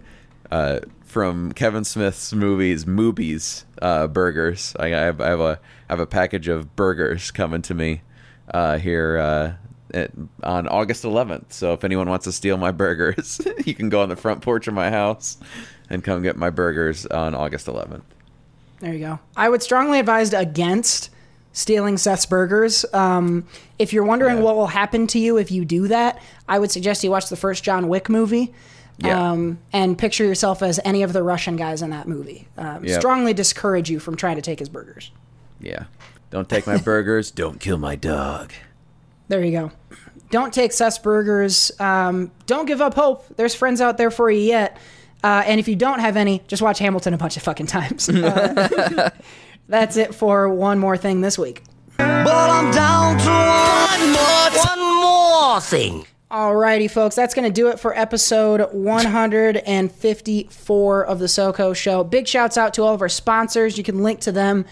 uh, from Kevin Smith's movies, Moobies uh, burgers. I, I, have, I have a I have a package of burgers coming to me uh, here uh, at, on August 11th. So if anyone wants to steal my burgers, <laughs> you can go on the front porch of my house and come get my burgers on August 11th. There you go. I would strongly advise against stealing Seth's burgers. Um, if you're wondering Yeah. what will happen to you if you do that, I would suggest you watch the first John Wick movie. Yeah. Um, and picture yourself as any of the Russian guys in that movie. Um, Yep. Strongly discourage you from trying to take his burgers. Yeah. Don't take my burgers. <laughs> Don't kill my dog. There you go. Don't take Seth's burgers. Um, don't give up hope. There's friends out there for you yet. Uh, and if you don't have any, just watch Hamilton a bunch of fucking times. <laughs> Uh, that's it for one more thing this week. But I'm down to one more, one more thing. Alrighty, folks, that's going to do it for episode 154 of the SoCo Show. Big shouts out to all of our sponsors. You can link to them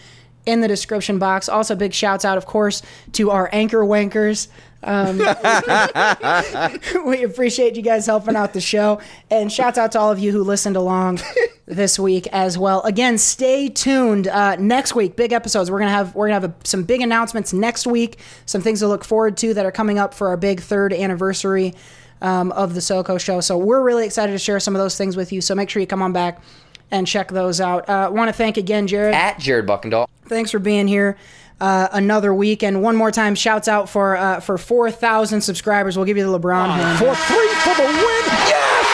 in the description box. Also, big shouts out, of course, to our anchor wankers. Um, <laughs> we appreciate you guys helping out the show, and shouts out to all of you who listened along <laughs> this week as well. Again, stay tuned. Uh, next week, big episodes. We're gonna have we're gonna have a, some big announcements next week. Some things to look forward to that are coming up for our big third anniversary um, of the SoCo show. So we're really excited to share some of those things with you. So make sure you come on back and check those out. Uh, Want to thank again, Jared. At Jared Buckendahl. Thanks for being here. Uh, another week, and one more time, shouts out for uh, for four thousand subscribers. We'll give you the LeBron hand. For three for the win. Yes!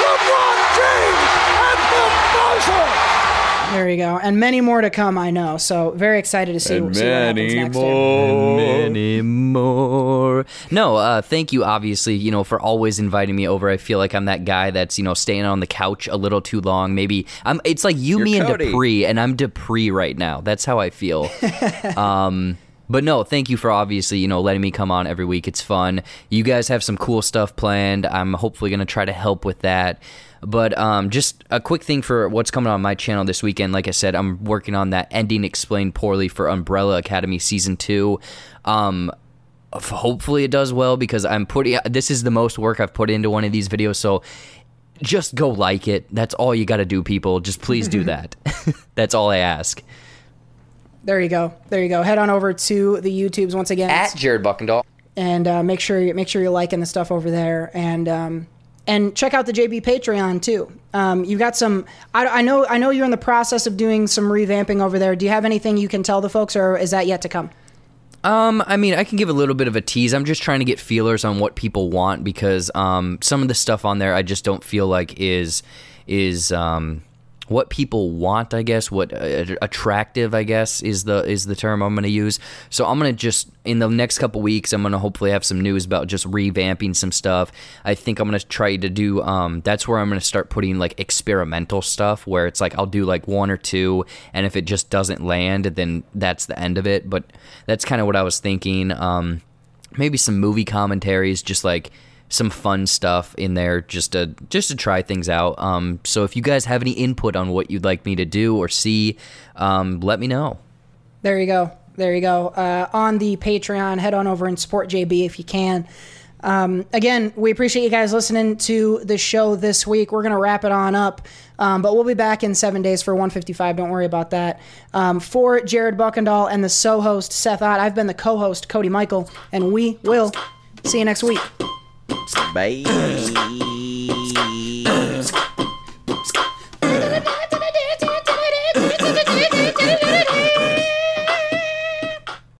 LeBron James at the buzzer. There you go, and many more to come. I know, so very excited to see, see what happens next. year. Many more. No, uh, thank you, obviously, you know, for always inviting me over. I feel like I'm that guy that's, you know, staying on the couch a little too long. Maybe I'm. It's like you, You're me, and Cody. Dupree, and I'm Dupree right now. That's how I feel. <laughs> um, but no, thank you for obviously, you know, letting me come on every week. It's fun. You guys have some cool stuff planned. I'm hopefully gonna try to help with that. But um, just a quick thing for what's coming on my channel this weekend. Like I said, I'm working on that ending explained poorly for Umbrella Academy season two. Um, hopefully it does well because I'm putting this is the most work I've put into one of these videos. So just go like it. That's all you got to do, people. Just please do <laughs> that. <laughs> That's all I ask. There you go. There you go. Head on over to the YouTubes once again. At Jared Buckendahl. and uh, make sure you make sure you're liking the stuff over there and um, and check out the JB Patreon too. Um, you've got some. I, I know I know you're in the process of doing some revamping over there. Do you have anything you can tell the folks, or is that yet to come? Um, I mean, I can give a little bit of a tease. I'm just trying to get feelers on what people want because um, some of the stuff on there I just don't feel like is is um, what people want. I guess what uh, attractive. I guess is the is the term I'm going to use. So I'm going to just in the next couple weeks I'm going to hopefully have some news about just revamping some stuff. I think I'm going to try to do. Um, that's where I'm going to start putting like experimental stuff where it's like I'll do like one or two, and if it just doesn't land, then that's the end of it. But that's kind of what I was thinking. Um, maybe some movie commentaries, just like some fun stuff in there, just to just to try things out. Um, so if you guys have any input on what you'd like me to do or see, um, let me know. There you go. There you go. Uh, on the Patreon, head on over and support JB if you can. Um, again, we appreciate you guys listening to the show this week. We're going to wrap it on up, um, but we'll be back in seven days for 155. Don't worry about that. Um, for Jared Buckendahl and the so host, Seth Ott, I've been the co host, Cody Michael, and we will see you next week. Bye.